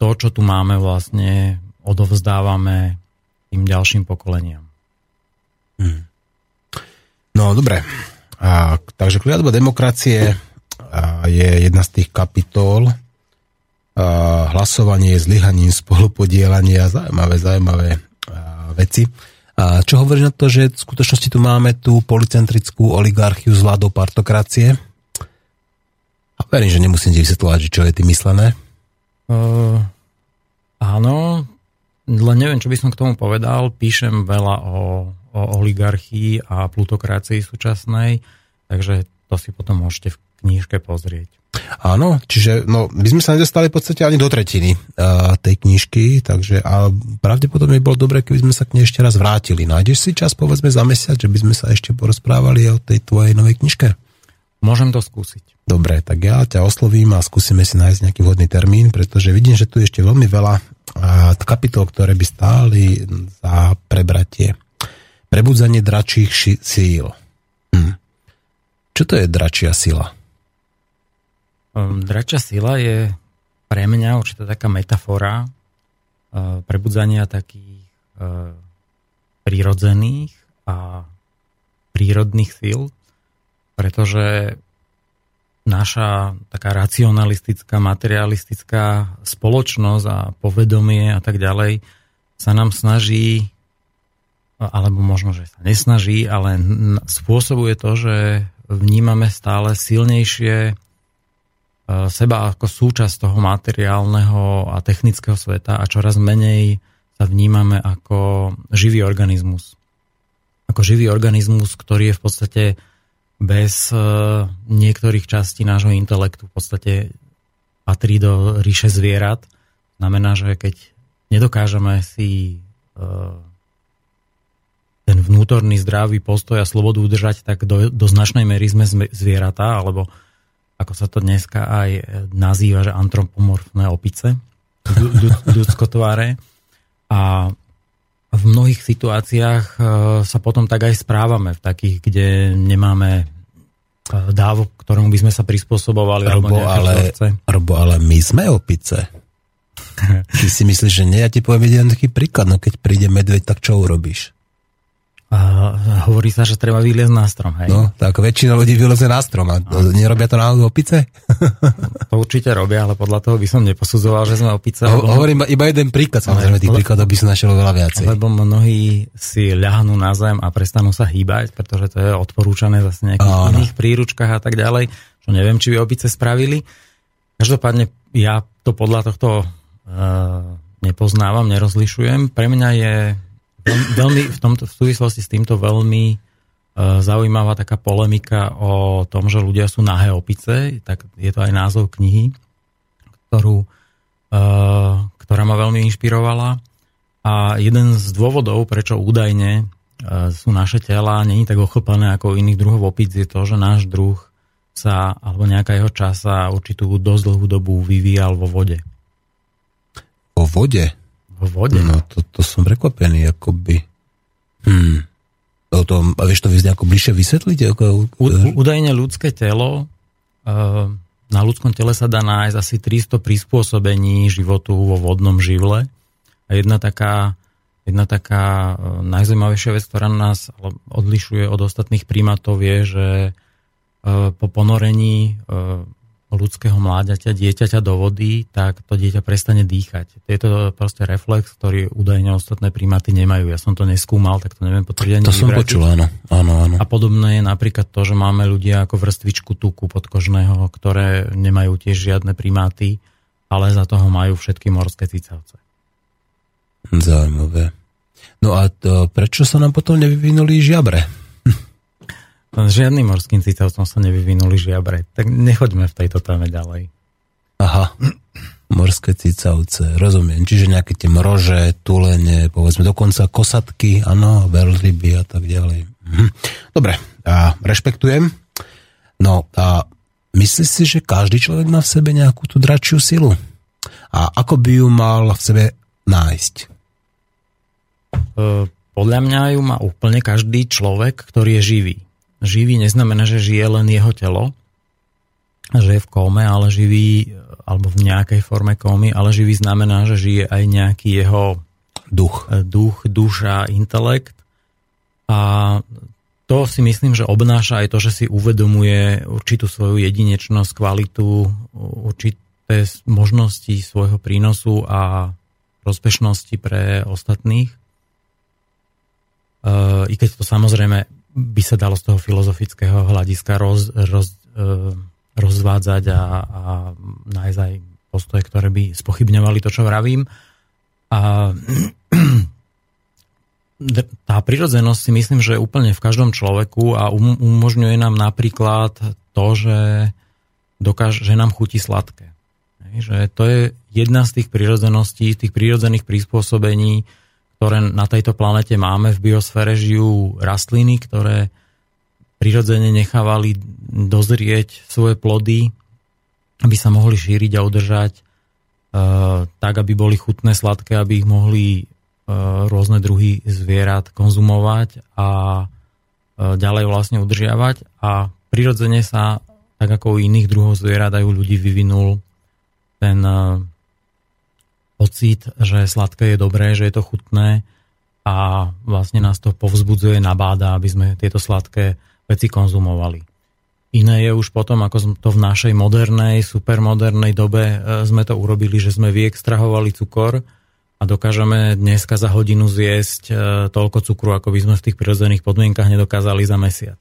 to, čo tu máme vlastne odovzdávame tým ďalším pokoleniam. Hmm. No, dobre. A, takže kliatba demokracie a, je jedna z tých kapitol. Hlasovanie je zlyhaním spolupodielania. Zaujímavé, zaujímavé veci. A čo hovorí na to, že v skutočnosti tu máme tú policentrickú oligarchiu z vládou partokracie? A verím, že nemusím ti vysvetľovať, čo je tým myslené. Uh, áno, len neviem, čo by som k tomu povedal. Píšem veľa o, o oligarchii a plutokracii súčasnej, takže to si potom môžete v knižke pozrieť. Áno, čiže no, my sme sa nedostali v podstate ani do tretiny uh, tej knižky, takže a pravdepodobne bolo dobre, keby sme sa k nej ešte raz vrátili. Nájdeš si čas, povedzme, za mesiac, že by sme sa ešte porozprávali o tej tvojej novej knižke? Môžem to skúsiť. Dobre, tak ja ťa oslovím a skúsime si nájsť nejaký vhodný termín, pretože vidím, že tu je ešte veľmi veľa kapitol, ktoré by stáli za prebratie. Prebudzanie dračích síl. Hm. Čo to je dračia sila? Um, dračia sila je pre mňa určite taká metafora uh, prebudzania takých uh, prírodzených a prírodných síl, pretože naša taká racionalistická, materialistická spoločnosť a povedomie a tak ďalej sa nám snaží, alebo možno, že sa nesnaží, ale spôsobuje to, že vnímame stále silnejšie seba ako súčasť toho materiálneho a technického sveta a čoraz menej sa vnímame ako živý organizmus. Ako živý organizmus, ktorý je v podstate bez e, niektorých častí nášho intelektu v podstate patrí do ríše zvierat. Znamená, že keď nedokážeme si e, ten vnútorný zdravý postoj a slobodu udržať, tak do, do značnej mery sme zvieratá, alebo ako sa to dneska aj nazýva, že antropomorfné opice, ľudskotváre. A v mnohých situáciách e, sa potom tak aj správame, v takých, kde nemáme e, dávok, ktorom by sme sa prispôsobovali. Robo, ale, Robo, ale my sme opice. Ty si myslíš, že nie? Ja ti poviem jeden taký príklad. No keď príde medveď, tak čo urobíš? Hovorí sa, že treba vyliezť na strom, hej? No, tak väčšina ľudí vyleze na strom. A no. nerobia to náhodou opice? to určite robia, ale podľa toho by som neposudzoval, že sme opice. Ho, lebo... Hovorím iba jeden príklad, samozrejme, tých príkladov by som našiel veľa viacej. Lebo mnohí si ľahnú na zem a prestanú sa hýbať, pretože to je odporúčané zase nejakých Áno. iných príručkách a tak ďalej, čo neviem, či by opice spravili. Každopádne ja to podľa tohto uh, nepoznávam, nerozlišujem. Pre mňa je veľmi v, tomto, v súvislosti s týmto veľmi uh, zaujímavá taká polemika o tom, že ľudia sú nahé opice, tak je to aj názov knihy, ktorú, uh, ktorá ma veľmi inšpirovala. A jeden z dôvodov, prečo údajne uh, sú naše tela není tak ochlpané ako iných druhov opic, je to, že náš druh sa, alebo nejaká jeho časa určitú dosť dlhú dobu vyvíjal vo vode. Vo vode? Vo vode? No, to, to som prekvapený, akoby. Hmm. O tom, a vieš to nejako bližšie vysvetliť? Ako, U, údajne ľudské telo, uh, na ľudskom tele sa dá nájsť asi 300 prispôsobení životu vo vodnom živle. A jedna taká, jedna taká uh, najzaujímavejšia vec, ktorá nás odlišuje od ostatných primátov je, že uh, po ponorení ľudského mláďaťa, dieťaťa do vody, tak to dieťa prestane dýchať. Je to proste reflex, ktorý údajne ostatné primáty nemajú. Ja som to neskúmal, tak to neviem potvrdiť. To som vyvratiť. počul, áno. áno, áno. A podobné je napríklad to, že máme ľudia ako vrstvičku tuku podkožného, ktoré nemajú tiež žiadne primáty, ale za toho majú všetky morské cicavce. Zaujímavé. No a to, prečo sa nám potom nevyvinuli žiabre? Žiadnym morským cicavcom sa nevyvinuli žiabre. Tak nechoďme v tejto téme ďalej. Aha, morské cicavce, rozumiem. Čiže nejaké tie mrože, tulene, povedzme dokonca kosatky, áno, veľryby a tak ďalej. Mhm. Dobre, a rešpektujem. No a myslíš si, že každý človek má v sebe nejakú tú dračiu silu? A ako by ju mal v sebe nájsť? E, podľa mňa ju má úplne každý človek, ktorý je živý živý neznamená, že žije len jeho telo, že je v kóme, ale živý, alebo v nejakej forme kómy, ale živý znamená, že žije aj nejaký jeho duch, e, duch duša, intelekt. A to si myslím, že obnáša aj to, že si uvedomuje určitú svoju jedinečnosť, kvalitu, určité možnosti svojho prínosu a prospešnosti pre ostatných. E, I keď to samozrejme by sa dalo z toho filozofického hľadiska roz, roz, e, rozvádzať a, a nájsť aj postoje, ktoré by spochybňovali to, čo vravím. A tá prirodzenosť si myslím, že je úplne v každom človeku a um, umožňuje nám napríklad to, že, dokáž, že nám chutí sladké. Že to je jedna z tých prirodzeností, tých prirodzených prispôsobení, ktoré na tejto planete máme. V biosfére žijú rastliny, ktoré prirodzene nechávali dozrieť svoje plody, aby sa mohli šíriť a udržať e, tak, aby boli chutné, sladké, aby ich mohli e, rôzne druhy zvierat konzumovať a e, ďalej vlastne udržiavať. A prirodzene sa, tak ako u iných druhov zvierat, aj u ľudí vyvinul ten pocit, že sladké je dobré, že je to chutné a vlastne nás to povzbudzuje, nabáda, aby sme tieto sladké veci konzumovali. Iné je už potom, ako to v našej modernej, supermodernej dobe e, sme to urobili, že sme vyextrahovali cukor a dokážeme dneska za hodinu zjesť e, toľko cukru, ako by sme v tých prirodzených podmienkach nedokázali za mesiac.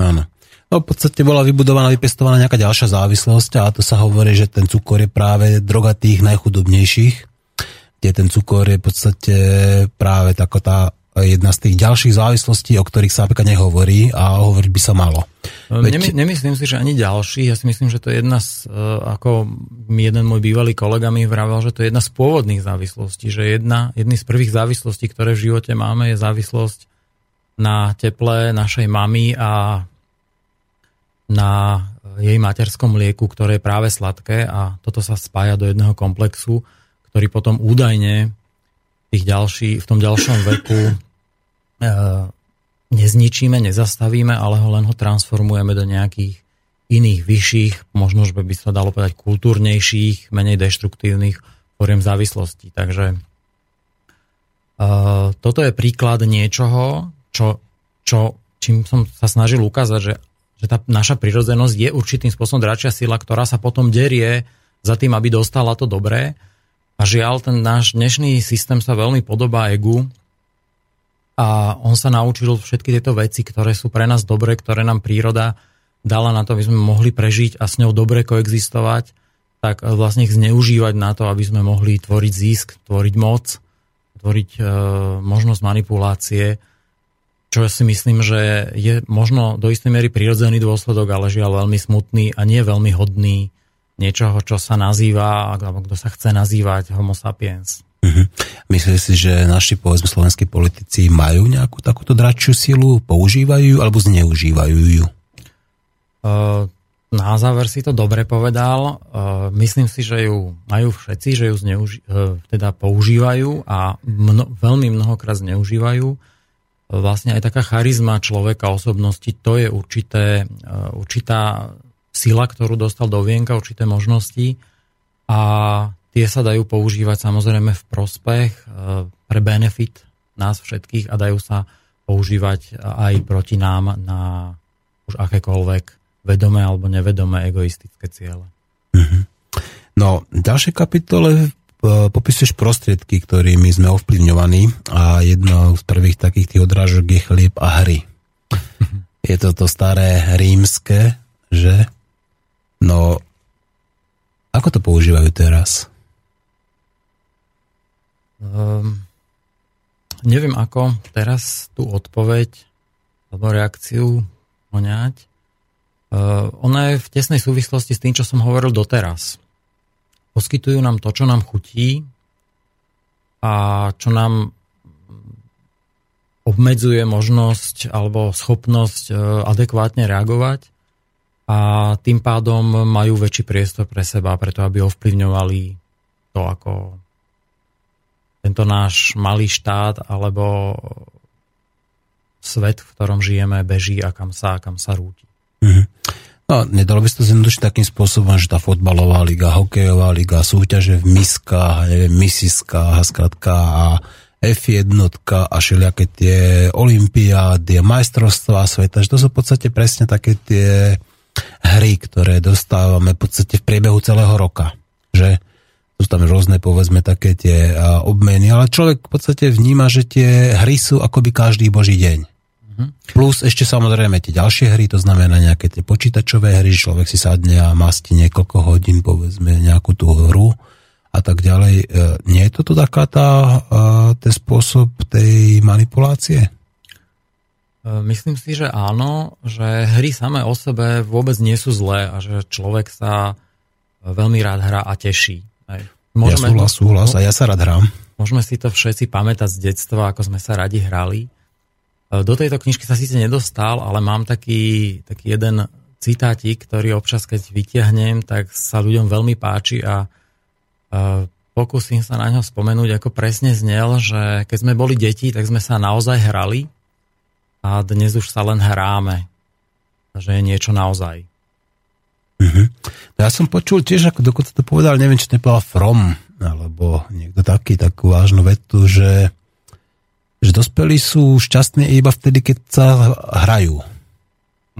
Áno. No, v podstate bola vybudovaná, vypestovaná nejaká ďalšia závislosť a to sa hovorí, že ten cukor je práve droga tých najchudobnejších, kde ten cukor je v podstate práve tako tá jedna z tých ďalších závislostí, o ktorých sa napríklad nehovorí a hovoriť by sa malo. Veď... Nemy, nemyslím si, že ani ďalší. Ja si myslím, že to je jedna z, e, ako jeden môj bývalý kolega mi vravel, že to je jedna z pôvodných závislostí, že jedna, jedný z prvých závislostí, ktoré v živote máme, je závislosť na teple našej mamy a na jej materskom lieku, ktoré je práve sladké a toto sa spája do jedného komplexu, ktorý potom údajne tých ďalší, v tom ďalšom veku e, nezničíme, nezastavíme, ale ho len ho transformujeme do nejakých iných vyšších, možno, že by sa dalo povedať kultúrnejších, menej deštruktívnych foriem závislosti. Takže e, toto je príklad niečoho, čo, čo, čím som sa snažil ukázať, že, že tá naša prirodzenosť je určitým spôsobom dračia sila, ktorá sa potom derie za tým, aby dostala to dobré. A žiaľ, ten náš dnešný systém sa veľmi podobá egu a on sa naučil všetky tieto veci, ktoré sú pre nás dobré, ktoré nám príroda dala na to, aby sme mohli prežiť a s ňou dobre koexistovať, tak vlastne ich zneužívať na to, aby sme mohli tvoriť zisk, tvoriť moc, tvoriť e, možnosť manipulácie, čo si myslím, že je možno do istej miery prirodzený dôsledok, ale žiaľ veľmi smutný a nie veľmi hodný niečoho, čo sa nazýva, alebo kto sa chce nazývať homo sapiens. Uh-huh. Myslíte si, že naši, povedzme, slovenskí politici majú nejakú takúto dračiu silu, používajú alebo zneužívajú ju? Uh, na záver si to dobre povedal. Uh, myslím si, že ju majú všetci, že ju zneuži- uh, teda používajú a mno- veľmi mnohokrát zneužívajú. Vlastne aj taká charizma človeka, osobnosti, to je určité, určitá sila, ktorú dostal do vienka, určité možnosti a tie sa dajú používať samozrejme v prospech, e, pre benefit nás všetkých a dajú sa používať aj proti nám na už akékoľvek vedomé alebo nevedomé egoistické ciele. Mm-hmm. No, v ďalšej kapitole popisuješ prostriedky, ktorými sme ovplyvňovaní a jedno z prvých takých tých odrážok je chlieb a hry. Je to to staré rímske, že No, ako to používajú teraz? Um, neviem ako teraz tú odpoveď alebo reakciu poňať. Uh, ona je v tesnej súvislosti s tým, čo som hovoril doteraz. Poskytujú nám to, čo nám chutí a čo nám obmedzuje možnosť alebo schopnosť uh, adekvátne reagovať a tým pádom majú väčší priestor pre seba, preto aby ovplyvňovali to, ako tento náš malý štát alebo svet, v ktorom žijeme, beží a kam sa, kam sa rúti. Mm-hmm. No, nedalo by sa to zjednodušiť takým spôsobom, že tá fotbalová liga, hokejová liga, súťaže v miskách, neviem, misiskách skratka a F1 a všelijaké tie olimpiády a majstrovstvá sveta, že to sú v podstate presne také tie hry, ktoré dostávame v podstate v priebehu celého roka. Že sú tam rôzne, povedzme, také tie obmeny, ale človek v podstate vníma, že tie hry sú akoby každý boží deň. Mm-hmm. Plus ešte samozrejme tie ďalšie hry, to znamená nejaké tie počítačové hry, že človek si sadne a masti niekoľko hodín, povedzme, nejakú tú hru a tak ďalej. E, nie je toto taká tá, ten spôsob tej manipulácie? E, myslím si, že áno, že hry samé o sebe vôbec nie sú zlé a že človek sa veľmi rád hrá a teší. Môžeme, ja súhlas, súhlas a ja sa rád hrám. Môžeme si to všetci pamätať z detstva, ako sme sa radi hrali. E, do tejto knižky sa síce nedostal, ale mám taký, taký jeden citátik, ktorý občas, keď vytiahnem, tak sa ľuďom veľmi páči a e, pokúsim sa na ňo spomenúť, ako presne znel, že keď sme boli deti, tak sme sa naozaj hrali a dnes už sa len hráme, že je niečo naozaj. Mm-hmm. Ja som počul tiež, ako dokonca to povedal, neviem, či to nepovedal From, alebo niekto taký, takú vážnu vetu, že, že dospelí sú šťastní iba vtedy, keď sa hrajú.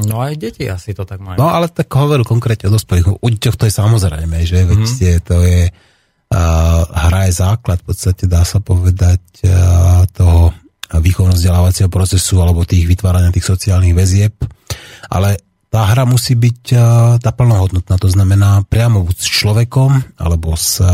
No aj deti asi to tak majú. No ale tak hovoril konkrétne o dospelých. U deťoch to je samozrejme, že mm-hmm. veď to je uh, hra je základ, v podstate dá sa povedať uh, toho výchovno-vzdelávacieho procesu alebo tých vytvárania tých sociálnych väzieb, ale tá hra musí byť tá plnohodnotná, to znamená priamo buď s človekom, alebo s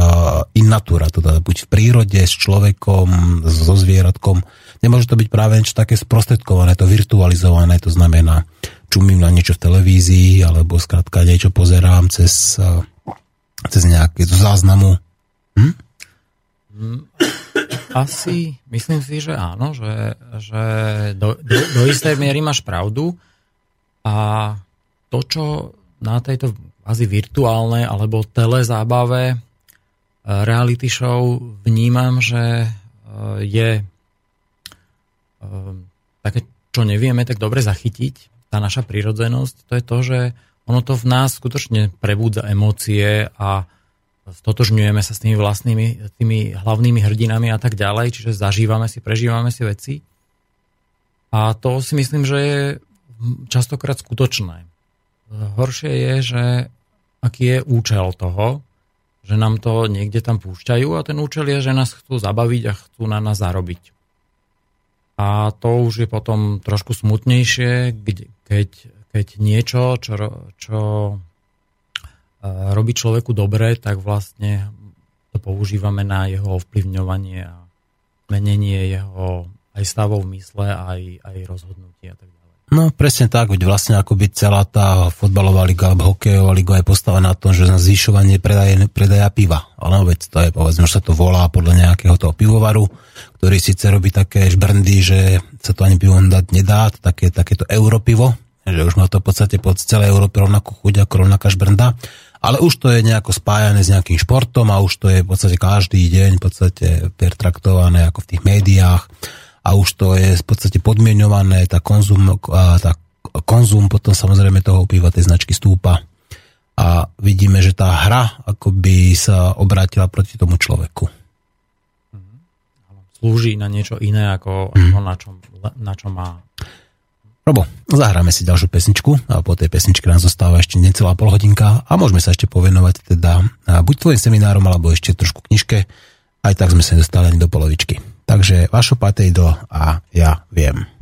in natura, teda buď v prírode, s človekom, so zvieratkom. Nemôže to byť práve niečo také sprostredkované, to virtualizované, to znamená, čumím na niečo v televízii, alebo skrátka niečo pozerám cez, eh, cez nejaké záznamu. Hm? Asi, myslím si, že áno, že, že do, do, do istej miery máš pravdu a to, čo na tejto asi virtuálnej alebo telezábave eh, reality show vnímam, že eh, je také, čo nevieme tak dobre zachytiť, tá naša prírodzenosť, to je to, že ono to v nás skutočne prebúdza emócie a stotožňujeme sa s tými vlastnými, tými hlavnými hrdinami a tak ďalej, čiže zažívame si, prežívame si veci. A to si myslím, že je častokrát skutočné. Horšie je, že aký je účel toho, že nám to niekde tam púšťajú a ten účel je, že nás chcú zabaviť a chcú na nás zarobiť. A to už je potom trošku smutnejšie, keď, keď niečo, čo, čo e, robí človeku dobre, tak vlastne to používame na jeho ovplyvňovanie a menenie jeho aj stavov v mysle, aj, aj rozhodnutia. Tak No presne tak, veď vlastne by celá tá fotbalová liga alebo hokejová liga je postavená na tom, že na zvyšovanie predaje, predaja piva. Ale no, veď to je, povedzme, že sa to volá podľa nejakého toho pivovaru, ktorý síce robí také žbrndy, že sa to ani pivom dať nedá, také, takéto europivo, že už má to v podstate po celej Európe rovnakú chuť ako rovnaká žbrnda, ale už to je nejako spájané s nejakým športom a už to je v podstate každý deň v podstate pertraktované ako v tých médiách a už to je v podstate podmienované, tá konzum, tá konzum potom samozrejme toho piva tej značky stúpa a vidíme, že tá hra akoby sa obrátila proti tomu človeku. Mhm. Slúži na niečo iné, ako, mm. na, čo, na čo má. Robo, zahráme si ďalšiu pesničku a po tej pesničke nám zostáva ešte necelá polhodinka a môžeme sa ešte povenovať teda buď tvojim seminárom, alebo ešte trošku knižke. Aj tak sme sa dostali ani do polovičky. Takže vašo patejdlo a ja viem.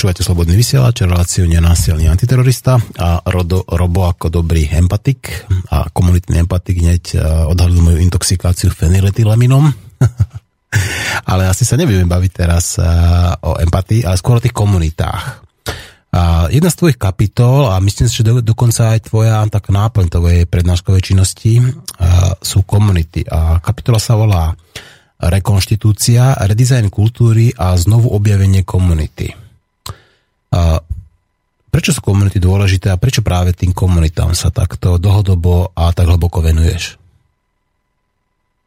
Počúvate Slobodný vysielač, reláciu nenásilný antiterorista a Rodo, Robo ako dobrý empatik a komunitný empatik hneď eh, odhalil moju intoxikáciu fenyletylaminom. ale asi sa nebudeme baviť teraz eh, o empatii, ale skôr o tých komunitách. A jedna z tvojich kapitol, a myslím si, že do, dokonca aj tvoja tak náplň tvojej prednáškovej činnosti a, sú komunity. A kapitola sa volá Rekonštitúcia, redesign kultúry a znovu objavenie komunity. A prečo sú komunity dôležité a prečo práve tým komunitám sa takto dlhodobo a tak hlboko venuješ?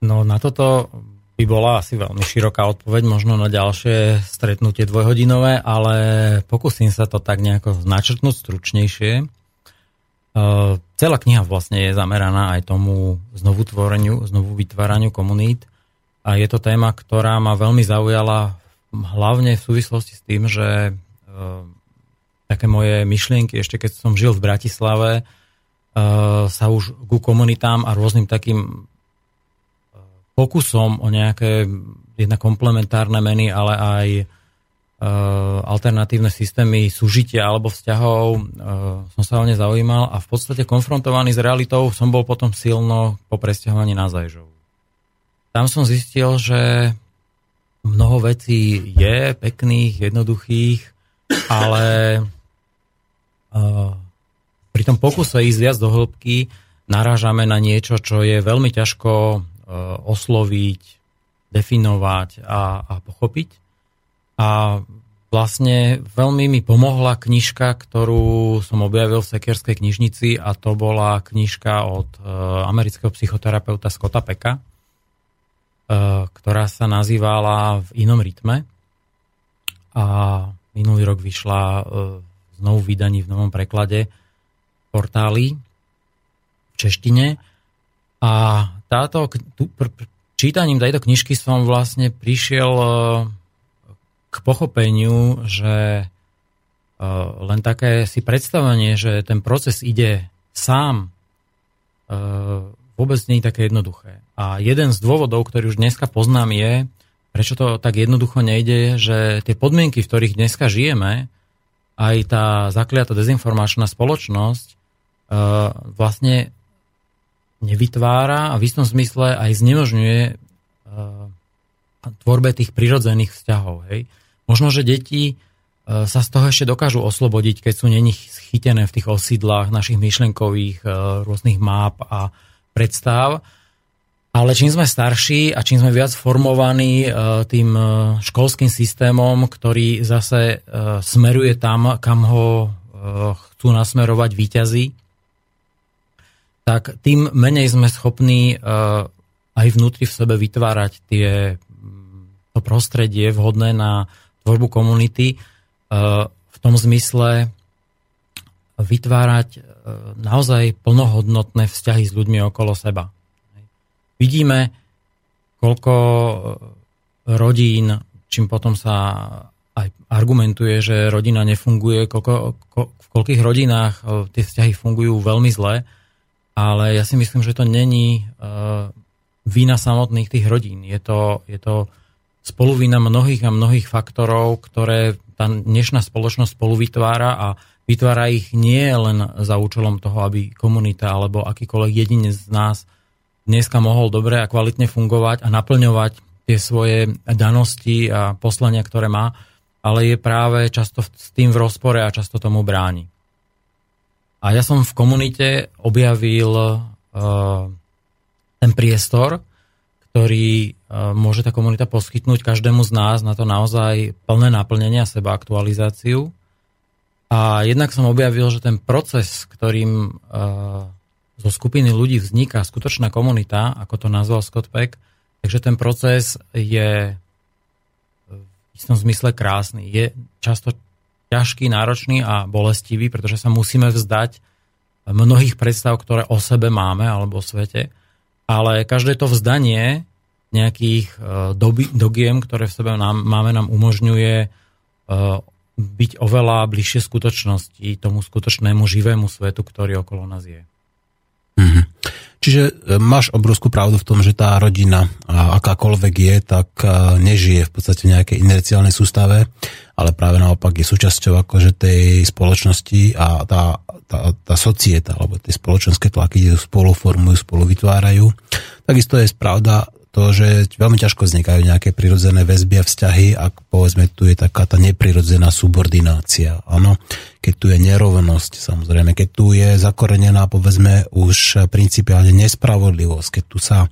No na toto by bola asi veľmi široká odpoveď, možno na ďalšie stretnutie dvojhodinové, ale pokúsim sa to tak nejako načrtnúť stručnejšie. Uh, celá kniha vlastne je zameraná aj tomu znovu tvoreniu, znovu vytváraniu komunít a je to téma, ktorá ma veľmi zaujala hlavne v súvislosti s tým, že také moje myšlienky, ešte keď som žil v Bratislave, uh, sa už ku komunitám a rôznym takým pokusom o nejaké jedna komplementárne meny, ale aj alternatívne systémy súžitia alebo vzťahov som sa o ne zaujímal a v podstate konfrontovaný s realitou som bol potom silno po presťahovaní na Zajžov. Tam som zistil, že mnoho vecí je pekných, jednoduchých, ale e, pri tom pokuse ísť viac do hĺbky narážame na niečo, čo je veľmi ťažko osloviť, definovať a, a pochopiť. A vlastne veľmi mi pomohla knižka, ktorú som objavil v Sekerskej knižnici a to bola knižka od amerického psychoterapeuta Scotta Peka, ktorá sa nazývala V inom rytme. A minulý rok vyšla znovu vydaní v novom preklade portáli v češtine. A táto, tu, pr, pr, čítaním tejto knižky som vlastne prišiel uh, k pochopeniu, že uh, len také si predstavenie, že ten proces ide sám, vôbec nie je také jednoduché. A jeden z dôvodov, ktorý už dneska poznám je, prečo to tak jednoducho nejde, že tie podmienky, v ktorých dneska žijeme, aj tá zakliatá dezinformačná spoločnosť vlastne nevytvára a v istom zmysle aj znemožňuje uh, tvorbe tých prirodzených vzťahov. Hej. Možno, že deti uh, sa z toho ešte dokážu oslobodiť, keď sú není chytené v tých osídlách našich myšlenkových uh, rôznych map a predstav. Ale čím sme starší a čím sme viac formovaní tým školským systémom, ktorý zase smeruje tam, kam ho chcú nasmerovať výťazí, tak tým menej sme schopní aj vnútri v sebe vytvárať tie, to prostredie vhodné na tvorbu komunity v tom zmysle vytvárať naozaj plnohodnotné vzťahy s ľuďmi okolo seba. Vidíme, koľko rodín, čím potom sa aj argumentuje, že rodina nefunguje, koľko, ko, v koľkých rodinách tie vzťahy fungujú veľmi zle, ale ja si myslím, že to není uh, vína samotných tých rodín. Je to, je to spoluvina mnohých a mnohých faktorov, ktoré tá dnešná spoločnosť spolu vytvára a vytvára ich nie len za účelom toho, aby komunita alebo akýkoľvek jedinec z nás dneska mohol dobre a kvalitne fungovať a naplňovať tie svoje danosti a poslania, ktoré má, ale je práve často s tým v rozpore a často tomu bráni. A ja som v komunite objavil uh, ten priestor, ktorý uh, môže tá komunita poskytnúť každému z nás na to naozaj plné naplnenie a seba aktualizáciu. A jednak som objavil, že ten proces, ktorým uh, zo skupiny ľudí vzniká skutočná komunita, ako to nazval Scott Peck, takže ten proces je v istom zmysle krásny. Je často ťažký, náročný a bolestivý, pretože sa musíme vzdať mnohých predstav, ktoré o sebe máme alebo o svete, ale každé to vzdanie nejakých e, doby, dogiem, ktoré v sebe nám, máme, nám umožňuje e, byť oveľa bližšie skutočnosti, tomu skutočnému živému svetu, ktorý okolo nás je. Mm-hmm. Čiže e, máš obrovskú pravdu v tom, že tá rodina, akákoľvek je, tak e, nežije v podstate v nejakej inerciálnej sústave, ale práve naopak je súčasťou akože tej spoločnosti a tá, tá, tá societa, alebo tie spoločenské tlaky spolu formujú, spolu vytvárajú. Takisto je pravda to, že veľmi ťažko vznikajú nejaké prirodzené väzby a vzťahy, ak povedzme tu je taká tá neprirodzená subordinácia. Áno, keď tu je nerovnosť, samozrejme, keď tu je zakorenená povedzme už principiálne nespravodlivosť, keď tu sa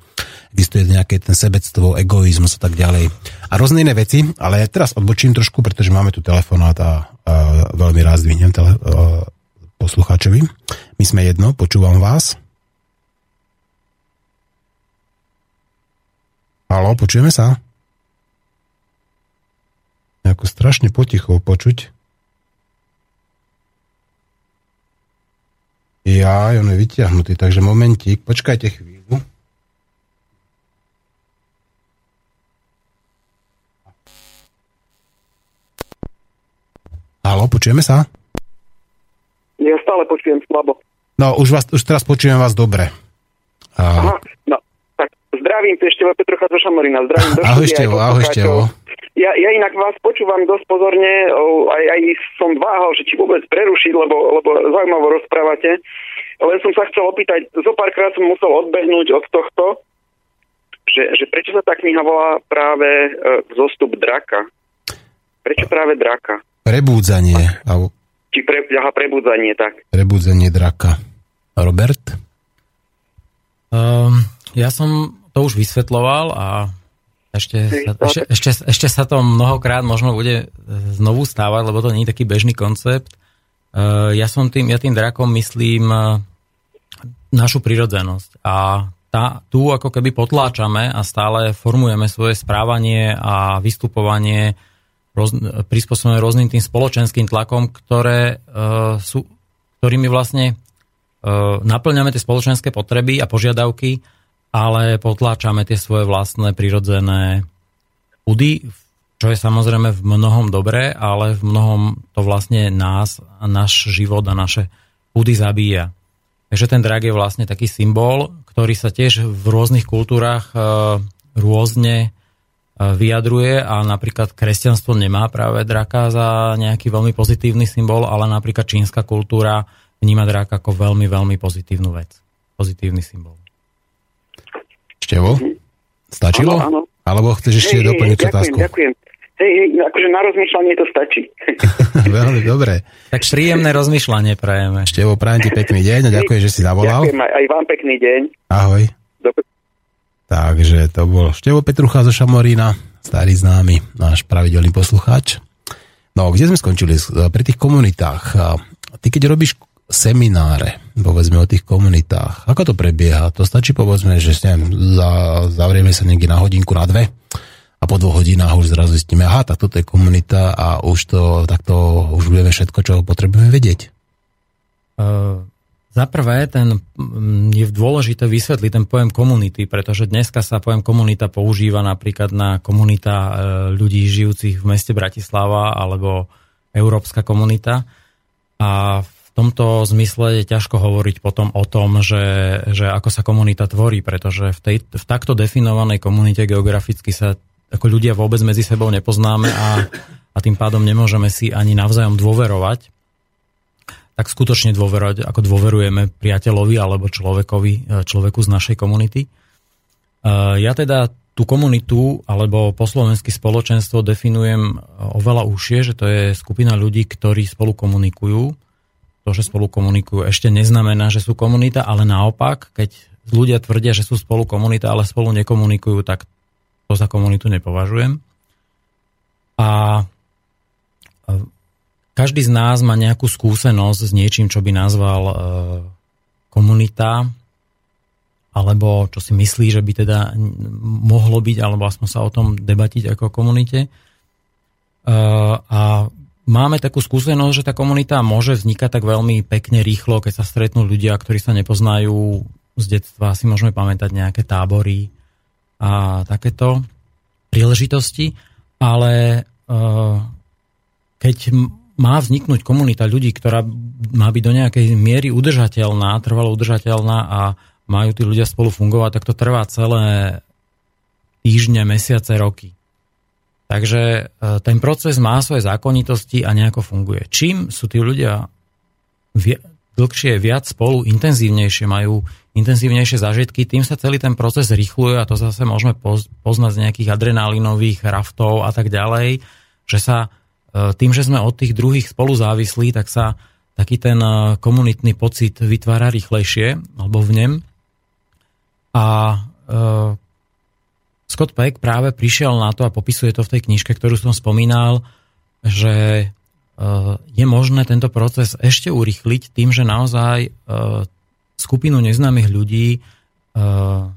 existuje nejaké ten sebectvo, egoizmus a tak ďalej. A rôzne iné veci, ale ja teraz odbočím trošku, pretože máme tu telefonát a, a veľmi rád zdvihnem tele, a, poslucháčovi. My sme jedno, počúvam vás. Halo, počujeme sa? Nejako strašne poticho počuť. Ja, on je vyťahnutý, takže momentík, počkajte chvíľu. Halo, počujeme sa? Ja stále počujem slabo. No, už, vás, už teraz počujem vás dobre. A... Aha, Zdravím, tu Števo Petrucha zo Šamorina. Zdravím do ahoj Števo, ahoj Števo. Ja, ja inak vás počúvam dosť pozorne, aj, aj som váhal, že či vôbec prerušiť, lebo, lebo zaujímavo rozprávate. Len som sa chcel opýtať, zo párkrát som musel odbehnúť od tohto, že, že prečo sa tá kniha volá práve e, Zostup draka? Prečo práve draka? Prebúdzanie. Alebo... Či pre, aha, prebúdzanie, tak. Prebúdzanie draka. Robert? Um, ja som to už vysvetloval a ešte sa, ešte, ešte, ešte sa to mnohokrát možno bude znovu stávať, lebo to nie je taký bežný koncept. E, ja som tým, ja tým drakom myslím e, našu prirodzenosť a tá, tu ako keby potláčame a stále formujeme svoje správanie a vystupovanie roz, prispôsobené rôznym tým spoločenským tlakom, ktoré sú, ktorými vlastne naplňame tie spoločenské potreby a požiadavky ale potláčame tie svoje vlastné prirodzené údy, čo je samozrejme v mnohom dobré, ale v mnohom to vlastne nás náš život a naše údy zabíja. Takže ten drak je vlastne taký symbol, ktorý sa tiež v rôznych kultúrach e, rôzne e, vyjadruje a napríklad kresťanstvo nemá práve draka za nejaký veľmi pozitívny symbol, ale napríklad čínska kultúra vníma draka ako veľmi, veľmi pozitívnu vec. Pozitívny symbol. Števo? Stačilo? Áno, áno. Alebo chceš ešte hej, doplniť hej, otázku? Ďakujem, Hej, hej, no akože na rozmýšľanie to stačí. Veľmi dobre. Tak príjemné rozmýšľanie prajeme. Števo, prajem ti pekný deň a ďakujem, že si zavolal. Ďakujem aj, aj vám pekný deň. Ahoj. Dobre. Takže to bol Števo Petrucha zo Šamorína, starý známy, náš pravidelný poslucháč. No, kde sme skončili? Pri tých komunitách. Ty keď robíš semináre, povedzme o tých komunitách. Ako to prebieha? To stačí povedzme, že neviem, za, zavrieme sa niekde na hodinku, na dve a po dvoch hodinách už zrazu zistíme, aha, tak toto je komunita a už to, takto už vieme všetko, čo potrebujeme vedieť. Uh, za prvé, ten, je dôležité vysvetliť ten pojem komunity, pretože dneska sa pojem komunita používa napríklad na komunita e, ľudí žijúcich v meste Bratislava alebo európska komunita. A v v tomto zmysle je ťažko hovoriť potom o tom, že, že ako sa komunita tvorí, pretože v, tej, v takto definovanej komunite geograficky sa ako ľudia vôbec medzi sebou nepoznáme a, a tým pádom nemôžeme si ani navzájom dôverovať. Tak skutočne dôverovať, ako dôverujeme priateľovi alebo človekovi, človeku z našej komunity. Ja teda tú komunitu alebo po slovensky spoločenstvo definujem oveľa užšie, že to je skupina ľudí, ktorí spolu komunikujú. To, že spolu komunikujú, ešte neznamená, že sú komunita, ale naopak, keď ľudia tvrdia, že sú spolu komunita, ale spolu nekomunikujú, tak to za komunitu nepovažujem. A každý z nás má nejakú skúsenosť s niečím, čo by nazval e, komunita, alebo čo si myslí, že by teda mohlo byť, alebo aspoň sa o tom debatiť ako komunite. E, a máme takú skúsenosť, že tá komunita môže vznikať tak veľmi pekne rýchlo, keď sa stretnú ľudia, ktorí sa nepoznajú z detstva, si môžeme pamätať nejaké tábory a takéto príležitosti, ale e, keď má vzniknúť komunita ľudí, ktorá má byť do nejakej miery udržateľná, trvalo udržateľná a majú tí ľudia spolu fungovať, tak to trvá celé týždne, mesiace, roky. Takže e, ten proces má svoje zákonitosti a nejako funguje. Čím sú tí ľudia dlhšie, viac spolu, intenzívnejšie, majú intenzívnejšie zažitky, tým sa celý ten proces rýchluje a to zase môžeme poznať z nejakých adrenalinových raftov a tak ďalej, že sa e, tým, že sme od tých druhých spolu závislí, tak sa taký ten e, komunitný pocit vytvára rýchlejšie, alebo v nem. A Scott Peck práve prišiel na to a popisuje to v tej knižke, ktorú som spomínal, že uh, je možné tento proces ešte urychliť tým, že naozaj uh, skupinu neznámych ľudí uh,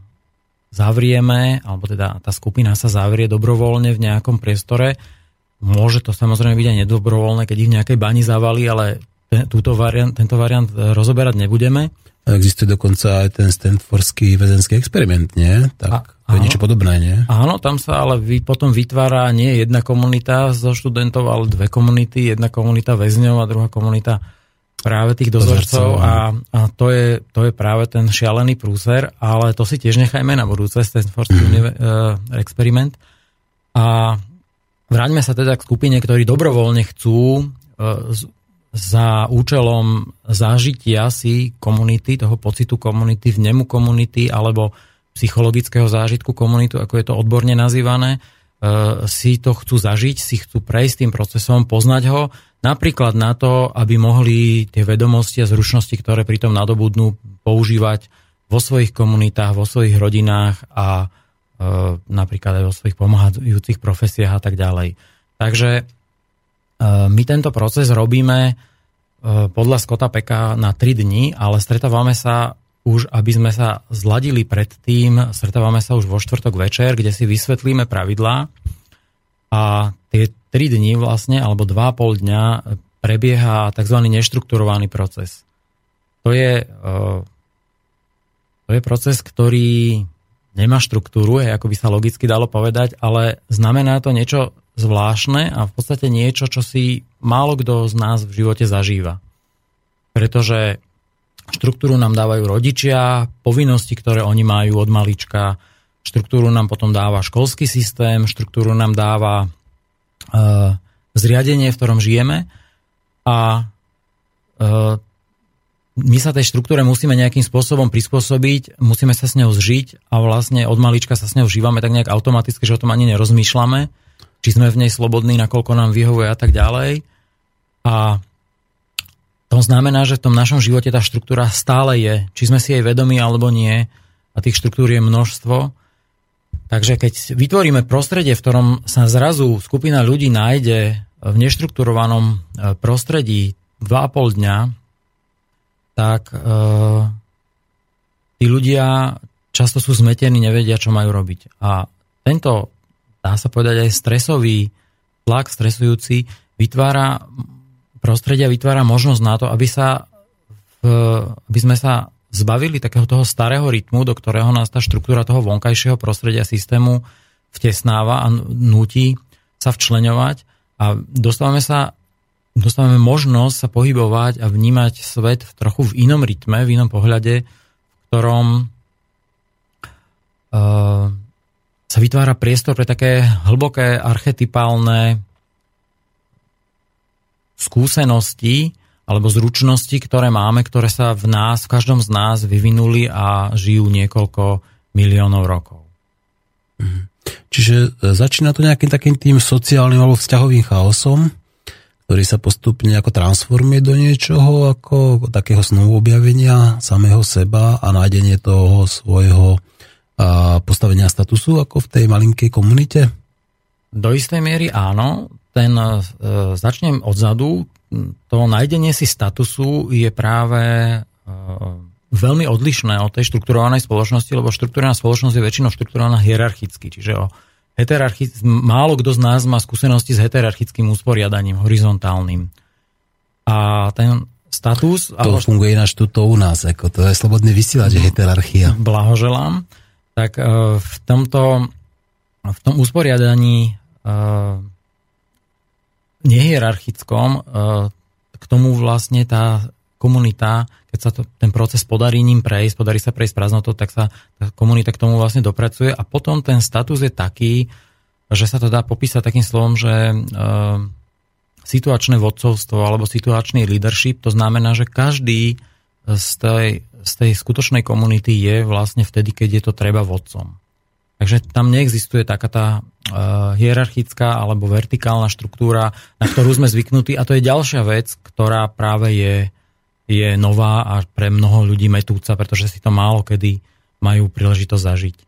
zavrieme, alebo teda tá skupina sa zavrie dobrovoľne v nejakom priestore. Môže to samozrejme byť aj nedobrovoľné, keď ich v nejakej bani zavali, ale ten, túto variant, tento variant rozoberať nebudeme. Existuje dokonca aj ten Stanfordský väzenský experiment, nie? Tak a, to je niečo podobné, nie? Áno, tam sa ale vy, potom vytvára nie jedna komunita zo študentov, ale dve komunity. Jedna komunita väzňov a druhá komunita práve tých dozorcov a, a to, je, to je práve ten šialený prúser, ale to si tiež nechajme na budúce, Stanfordský mm. uh, experiment. A vráťme sa teda k skupine, ktorí dobrovoľne chcú uh, za účelom zažitia si komunity, toho pocitu komunity, vnemu komunity alebo psychologického zážitku komunitu, ako je to odborne nazývané, e, si to chcú zažiť, si chcú prejsť tým procesom, poznať ho, napríklad na to, aby mohli tie vedomosti a zručnosti, ktoré pritom nadobudnú, používať vo svojich komunitách, vo svojich rodinách a e, napríklad aj vo svojich pomáhajúcich profesiách a tak ďalej. Takže E, my tento proces robíme podľa Skota Peka na 3 dní, ale stretávame sa už, aby sme sa zladili predtým, stretávame sa už vo štvrtok večer, kde si vysvetlíme pravidlá a tie 3 dní vlastne, alebo 2,5 dňa prebieha tzv. neštrukturovaný proces. To je, e, to je proces, ktorý nemá štruktúru, ako by sa logicky dalo povedať, ale znamená to niečo zvláštne a v podstate niečo, čo si málo kto z nás v živote zažíva. Pretože štruktúru nám dávajú rodičia, povinnosti, ktoré oni majú od malička, štruktúru nám potom dáva školský systém, štruktúru nám dáva e, zriadenie, v ktorom žijeme a e, my sa tej štruktúre musíme nejakým spôsobom prispôsobiť, musíme sa s ňou zžiť a vlastne od malička sa s ňou žívame tak nejak automaticky, že o tom ani nerozmýšľame či sme v nej slobodní, nakoľko nám vyhovuje a tak ďalej. A to znamená, že v tom našom živote tá štruktúra stále je, či sme si jej vedomi alebo nie, a tých štruktúr je množstvo. Takže keď vytvoríme prostredie, v ktorom sa zrazu skupina ľudí nájde v neštrukturovanom e, prostredí 2,5 dňa, tak e, tí ľudia často sú zmetení, nevedia, čo majú robiť. A tento dá sa povedať aj stresový tlak, stresujúci, vytvára prostredia, vytvára možnosť na to, aby, sa aby sme sa zbavili takého toho starého rytmu, do ktorého nás tá štruktúra toho vonkajšieho prostredia systému vtesnáva a núti sa včleňovať. A dostávame sa dostávame možnosť sa pohybovať a vnímať svet v trochu v inom rytme, v inom pohľade, v ktorom uh, sa vytvára priestor pre také hlboké archetypálne skúsenosti alebo zručnosti, ktoré máme, ktoré sa v nás, v každom z nás vyvinuli a žijú niekoľko miliónov rokov. Mhm. Čiže e, začína to nejakým takým tým sociálnym alebo vzťahovým chaosom, ktorý sa postupne ako transformuje do niečoho ako takého snovu objavenia samého seba a nájdenie toho svojho a postavenia statusu ako v tej malinkej komunite? Do istej miery áno. Ten, e, začnem odzadu, to nájdenie si statusu je práve e, veľmi odlišné od tej štrukturovanej spoločnosti, lebo štrukturovaná spoločnosť je väčšinou štrukturovaná hierarchicky, čiže o heterarchi- málo kto z nás má skúsenosti s heterarchickým usporiadaním, horizontálnym. A ten status... To alebo... funguje ináč tuto u nás, ako to je slobodný vysielač, že heterarchia. Blahoželám. Tak uh, v tomto v tom usporiadaní nehierarchickom uh, k tomu vlastne tá komunita, keď sa to, ten proces podarí ním prejsť, podarí sa prejsť prázdnotou, tak sa tá komunita k tomu vlastne dopracuje a potom ten status je taký, že sa to dá popísať takým slovom, že e, situačné vodcovstvo alebo situačný leadership, to znamená, že každý z tej, z tej skutočnej komunity je vlastne vtedy, keď je to treba vodcom. Takže tam neexistuje taká tá hierarchická alebo vertikálna štruktúra, na ktorú sme zvyknutí a to je ďalšia vec, ktorá práve je je nová a pre mnoho ľudí metúca, pretože si to málo kedy majú príležitosť zažiť. E,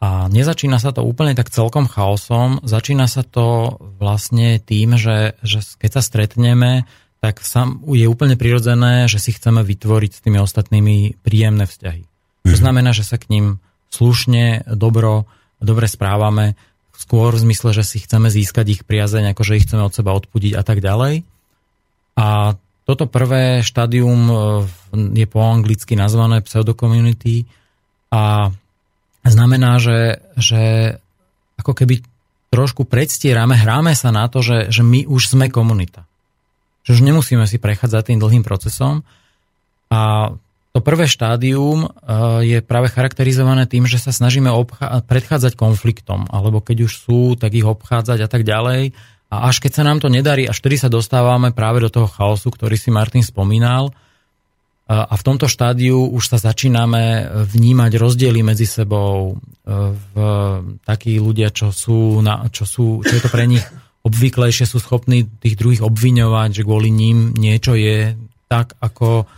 a nezačína sa to úplne tak celkom chaosom, začína sa to vlastne tým, že, že keď sa stretneme, tak sam, je úplne prirodzené, že si chceme vytvoriť s tými ostatnými príjemné vzťahy. To mhm. znamená, že sa k ním slušne, dobro, dobre správame, skôr v zmysle, že si chceme získať ich priazeň, ako že ich chceme od seba odpudiť a tak ďalej. A toto prvé štádium e, je po anglicky nazvané pseudocommunity a znamená, že, že ako keby trošku predstierame, hráme sa na to, že, že my už sme komunita. Že už nemusíme si prechádzať tým dlhým procesom. A to prvé štádium e, je práve charakterizované tým, že sa snažíme obchá- predchádzať konfliktom, alebo keď už sú, tak ich obchádzať a tak ďalej a až keď sa nám to nedarí, až vtedy sa dostávame práve do toho chaosu, ktorý si Martin spomínal. A v tomto štádiu už sa začíname vnímať rozdiely medzi sebou. V takí ľudia, čo sú, na, čo sú, čo je to pre nich obvyklejšie, sú schopní tých druhých obviňovať, že kvôli ním niečo je tak, ako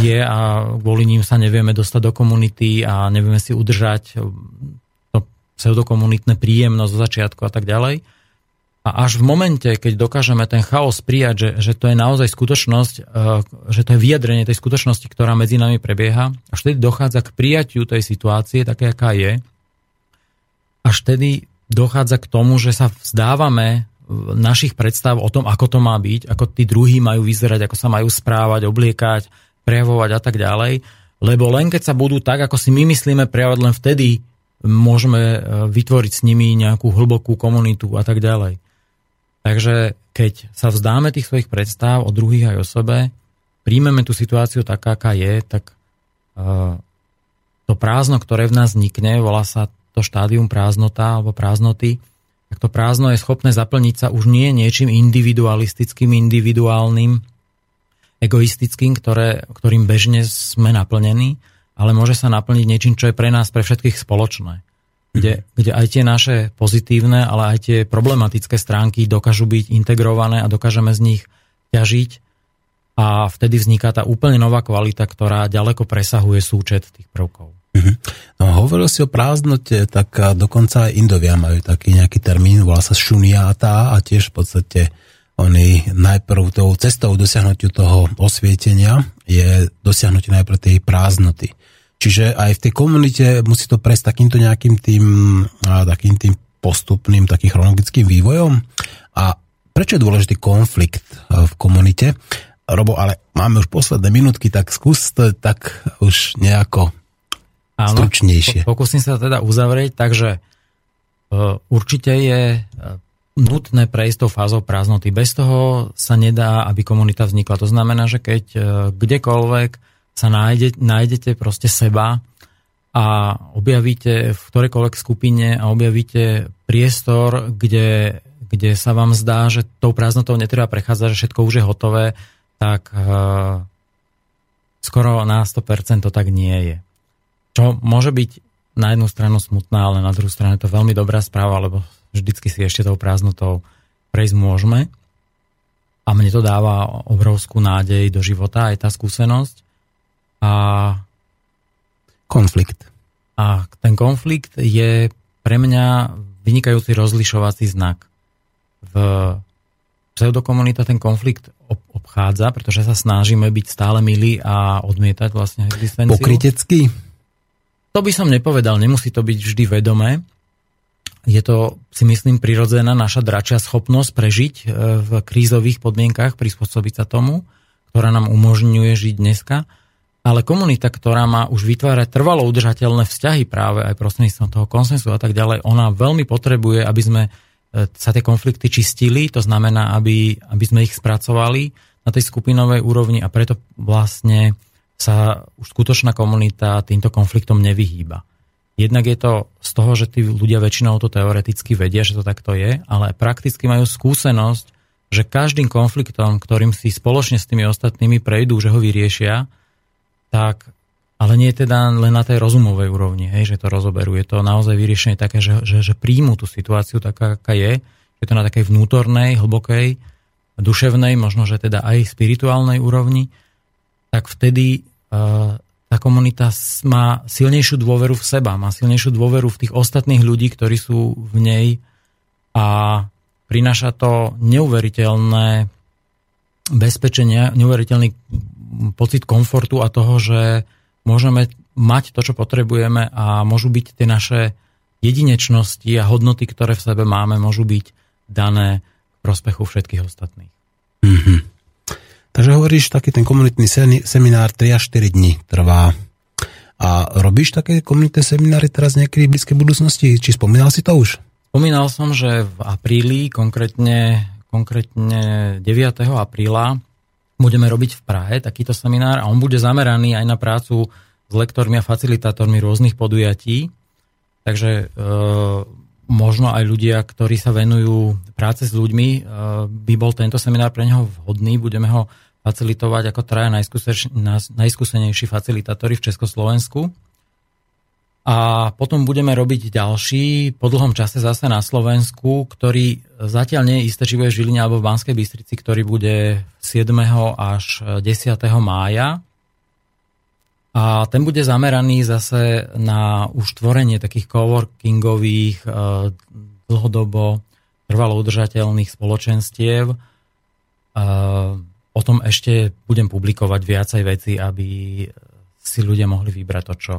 je a kvôli ním sa nevieme dostať do komunity a nevieme si udržať to pseudokomunitné príjemnosť zo začiatku a tak ďalej. A až v momente, keď dokážeme ten chaos prijať, že, že to je naozaj skutočnosť, e, že to je vyjadrenie tej skutočnosti, ktorá medzi nami prebieha, až vtedy dochádza k prijatiu tej situácie, také, aká je, až vtedy dochádza k tomu, že sa vzdávame našich predstav o tom, ako to má byť, ako tí druhí majú vyzerať, ako sa majú správať, obliekať, prejavovať a tak ďalej. Lebo len keď sa budú tak, ako si my myslíme prejavovať, len vtedy môžeme e, vytvoriť s nimi nejakú hlbokú komunitu a tak ďalej. Takže keď sa vzdáme tých svojich predstav o druhých aj o sebe, príjmeme tú situáciu taká, aká je, tak uh, to prázdno, ktoré v nás vznikne, volá sa to štádium prázdnota alebo prázdnoty, tak to prázdno je schopné zaplniť sa už nie niečím individualistickým, individuálnym, egoistickým, ktoré, ktorým bežne sme naplnení, ale môže sa naplniť niečím, čo je pre nás, pre všetkých spoločné. Kde, kde aj tie naše pozitívne, ale aj tie problematické stránky dokážu byť integrované a dokážeme z nich ťažiť. A vtedy vzniká tá úplne nová kvalita, ktorá ďaleko presahuje súčet tých prvkov. No hovoril si o prázdnote, tak dokonca aj Indovia majú taký nejaký termín, volá sa šuniáta a tiež v podstate oni najprv tou cestou dosiahnutiu toho osvietenia je dosiahnutie najprv tej prázdnoty. Čiže aj v tej komunite musí to prejsť takýmto nejakým tým, takým tým postupným, takým chronologickým vývojom. A prečo je dôležitý konflikt v komunite? Robo, ale máme už posledné minútky, tak skús to tak už nejako Áno, stručnejšie. Po, pokúsim sa teda uzavrieť, takže uh, určite je uh, nutné prejsť tou fázou prázdnoty. Bez toho sa nedá, aby komunita vznikla. To znamená, že keď uh, kdekoľvek sa nájde, nájdete proste seba a objavíte v ktorejkoľvek skupine a objavíte priestor, kde, kde sa vám zdá, že tou prázdnotou netreba prechádzať, že všetko už je hotové, tak skoro na 100% to tak nie je. Čo môže byť na jednu stranu smutná, ale na druhú stranu je to veľmi dobrá správa, lebo vždycky si ešte tou prázdnotou prejsť môžeme. A mne to dáva obrovskú nádej do života, aj tá skúsenosť. A konflikt. A ten konflikt je pre mňa vynikajúci rozlišovací znak. V pseudokomunita ten konflikt obchádza, pretože sa snažíme byť stále milí a odmietať vlastne existenciu. Pokrytecký? To by som nepovedal, nemusí to byť vždy vedomé. Je to, si myslím, prirodzená naša dračia schopnosť prežiť e, v krízových podmienkach, prispôsobiť sa tomu, ktorá nám umožňuje žiť dneska. Ale komunita, ktorá má už vytvárať trvalo udržateľné vzťahy práve aj prostredníctvom toho konsensu a tak ďalej, ona veľmi potrebuje, aby sme e, sa tie konflikty čistili, to znamená, aby, aby sme ich spracovali na tej skupinovej úrovni a preto vlastne sa už skutočná komunita týmto konfliktom nevyhýba. Jednak je to z toho, že tí ľudia väčšinou to teoreticky vedia, že to takto je, ale prakticky majú skúsenosť, že každým konfliktom, ktorým si spoločne s tými ostatnými prejdú, že ho vyriešia, tak ale nie teda len na tej rozumovej úrovni, hej, že to rozoberú. Je to naozaj vyriešenie také, že, že, že príjmu tú situáciu taká, aká je. Je to na takej vnútornej, hlbokej, duševnej, možno, že teda aj spirituálnej úrovni, tak vtedy uh, tá komunita má silnejšiu dôveru v seba, má silnejšiu dôveru v tých ostatných ľudí, ktorí sú v nej a prináša to neuveriteľné bezpečenie, neuveriteľný pocit komfortu a toho, že môžeme mať to, čo potrebujeme a môžu byť tie naše jedinečnosti a hodnoty, ktoré v sebe máme, môžu byť dané v prospechu všetkých ostatných. Mm-hmm. Takže hovoríš, taký ten komunitný seminár 3 až 4 dní trvá. A robíš také komunitné semináry teraz niekedy v blízkej budúcnosti? Či spomínal si to už? Spomínal som, že v apríli, konkrétne, konkrétne 9. apríla, budeme robiť v Prahe takýto seminár a on bude zameraný aj na prácu s lektormi a facilitátormi rôznych podujatí. Takže e, možno aj ľudia, ktorí sa venujú práce s ľuďmi, e, by bol tento seminár pre neho vhodný. Budeme ho facilitovať ako traja najskúsenejší facilitátori v Československu. A potom budeme robiť ďalší po dlhom čase zase na Slovensku, ktorý zatiaľ nie je isté, či bude v Žiline alebo v Banskej Bystrici, ktorý bude 7. až 10. mája. A ten bude zameraný zase na už tvorenie takých coworkingových, eh, dlhodobo trvalo udržateľných spoločenstiev, eh, o tom ešte budem publikovať viacej veci, aby si ľudia mohli vybrať to, čo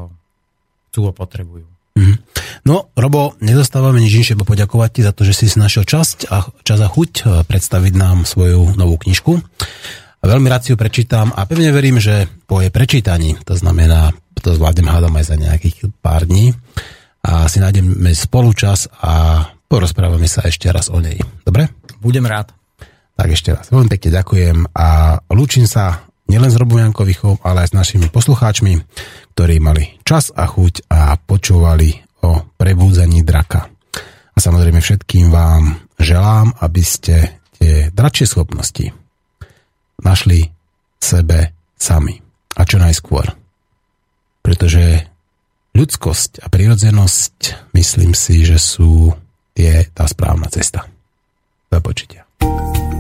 chcú a potrebujú. Mm. No, Robo, nedostávame nič inšie, poďakovať ti za to, že si si našiel časť a čas a chuť e, predstaviť nám svoju novú knižku. A veľmi rád si ju prečítam a pevne verím, že po jej prečítaní, to znamená, to zvládnem hádam aj za nejakých pár dní, a si nájdeme spolu čas a porozprávame sa ešte raz o nej. Dobre? Budem rád. Tak ešte raz veľmi pekne ďakujem a lúčim sa nielen s Robom Jankovichom, ale aj s našimi poslucháčmi, ktorí mali čas a chuť a počúvali o prebúdzaní draka. A samozrejme všetkým vám želám, aby ste tie dračie schopnosti našli sebe sami. A čo najskôr. Pretože ľudskosť a prirodzenosť, myslím si, že sú tie tá správna cesta. Do počutia.